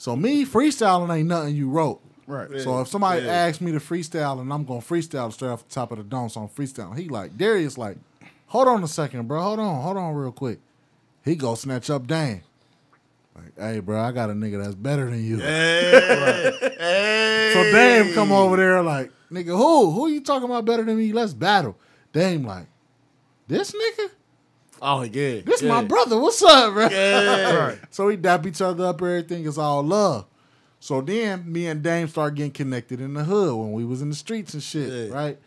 So me freestyling ain't nothing you wrote. Right. So if somebody Yeah. asks me to freestyle and I'm gonna freestyle straight off the top of the dome, so I'm freestyling. He like Darius like, hold on a second, bro. Hold on, hold on real quick. He go snatch up Dame. Like, hey, bro, I got a nigga that's better than you. Hey, hey. So Dame come over there like, nigga, who? Who you talking about better than me? Let's battle. Dame like, this nigga? Oh yeah, This yeah. my brother. What's up, bro? Yeah. Right. So we dap each other up, everything is all love. So then me and Dame start getting connected in the hood when we was in the streets and shit, Yeah. right?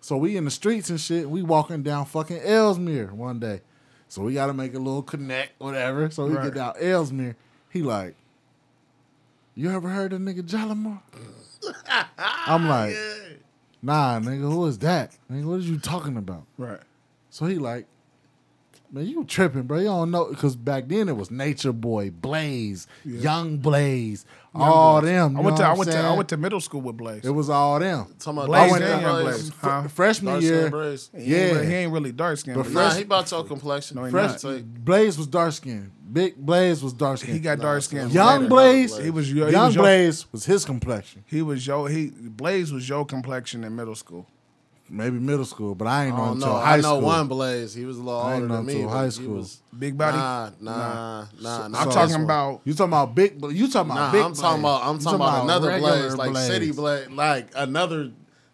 So we in the streets and shit, we walking down fucking Ellesmere one day. So we gotta make a little connect, whatever. So we Right. get down Ellesmere. He like, you ever heard of nigga Jalamar? I'm like, nah, nigga, who is that? Nigga, what are you talking about? Right. So he like, man, you tripping, bro. You don't know because back then it was Nature Boy, Blaze, Young Blaze, all them. I went to I went I'm to I went to middle school with Blaze. It was all them. Talking about Blaze dark and skin Young Blaze. Blaze. Huh? Fr- freshman Dark year, skin Blaze. He ain't yeah. he ain't really dark skinned. But But Nah, fresh- he about your complexion. No, he fresh, not. Blaze was dark skinned. Big Blaze was dark skinned. he got Nah, dark it's skin. Young Blaze. Blaze, He was yo- he Young was yo- Blaze was his complexion. He was yo. He Blaze was your complexion in middle school. Maybe middle school, but I ain't I know don't until know. high I know school. one Blaze. He was a little I ain't older know than me. until but high he school. was- Big body. Nah, nah, nah, nah. I'm So- talking about You talking about big? You talking about Nah, big? I'm talking Blaze. about. I'm You talking about another regular Blaze, like City Blaze, like another,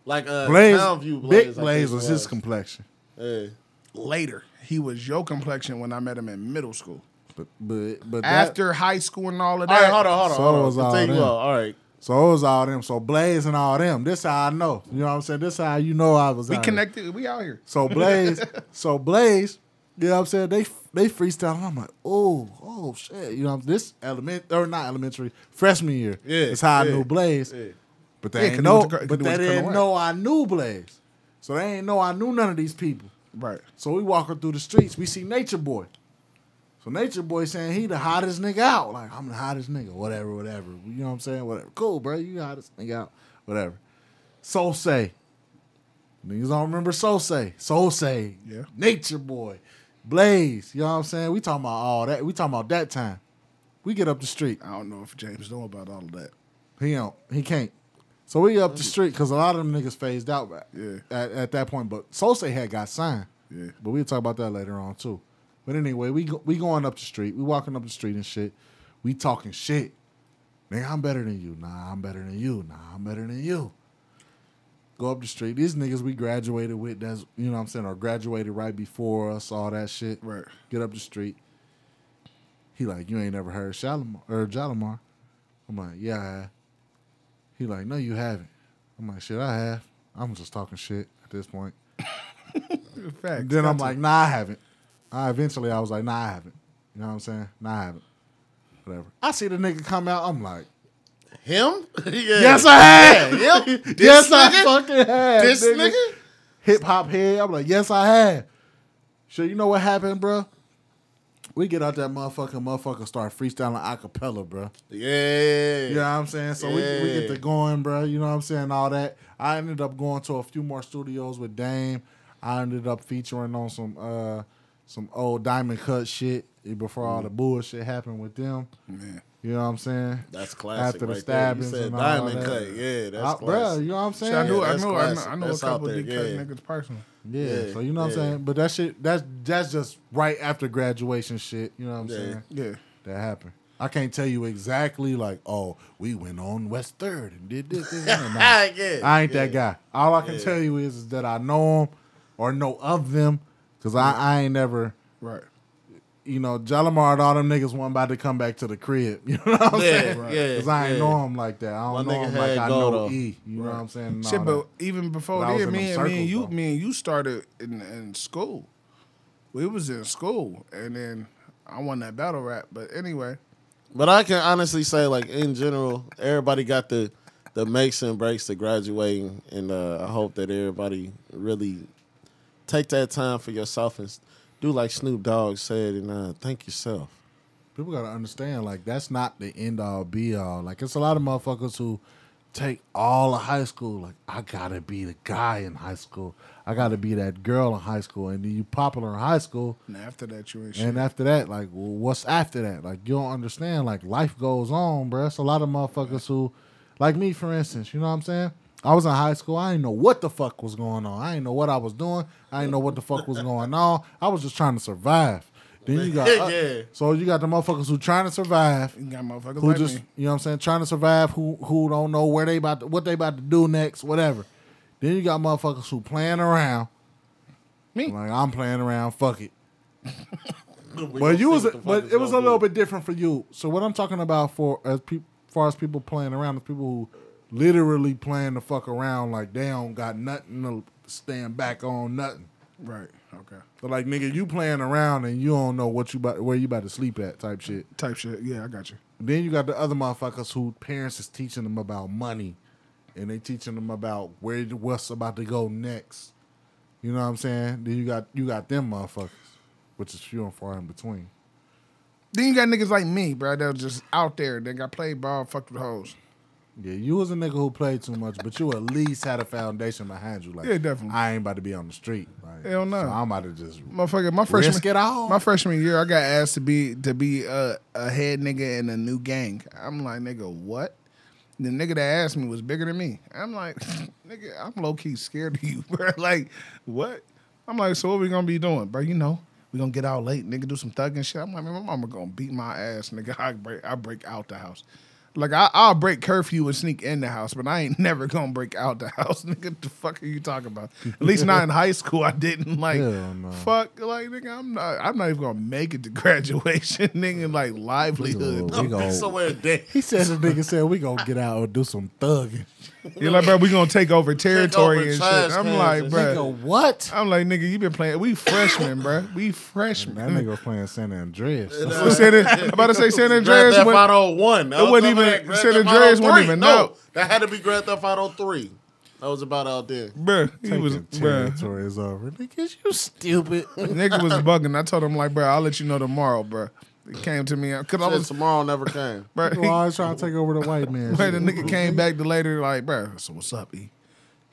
like uh, Blaze, Townview Blaze. Big I think Blaze it was his complexion. Yeah. later. He was your complexion when I met him in middle school. But but but that, After high school and all of All that. right, hold on, hold on, So hold was all Continue them. on. All right. So it was all them. So Blaze and all them. This how I know. You know what I'm saying? This how you know I was. We out here. connected. We out here. So Blaze, so Blaze, you know what I'm saying? They they freestyle. I'm like, oh, oh shit. You know, this element or not elementary freshman year. Yeah, it's how I knew Blaze. yeah. But Yeah, ain't know. But they they didn't know I knew Blaze. So they ain't know I knew none of these people. Right. So we walking through the streets. We see Nature Boy. So Nature Boy saying he the hottest nigga out. Like I'm the hottest nigga. Whatever, whatever. You know what I'm saying? Whatever. Cool, bro. You the hottest nigga out. Whatever. So say. Niggas don't remember So say. So say. Yeah. Nature Boy. Blaze. You know what I'm saying? We talking about all that. We talking about that time. We get up the street. I don't know if James know about all of that. He don't. He can't. So we up the street because a lot of them niggas phased out back Yeah. at, at that point. But Sose had got signed. Yeah. But we'll talk about that later on too. But anyway, we go, we going up the street. We walking up the street and shit. We talking shit. Nigga, I'm better than you. Nah, I'm better than you. Nah, I'm better than you. Go up the street. These niggas we graduated with, that's you know what I'm saying, or graduated right before us, all that shit. Right. Get up the street. He like, you ain't never heard Shalimar or Jalamar. I'm like, yeah, I have. He like, no, you haven't. I'm like, shit, I have. I'm just talking shit at this point. Facts. Then I'm like, nah, I haven't. I eventually I was like, nah, I haven't. You know what I'm saying? Nah, I haven't. Whatever. I see the nigga come out. I'm like, Him? yeah. yes, I have. Yeah, him? This yes, I nigga? fucking have. This nigga? Hip hop head. I'm like, yes, I have. So you know what happened, bro? We get out that motherfucker, motherfucker start freestyling acapella, cappella, bro. Yeah. You know what I'm saying? So we, we get to going, bro. You know what I'm saying? All that. I ended up going to a few more studios with Dame. I ended up featuring on some uh some old diamond cut shit before all the mm. bullshit happened with them. Man. You know what I'm saying? That's classic. After the right there. You stabbings said and all diamond that. cut. Yeah, that's I, classic. bro, you know what I'm saying? I knew, Yeah, I knew, I know. I know a couple there, of cut niggas personally. Yeah, Yeah, so you know what I'm saying? But that shit that's that's just right after graduation shit, you know what I'm Yeah. saying? Yeah. That happened. I can't tell you exactly like, oh, we went on West Third and did this, this, and that. yeah. I ain't yeah. that guy. All I can Yeah. tell you is, is that I know them or know of them because I, I ain't never, Right. you know, Jalamar and all them niggas want about to come back to the crib. You know what I'm Yeah, saying? yeah, Because I ain't yeah. know him like that. I don't My know nigga him like I know though. E. You know what I'm saying? Shit, all but that. even before But I then, me them and me and you, though. me and you started in, in school. We was in school, and then I won that battle rap. But anyway, But I can honestly say, like in general, everybody got the the makes and breaks to graduating, and uh, I hope that everybody really take that time for yourself and do like Snoop Dogg said, and uh, thank yourself. People gotta understand, like that's not the end all be all. Like it's a lot of motherfuckers who take all of high school. Like I gotta be the guy in high school. I gotta be that girl in high school, and then you popular in high school, And after that, you ain't shit. and after that, like well, what's after that? Like you don't understand. Like life goes on, bro. It's a lot of motherfuckers who, like me, for instance. You know what I'm saying? I was in high school. I didn't know what the fuck was going on. I didn't know what I was doing. I didn't know what the fuck was going on. I was just trying to survive. Then you got uh, Yeah. so you got the motherfuckers who trying to survive, You got motherfuckers who like just me. you know what I'm saying, trying to survive, who who don't know where they about to, what they about to do next, whatever. Then you got motherfuckers who playing around. Me. Like I'm playing around, fuck it. But you was, what the fuck but it was a little bit different for you. So what I'm talking about for as peop far as people playing around, is people who literally playing the fuck around like they don't got nothing to stand back on, nothing. Right. Okay. So like nigga, you playing around and you don't know what you about, where you about to sleep at, type shit. Type shit. Yeah, I got you. Then you got the other motherfuckers who parents is teaching them about money, and they teaching them about where what's about to go next. You know what I'm saying? Then you got you got them motherfuckers, which is few and far in between. Then you got niggas like me, bro, that was just out there. They got played ball, fucked with hoes. Yeah, you was a nigga who played too much, but you at least had a foundation behind you. Like, Yeah, definitely. I ain't about to be on the street. Like, Hell no. So I'm about to just Motherfucker, my freshman risk it all. My freshman year, I got asked to be to be a, a head nigga in a new gang. I'm like, nigga, what? The nigga that asked me was bigger than me. I'm like, nigga, I'm low key scared of you, bro. Like, what? I'm like, so what we gonna be doing, bro? You know, we gonna get out late, nigga, do some thugging shit. I'm like, man, my mama gonna beat my ass, nigga. I break, I break out the house. Like I, I'll break curfew and sneak in the house, but I ain't never gonna break out the house, nigga. The fuck are you talking about? At least not in high school. I didn't like Hell no. fuck. Like nigga, I'm not. I'm not even gonna make it to graduation, nigga. Like livelihood. We go- somewhere dead. He said the nigga said we gonna get out and do some thugging. You're like, bro, we gonna take over territory over and trash shit. I'm cans like, and bro. Nigga, what? I'm like, nigga, you been playing. We freshmen, bro. We freshmen. That nigga was playing San Andreas. Was San, I'm about to say San Grand Andreas. Theft Auto One. It was wasn't some of even- that San Andreas Auto wasn't even no, out. that had to be Grand Theft Auto Three. That was about out there. Bruh, he was, Taking bruh. territory is over. Nigga, you stupid. Nigga was bugging. I told him like, bro, I'll let you know tomorrow, bro. He came to me because I Shit, was, tomorrow never came. bro. You always trying to take over the white man. But the nigga came back to later, like, bro, so what's up, E?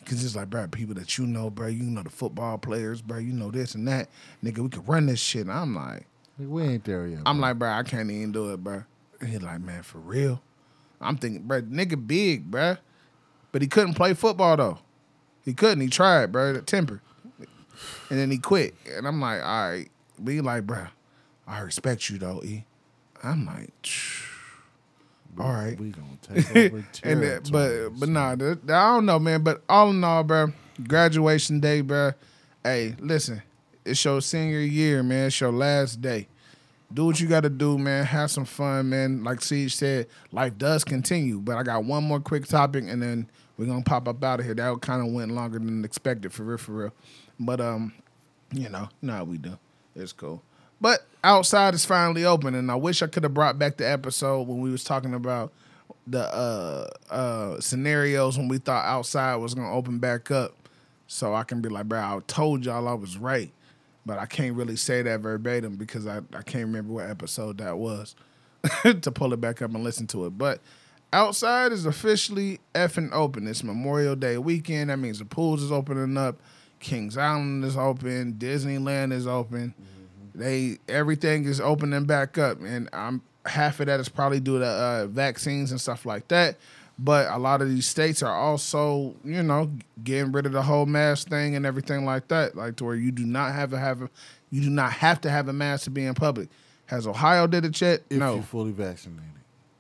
Cause it's like, bro, people that you know, bro, you know the football players, bro, you know this and that. Nigga, we could run this shit. And I'm like, we ain't there yet. I'm like, bro, I can't even do it, bro. And he like, man, for real? I'm thinking, bro, nigga big, bro. But he couldn't play football though. He couldn't. He tried, bro, the temper. And then he quit. And I'm like, all right. Be like, bro, I respect you though, E. I'm like, all right. we gonna take over and that, but but nah, I don't know, man. But all in all, bro, graduation day, bro. Hey, listen, it's your senior year, man. It's your last day. Do what you got to do, man. Have some fun, man. Like Siege said, life does continue. But I got one more quick topic, and then we're gonna pop up out of here. That kind of went longer than expected, for real, for real. But um, you know, nah, we do. It's cool. But outside is finally open, and I wish I could have brought back the episode when we was talking about the uh uh scenarios when we thought outside was gonna open back up. So I can be like, bro, I told y'all I was right. But I can't really say that verbatim because I, I can't remember what episode that was to pull it back up and listen to it. But outside is officially effing open. It's Memorial Day weekend. That means the pools is opening up. Kings Island is open. Disneyland is open. They everything is opening back up, and I'm half of that is probably due to uh, vaccines and stuff like that. But a lot of these states are also, you know, getting rid of the whole mask thing and everything like that, like to where you do not have to have a, you do not have to have a mask to be in public. Has Ohio did it yet? if no. you fully vaccinated.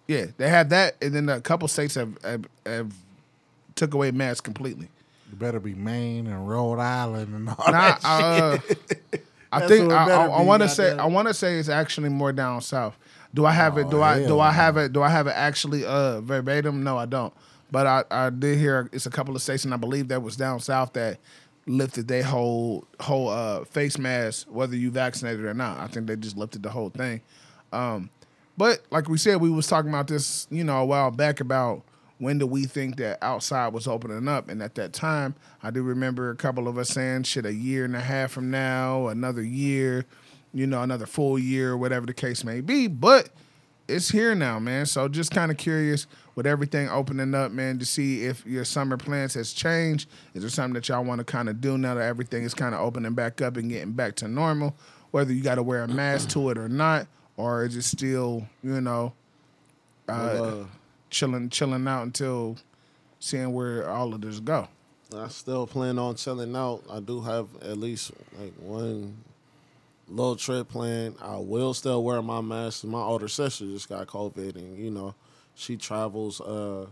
Yeah, they have that, and then a couple states have have, have took away masks completely. You better be Maine and Rhode Island and all Nah, that uh, shit. I That's think I, I, want to say. I want to say it's actually more down south. Do I have it? Do Oh, I do I have it? Do I have it actually uh, verbatim? No, I don't. But I, I did hear it's a couple of states, and I believe that was down south that lifted their whole whole uh, face mask, whether you vaccinated or not. I think they just lifted the whole thing. Um, but like we said, we was talking about this, you know, a while back about when do we think that outside was opening up, and at that time, I do remember a couple of us saying, "Shit, a year and a half from now, another year." you know, another full year whatever the case may be. But it's here now, man. So just kind of curious with everything opening up, man, to see if your summer plans has changed. Is there something that y'all want to kind of do now that everything is kind of opening back up and getting back to normal? Whether you got to wear a mask to it or not, or is it still, you know, uh, Uh, chilling, chilling out until seeing where all of this go? I still plan on chilling out. I do have at least like one little trip planned. I will still wear my mask. My older sister just got COVID, and you know, she travels uh,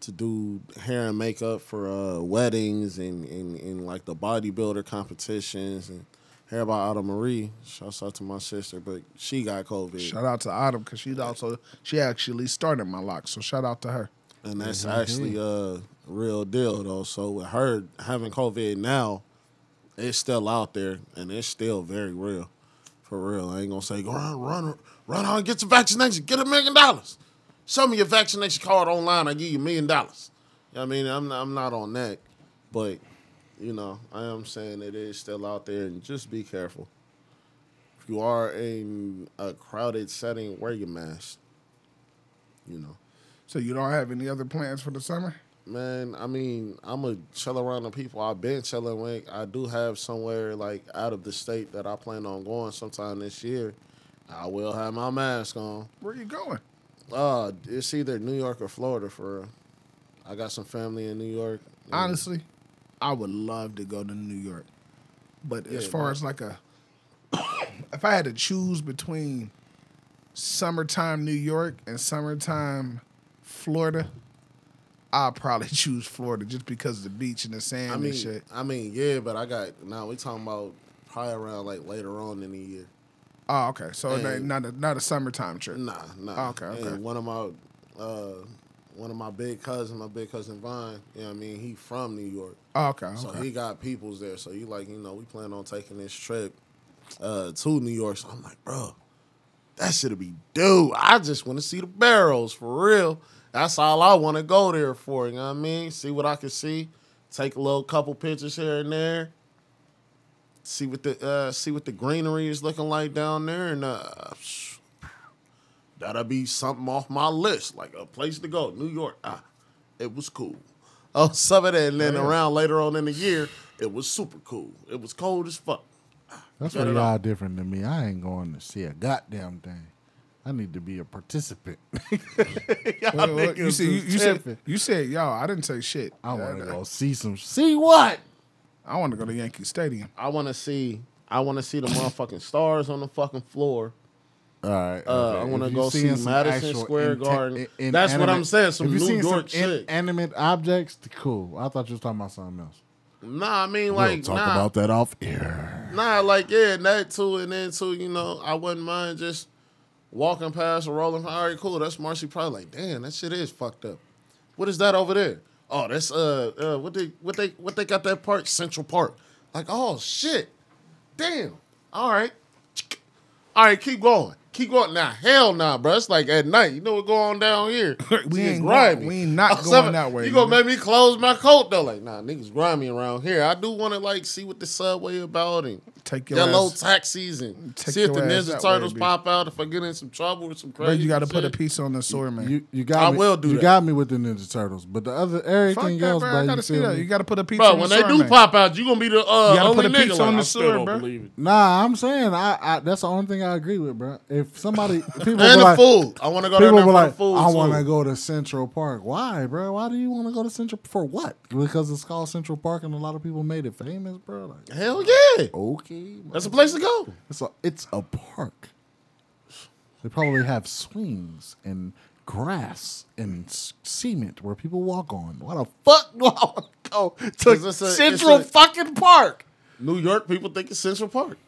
to do hair and makeup for uh, weddings and, and, and like the bodybuilder competitions and hair by Autumn Marie. Shouts out to my sister, but she got COVID. Shout out to Autumn because she's also she actually started my lock. So shout out to her. And that's mm-hmm. actually a real deal though. So with her having COVID now, it's still out there and it's still very real. For real. I ain't gonna say go run, run, run out and get your vaccination, get a million dollars. Show me your vaccination card online, I give you a million dollars. You know I mean, I'm not, I'm not on that. But, you know, I am saying it is still out there and just be careful. If you are in a crowded setting, wear your mask. You know. So you don't have any other plans for the summer? Man, I mean, I'm a chill around the people I've been chilling with. I do have somewhere like out of the state that I plan on going sometime this year. I will have my mask on. Where you going? Uh, it's either New York or Florida for. real. I got some family in New York. Honestly, I would love to go to New York. But as far man. as like a if I had to choose between summertime New York and summertime Florida, I'll probably choose Florida just because of the beach and the sand I mean, and shit. I mean, yeah, but I got now. we talking about probably around like later on in the year. Oh, okay. So And- not a not a summertime trip. Nah, nah. Okay, okay. And one of my, uh, one of my big cousins, my big cousin Vine. You know what I mean? He from New York. Oh, okay. So okay. he got peoples there. So you like, you know, we plan on taking this trip uh, to New York. So I'm like, bro, that should be dude. I just want to see the barrels for real. That's all I want to go there for. You know what I mean? See what I can see. Take a little couple pictures here and there. See what the uh, see what the greenery is looking like down there, and uh, that'll be something off my list, like a place to go. New York, ah, it was cool. Oh, some of that, and then around later on in the year, it was super cool. It was cold as fuck. That's Cut where y'all different than me. I ain't going to see a goddamn thing. I need to be a participant. Wait, wait, you, see, you, you said you said y'all. I didn't say shit. I want to Uh, go see some. See what? I want to go to Yankee Stadium. I want to see. I want to see the motherfucking stars on the fucking floor. All right. Uh. I wanna go see Madison Square inte- Garden. in- That's what I'm saying, some you New York some shit. animate objects, cool. I thought you was talking about something else. Nah, I mean We'll like talk nah, about that off air. nah, like yeah, and that too, and then too, you know, I wouldn't mind just walking past or rolling. All right, cool. That's Marcy. Probably like, damn, that shit is fucked up. What is that over there? Oh, that's uh, uh what they what they what they got that park Central Park. Like, oh shit, damn. All right, all right, keep going. Keep going. Now, hell nah, bro. It's like at night. You know what going on down here? We Shit ain't grimy. we ain't not Oh, going something- that way, You gonna make me close my coat though? Like, nah, niggas grimy around here. I do want to like see what the subway about and Take your yellow ass. taxis and Take see if the Ninja that way, Turtles pop out if I get in some trouble with some But crazy. you got to put a piece on the sword, man. You you got I me. will do you that. got me with the Ninja Turtles, but the other Fuck everything that, else, bro. bro. I you gotta see feel that. me? You got to put a piece Bro, on when the they sword, do man. pop out, you gonna be the uh, gotta only put a nigga. piece Like, on the I sword, bro. Nah, I'm saying I, I that's the only thing I agree with, bro. If somebody people And the like, food. I want to go down people be for like, food. I want to go to Central Park. Why, bro? Why do you want to go to Central for what? Because it's called Central Park and a lot of people made it famous, bro. Like, Hell yeah, okay, that's a place to go. It's a it's a park. They probably have swings and grass and cement where people walk on. Why the fuck do I want to go to a- Central a- fucking Park? New York people think it's Central Park.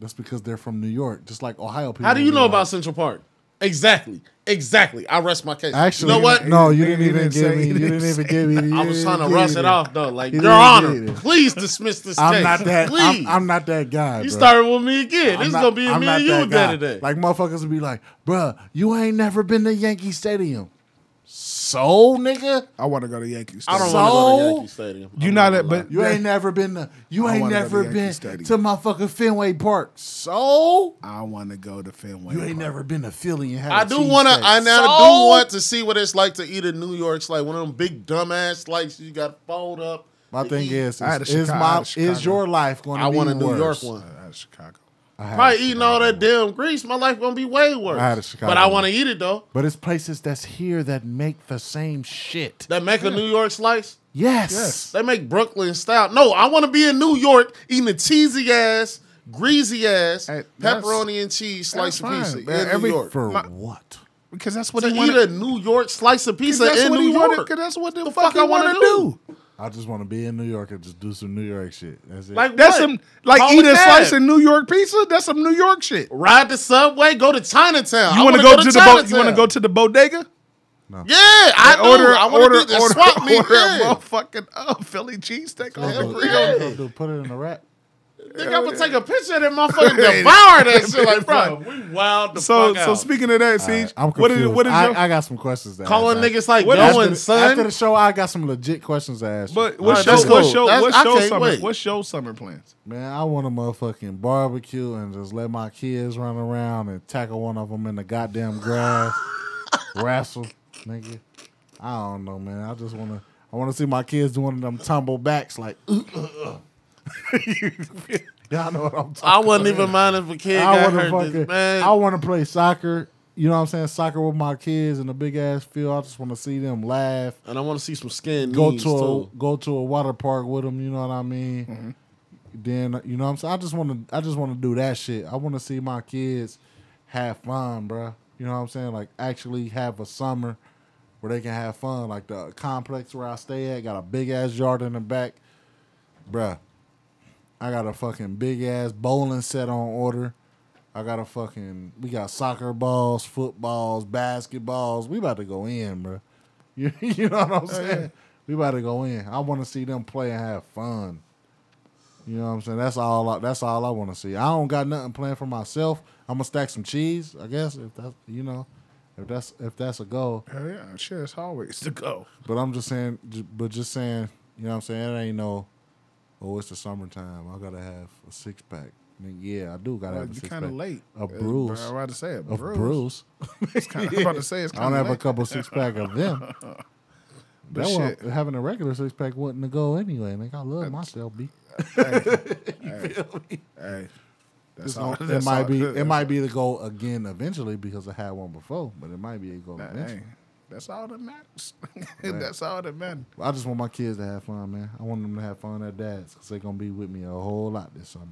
That's because they're from New York, just like Ohio people. How do you know like- about Central Park? Exactly. Exactly. I rest my case. Actually, you know what? No, you He didn't even didn't give me. You didn't didn't even give me. I was trying to give rush it off though. Like, Your Honor, please dismiss this I'm case. not that. Please. I'm, I'm not that guy. you bro. started with me again. I'm This is gonna be a I'm me and you that day today. Like motherfuckers would be like, "Bruh, you ain't never been to Yankee Stadium." So, nigga, I want to go to Yankee I Stadium. don't want to go to So? Yankee Stadium. You I'm not gonna it, lie. but you ain't never been to you I ain't wanna never been Stadium. to fucking Fenway Park. So I want to go to Fenway. you ain't Park. never been to Philly and had. I a do want to. cheesesteak. I now do want to see what it's like to eat a New York slice. One of them big dumbass slices you got to fold up. My thing eat. is, is, is Chicago- my is your life going to I be want a New worse? York one. That's Chicago. I had Probably a eating all that damn grease, my life gonna be way worse. I had a Chicago but I want to eat it though. But it's places that's here that make the same shit. That make a New York slice. Yes. Yes. They make Brooklyn style. No, I want to be in New York eating a cheesy ass, greasy ass, Hey, that's- pepperoni and cheese slice of fine, pizza man. in Every- New York. For My- what? Because that's what to he eat wanted. a New York slice of pizza that's in what New he wanted. York. 'cause that's what the, The fuck, fuck I wanna want to do. Do. I just want to be in New York and just do some New York shit. That's it. Like That's what? some like Call eat a slice of New York pizza. That's some New York shit. Ride the subway, go to Chinatown. You want to go, to the bo- you want to go to the bodega? Yeah, I do. order I want order to order, swap me. order a yeah. motherfucking uh, Philly cheesesteak on Hell the grill. yeah. gonna? Put it in a wrap. Nigga, I'm gonna take a picture of that motherfucker and devour that shit. Like, bro, we wild the So fuck so out. speaking of that, Siege, I'm what confused. is what is I, your I got some questions to Calling ask. niggas like What going, after, son. after the show, I got some legit questions to ask. you. but what's Alright, your what's cool. your what's I your summer wait. what's your summer plans? Man, I want a motherfucking barbecue and just let my kids run around and tackle one of them in the goddamn grass, wrestle, nigga. I don't know, man. I just want to. I want to see my kids doing one of them tumble backs like. Uh, uh, uh. Y'all know what I'm talking. I wouldn't even mind if a kid I got want to hurt. fucking. man, I want to play soccer. You know what I'm saying? Soccer with my kids in a big ass field. I just want to see them laugh. and I want to see some skin Go to a too. go to a water park with them. You know what I mean? Mm-hmm. Then you know what I'm saying. I just want to. I just want to do that shit. I want to see my kids have fun, bruh. You know what I'm saying? Like actually have a summer where they can have fun. Like the complex where I stay at got a big ass yard in the back, bruh. I got a fucking big ass bowling set on order. I got a fucking. We got soccer balls, footballs, basketballs. We about to go in, bro. You, you know what I'm oh, saying? We about to go in. I want to see them play and have fun. You know what I'm saying? That's all. I, that's all I want to see. I don't got nothing planned for myself. I'm gonna stack some cheese, I guess. If that's you know, if that's if that's a goal. Hell yeah, shit, it's always to go. But I'm just saying. But just saying. You know what I'm saying? It ain't no. Oh, it's the summertime. I gotta have a six pack. I mean, yeah, I do gotta Well, have a you're six kind of late. A bruise. I'm about to say it. Of bruise. bruise. It's kinda, I'm about to say it's I don't of have a couple six pack of them. But That one, shit. having a regular six pack wasn't to go anyway. Nigga, I love myself, b. Hey, that's It's all. it that's might all- be it might be the goal again eventually because I had one before, but it might be a goal Nah, eventually. That's all that matters. that's all that matters. I just want my kids to have fun, man. I want them to have fun at dad's because they're gonna be with me a whole lot this summer.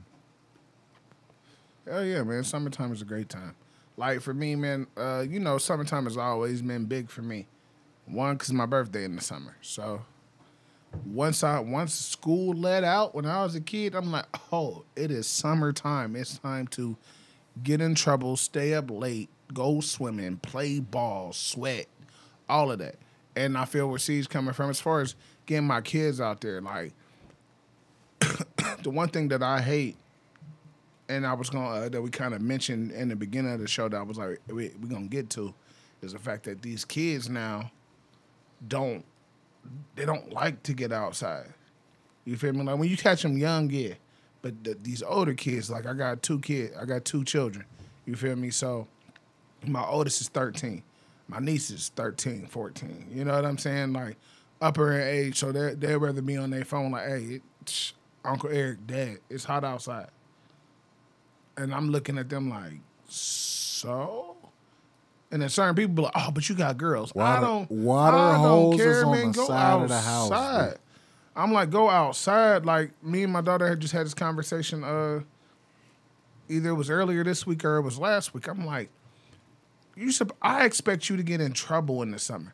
Hell yeah, man. Summertime is a great time. Like for me, man, uh, you know, summertime has always been big for me. One, because my birthday in the summer. So once I once school let out when I was a kid, I'm like, oh, it is summertime. It's time to get in trouble, stay up late, go swimming, play ball, sweat, all of that. And I feel where Siege coming from as far as getting my kids out there. Like the one thing that I hate and I was gonna uh, that we kind of mentioned in the beginning of the show that I was like we we gonna get to is the fact that these kids now don't they don't like to get outside. You feel me? Like when you catch them young, yeah, but th- these older kids, like I got two kids, I got two children. You feel me? So my oldest is 13. My niece is 13, 14. You know what I'm saying? Like upper in age, so they they'd rather be on their phone like, hey, it, Uncle Eric, Dad, it's hot outside. And I'm looking at them like, so? And then certain people be like, oh, but you got girls. I Water- don't water I don't hoses care, on man. the Go side of the house, outside. dude. I'm like, go outside. Like me and my daughter had just had this conversation. Uh, either it was earlier this week or it was last week. I'm like, you I expect you to get in trouble in the summer.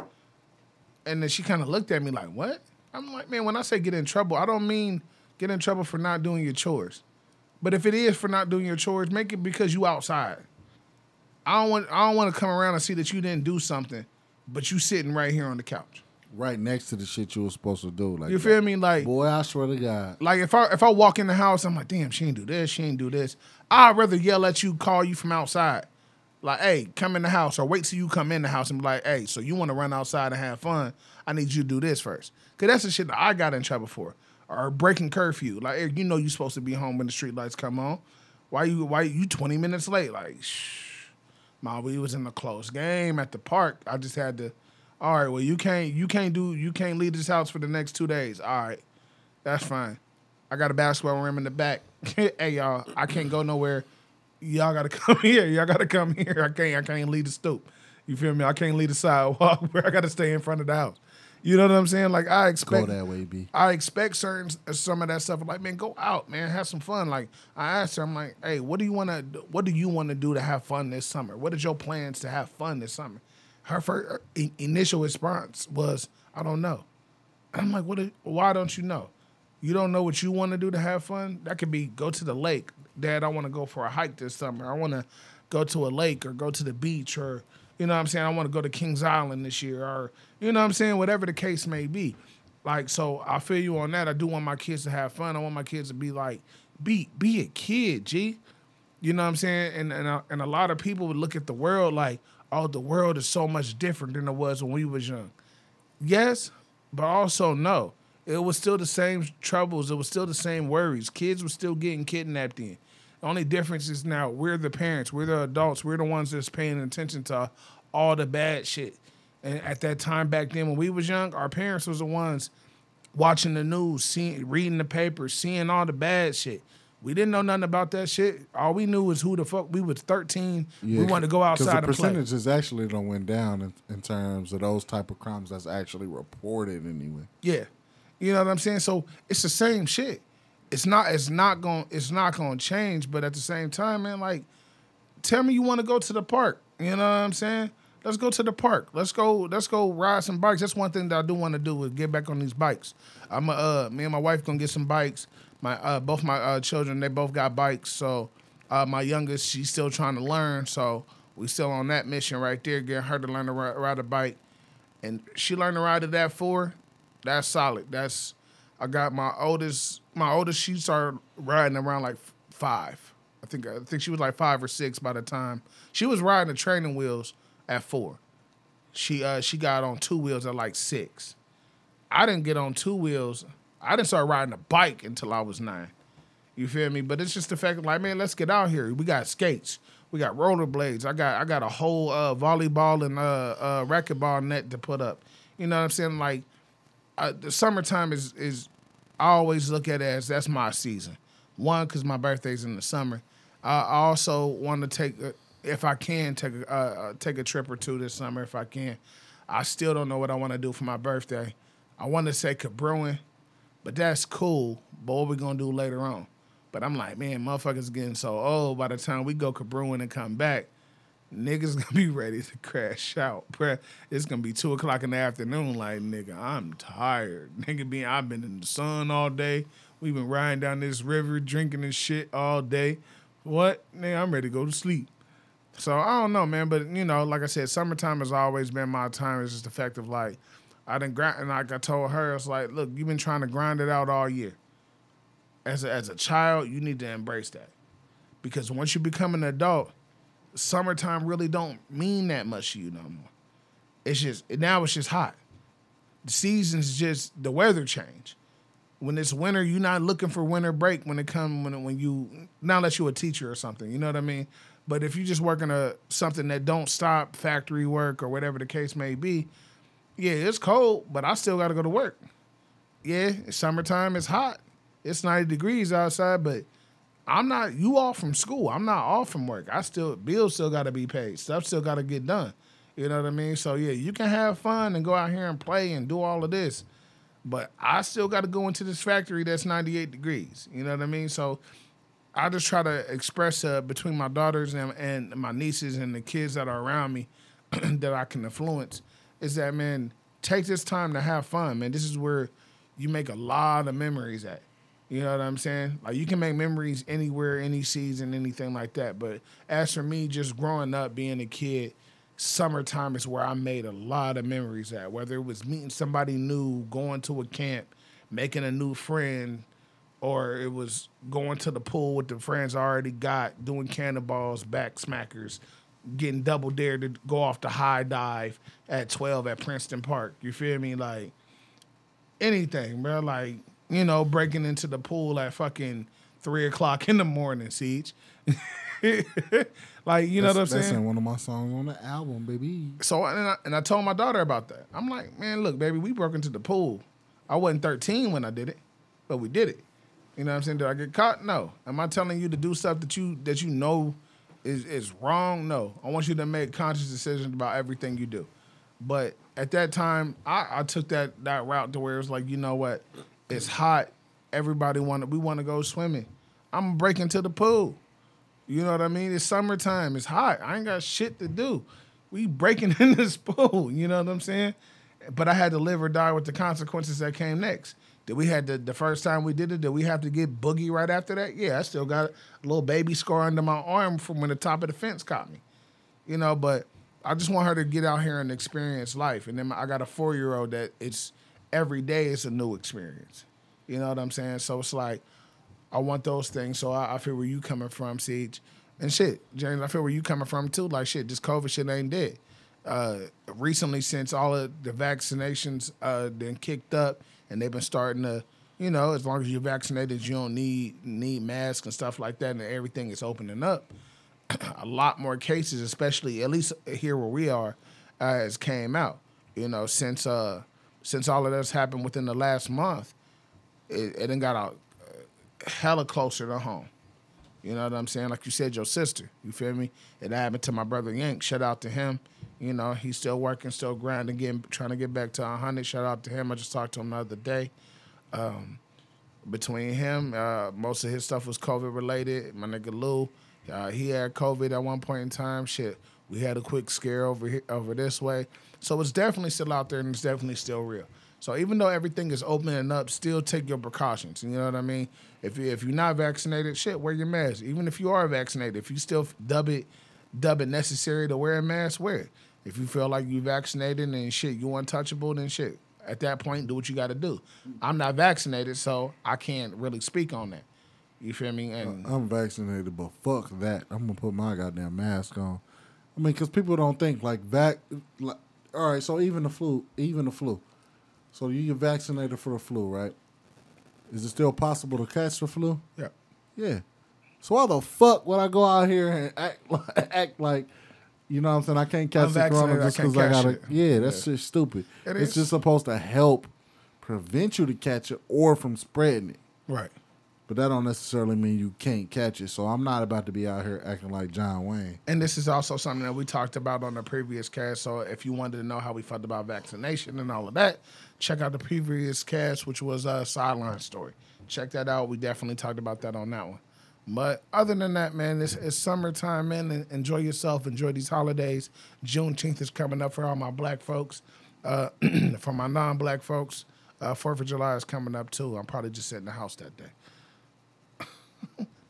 And then she kind of looked at me like, what? I'm like, man, when I say get in trouble, I don't mean get in trouble for not doing your chores. But if it is for not doing your chores, make it because you outside. I don't want I don't want to come around and see that you didn't do something, but you sitting right here on the couch. Right next to the shit you were supposed to do. Like You feel me? Like Boy, I swear to God. like if I if I walk in the house, I'm like, damn, she ain't do this, she ain't do this. I'd rather yell at you, call you from outside. Like, hey, come in the house, or wait till you come in the house and be like, hey, so you want to run outside and have fun? I need you to do this first, cause that's the shit that I got in trouble for, or breaking curfew. Like, hey, you know, you're supposed to be home when the street lights come on. Why you? Why you 20 minutes late? Like, shh. My, we was in a close game at the park. I just had to. All right, well, you can't, you can't do, you can't leave this house for the next two days. All right, that's fine. I got a basketball rim in the back. hey y'all, I can't go nowhere. Y'all gotta come here. Y'all gotta come here. I can't. I can't leave the stoop. You feel me? I can't leave the sidewalk. Where I gotta stay in front of the house. You know what I'm saying? Like I expect Go that way, B. I expect certain some of that stuff. Like, man, go out, man, have some fun. Like, I asked her, I'm like, hey, what do you want to, what do you want to do to have fun this summer? What is your plans to have fun this summer? Her first her initial response was, I don't know. I'm like, what? is- Why don't you know? You don't know what you want to do to have fun? That could be go to the lake. Dad, I want to go for a hike this summer. I want to go to a lake or go to the beach or, you know what I'm saying? I want to go to Kings Island this year or, you know what I'm saying? Whatever the case may be. Like, so I feel you on that. I do want my kids to have fun. I want my kids to be like, be be a kid, G. You know what I'm saying? And and a, and a lot of people would look at the world like, oh, the world is so much different than it was when we was young. Yes, but also no. It was still the same troubles. It was still the same worries. Kids were still getting kidnapped in. The only difference is now we're the parents, we're the adults, we're the ones that's paying attention to all the bad shit. And at that time back then when we was young, our parents was the ones watching the news, seeing reading the papers, seeing all the bad shit. We didn't know nothing about that shit. All we knew was who the fuck we was 13. Yeah, we wanted to go outside the and play. percentages actually don't went down in, in terms of those type of crimes that's actually reported anyway. Yeah. You know what I'm saying? So it's the same shit. It's not it's not going it's not going to change, but at the same time, man, like tell me you want to go to the park. You know what I'm saying? Let's go to the park. Let's go let's go ride some bikes. That's one thing that I do want to do is get back on these bikes. I'm uh me and my wife to get some bikes. My uh both my uh children, they both got bikes. So uh my youngest, she's still trying to learn, so we still on that mission right there getting her to learn to ri- ride a bike and she learned to ride at that four, that's solid. That's I got my oldest. My oldest, she started riding around like five. I think I think she was like five or six by the time she was riding the training wheels at four. She uh she got on two wheels at like six. I didn't get on two wheels. I didn't start riding a bike until I was nine. You feel me? But it's just the fact, like, man, let's get out here. We got skates. We got rollerblades. I got I got a whole uh, volleyball and uh, uh, racquetball net to put up. You know what I'm saying? Like, uh, the summertime is is I always look at it as that's my season. One, because my birthday's in the summer. I also want to take, if I can, take a, uh, uh, take a trip or two this summer if I can. I still don't know what I want to do for my birthday. I want to say Cabruin, but that's cool. But what we gonna do later on? But I'm like, man, motherfuckers getting so old. By the time we go Cabruin and come back, niggas gonna be ready to crash out. It's gonna be two o'clock in the afternoon. Like, nigga, I'm tired. Nigga, being I've been in the sun all day. We've been riding down this river, drinking this shit all day. What? Nigga, I'm ready to go to sleep. So I don't know, man. But you know, like I said, summertime has always been my time. It's just the fact of like, I didn't grind, and like I told her, it's like, look, you've been trying to grind it out all year. As a, as a child, you need to embrace that, because once you become an adult, summertime really don't mean that much to you no more. It's just now it's just hot. The seasons just the weather change. When it's winter, you're not looking for winter break when it come when when you not unless you're a teacher or something. You know what I mean? But if you're just working a something that don't stop factory work or whatever the case may be, yeah, it's cold, but I still got to go to work. Yeah, it's summertime, it's hot. It's 90 degrees outside, but I'm not you off from school. I'm not off from work. I still bills still gotta be paid. Stuff still gotta get done. You know what I mean? So yeah, you can have fun and go out here and play and do all of this. But I still gotta go into this factory that's 98 degrees. You know what I mean? So I just try to express uh, between my daughters and, and my nieces and the kids that are around me that I can influence is that man, take this time to have fun, man. This is where you make a lot of memories at. You know what I'm saying? Like you can make memories anywhere, any season, anything like that. But as for me, just growing up, being a kid, summertime is where I made a lot of memories at. Whether it was meeting somebody new, going to a camp, making a new friend, or it was going to the pool with the friends I already got, doing cannonballs, back smackers, getting double dared to go off the high dive at 12 at Princeton Park. You feel me? Like anything, bro. Like, you know, breaking into the pool at fucking three o'clock in the morning, Siege. like, you know what I'm That's- That's saying? in one of my songs on the album, baby. So and I, and I told my daughter about that. I'm like, man, look, baby, we broke into the pool. I wasn't 13 when I did it, but we did it. You know what I'm saying? Did I get caught? No. Am I telling you to do stuff that you that you know is is wrong? No. I want you to make conscious decisions about everything you do. But at that time, I, I took that that route to where it was like, you know what? It's hot. Everybody wanna we want to go swimming. I'm breaking to the pool. You know what I mean? It's summertime. It's hot. I ain't got shit to do. We breaking in this pool. You know what I'm saying? But I had to live or die with the consequences that came next. Did we had to, the first time we did it? Did we have to get boogie right after that? Yeah, I still got a little baby scar under my arm from when the top of the fence caught me. You know, but I just want her to get out here and experience life. And then I got a four year old that it's every day is a new experience. You know what I'm saying? So it's like I want those things. So I, I feel where you coming from, Siege. And shit, James, I feel where you coming from too. Like shit, this COVID shit ain't dead. Uh, recently, since all of the vaccinations uh been kicked up and they've been starting to, you know, as long as you're vaccinated, you don't need need masks and stuff like that, and everything is opening up. a lot more cases, especially at least here where we are, uh, has came out. You know, since uh since all of this happened within the last month, it, it done got out hella closer to home. You know what I'm saying? Like you said, your sister. You feel me? It happened to my brother Yank. Shout out to him. You know, he's still working, still grinding, getting, trying to get back to 100. Shout out to him. I just talked to him the other day. Um, between him, uh, most of his stuff was COVID related. My nigga Lou, uh, he had COVID at one point in time. Shit, we had a quick scare over here, over this way. So it's definitely still out there and it's definitely still real. So even though everything is opening up, still take your precautions. You know what I mean? If you, if you're not vaccinated, shit, wear your mask. Even if you are vaccinated, if you still dub it dub it necessary to wear a mask, wear it. If you feel like you vaccinated and shit, you untouchable, then shit. At that point, do what you got to do. I'm not vaccinated, so I can't really speak on that. You feel me? And I'm vaccinated, but fuck that. I'm gonna put my goddamn mask on. I mean, because people don't think like vac. Like, all right, so even the flu, even the flu. So you get vaccinated for the flu, right? Is it still possible to catch the flu? yeah, Yeah. So why the fuck would I go out here and act like, act like you know what I'm saying? I can't catch the corona just because I catch gotta. it. Yeah, that's just stupid. It it's is. just supposed to help prevent you to catch it or from spreading it. right. But that don't necessarily mean you can't catch it. So I'm not about to be out here acting like John Wayne. And this is also something that we talked about on the previous cast. So if you wanted to know how we felt about vaccination and all of that, check out the previous cast, which was a sideline story. Check that out. We definitely talked about that on that one. But other than that, man, it's, it's summertime, man. Enjoy yourself. Enjoy these holidays. Juneteenth is coming up for all my black folks. Uh, for my non-black folks, uh, Fourth of July is coming up too. I'm probably just sitting in the house that day.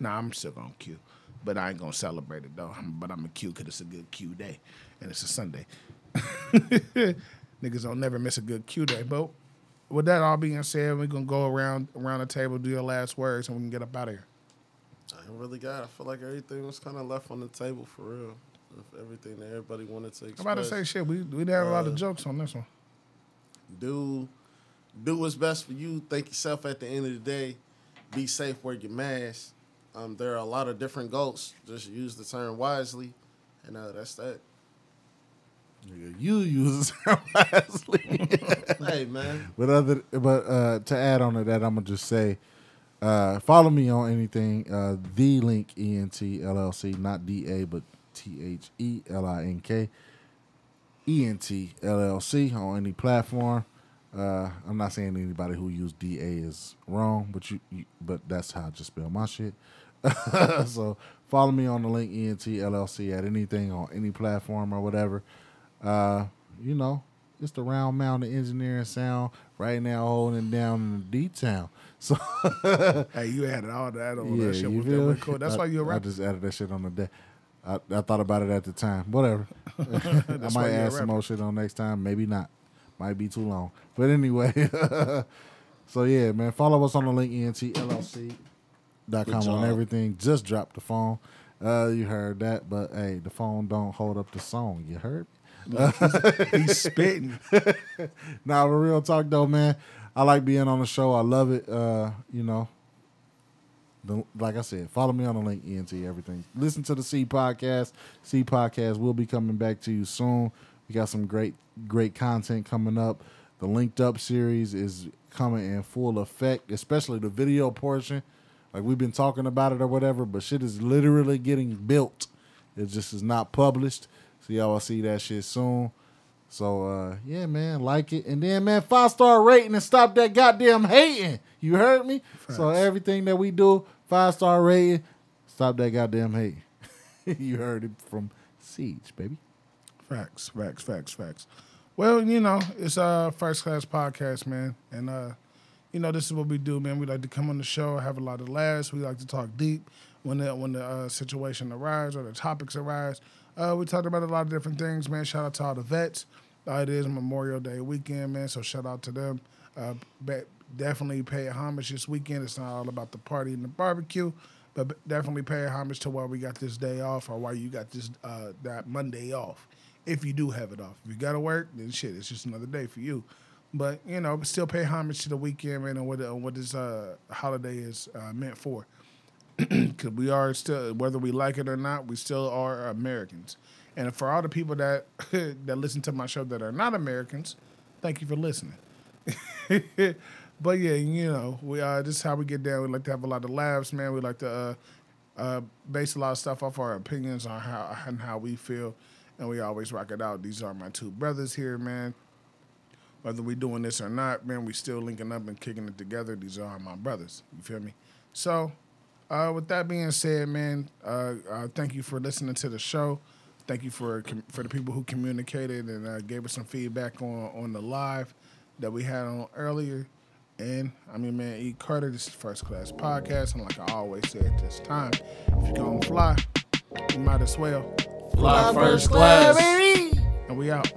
Nah, I'm still gonna queue, but I ain't gonna celebrate it though. But I'm gonna queue because it's a good queue day, and it's a Sunday. Niggas don't never miss a good queue day. But with that all being said, we're gonna go around around the table, do your last words, and we can get up out of here. I really got. I feel like everything was kind of left on the table for real. If everything that everybody wanted to take. I'm about to say shit. We we had a lot of Uh, jokes on this one. do do what's best for you. Think yourself at the end of the day. Be safe. Wear your mask. Um, there are a lot of different goals. Just use the term wisely, and uh, that's that. Nigga, You use the term wisely. hey man, but other, but uh, to add on to that, I'm gonna just say, uh, follow me on anything. Uh, the link ENT LLC, not D A, but T H E L I N K. ENT LLC on any platform. Uh, I'm not saying anybody who used DA is wrong, but you, you but that's how I just spell my shit. so follow me on the link ENT LLC at anything on any platform or whatever. Uh, you know, it's the round mountain engineering sound right now holding down in the D town. So Hey, you added all that on yeah, that shit. you feel me? cool. That's I, why you a I just added that shit on the day. I, I thought about it at the time. Whatever. I might why you a add some more shit on next time. Maybe not. Might be too long. But anyway. so yeah, man. Follow us on the link E entlc.com Good on everything. Just drop the phone. Uh, you heard that, but hey, the phone don't hold up the song. You heard? He's spitting. Nah, but real talk though, man. I like being on the show. I love it. Uh, you know, the, like I said, follow me on the link, ENT, everything. Listen to the C podcast. C podcast will be coming back to you soon. We got some great, great content coming up. The linked up series is coming in full effect, especially the video portion. Like we've been talking about it or whatever, but shit is literally getting built. It just is not published. So y'all will see that shit soon. So uh yeah, man, like it. And then man, five star rating and stop that goddamn hating. You heard me? So everything that we do, five star rating, stop that goddamn hating. you heard it from Siege, baby. Facts, facts, facts, facts. Well, you know, it's a first class podcast, man, and uh, you know, this is what we do, man. We like to come on the show, have a lot of laughs. We like to talk deep when the when the uh, situation arises or the topics arise. Uh, we talked about a lot of different things, man. Shout out to all the vets. Uh, it is Memorial Day weekend, man, so shout out to them. Uh, definitely pay homage this weekend. It's not all about the party and the barbecue, but definitely pay homage to why we got this day off or why you got this uh, that Monday off. If you do have it off, if you got to work, then shit, it's just another day for you. But you know, still pay homage to the weekend, man, and what uh, what this uh, holiday is uh, meant for. Because we are still, whether we like it or not, we still are Americans. And for all the people that that listen to my show that are not Americans, thank you for listening. but yeah, you know, we uh, this is how we get down. We like to have a lot of laughs, man. We like to uh, uh, base a lot of stuff off our opinions on how and how we feel, and we always rock it out. These are my two brothers here, man. Whether we doing this or not, man, we still linking up and kicking it together. These are my brothers. You feel me? So, uh, with that being said, man, uh, uh, thank you for listening to the show. Thank you for for the people who communicated and uh, gave us some feedback on on the live that we had on earlier. And I mean, man, E. Carter, this is First Class Podcast, and like I always say at this time, if you're gonna fly, you might as well. Fly first class. And we out.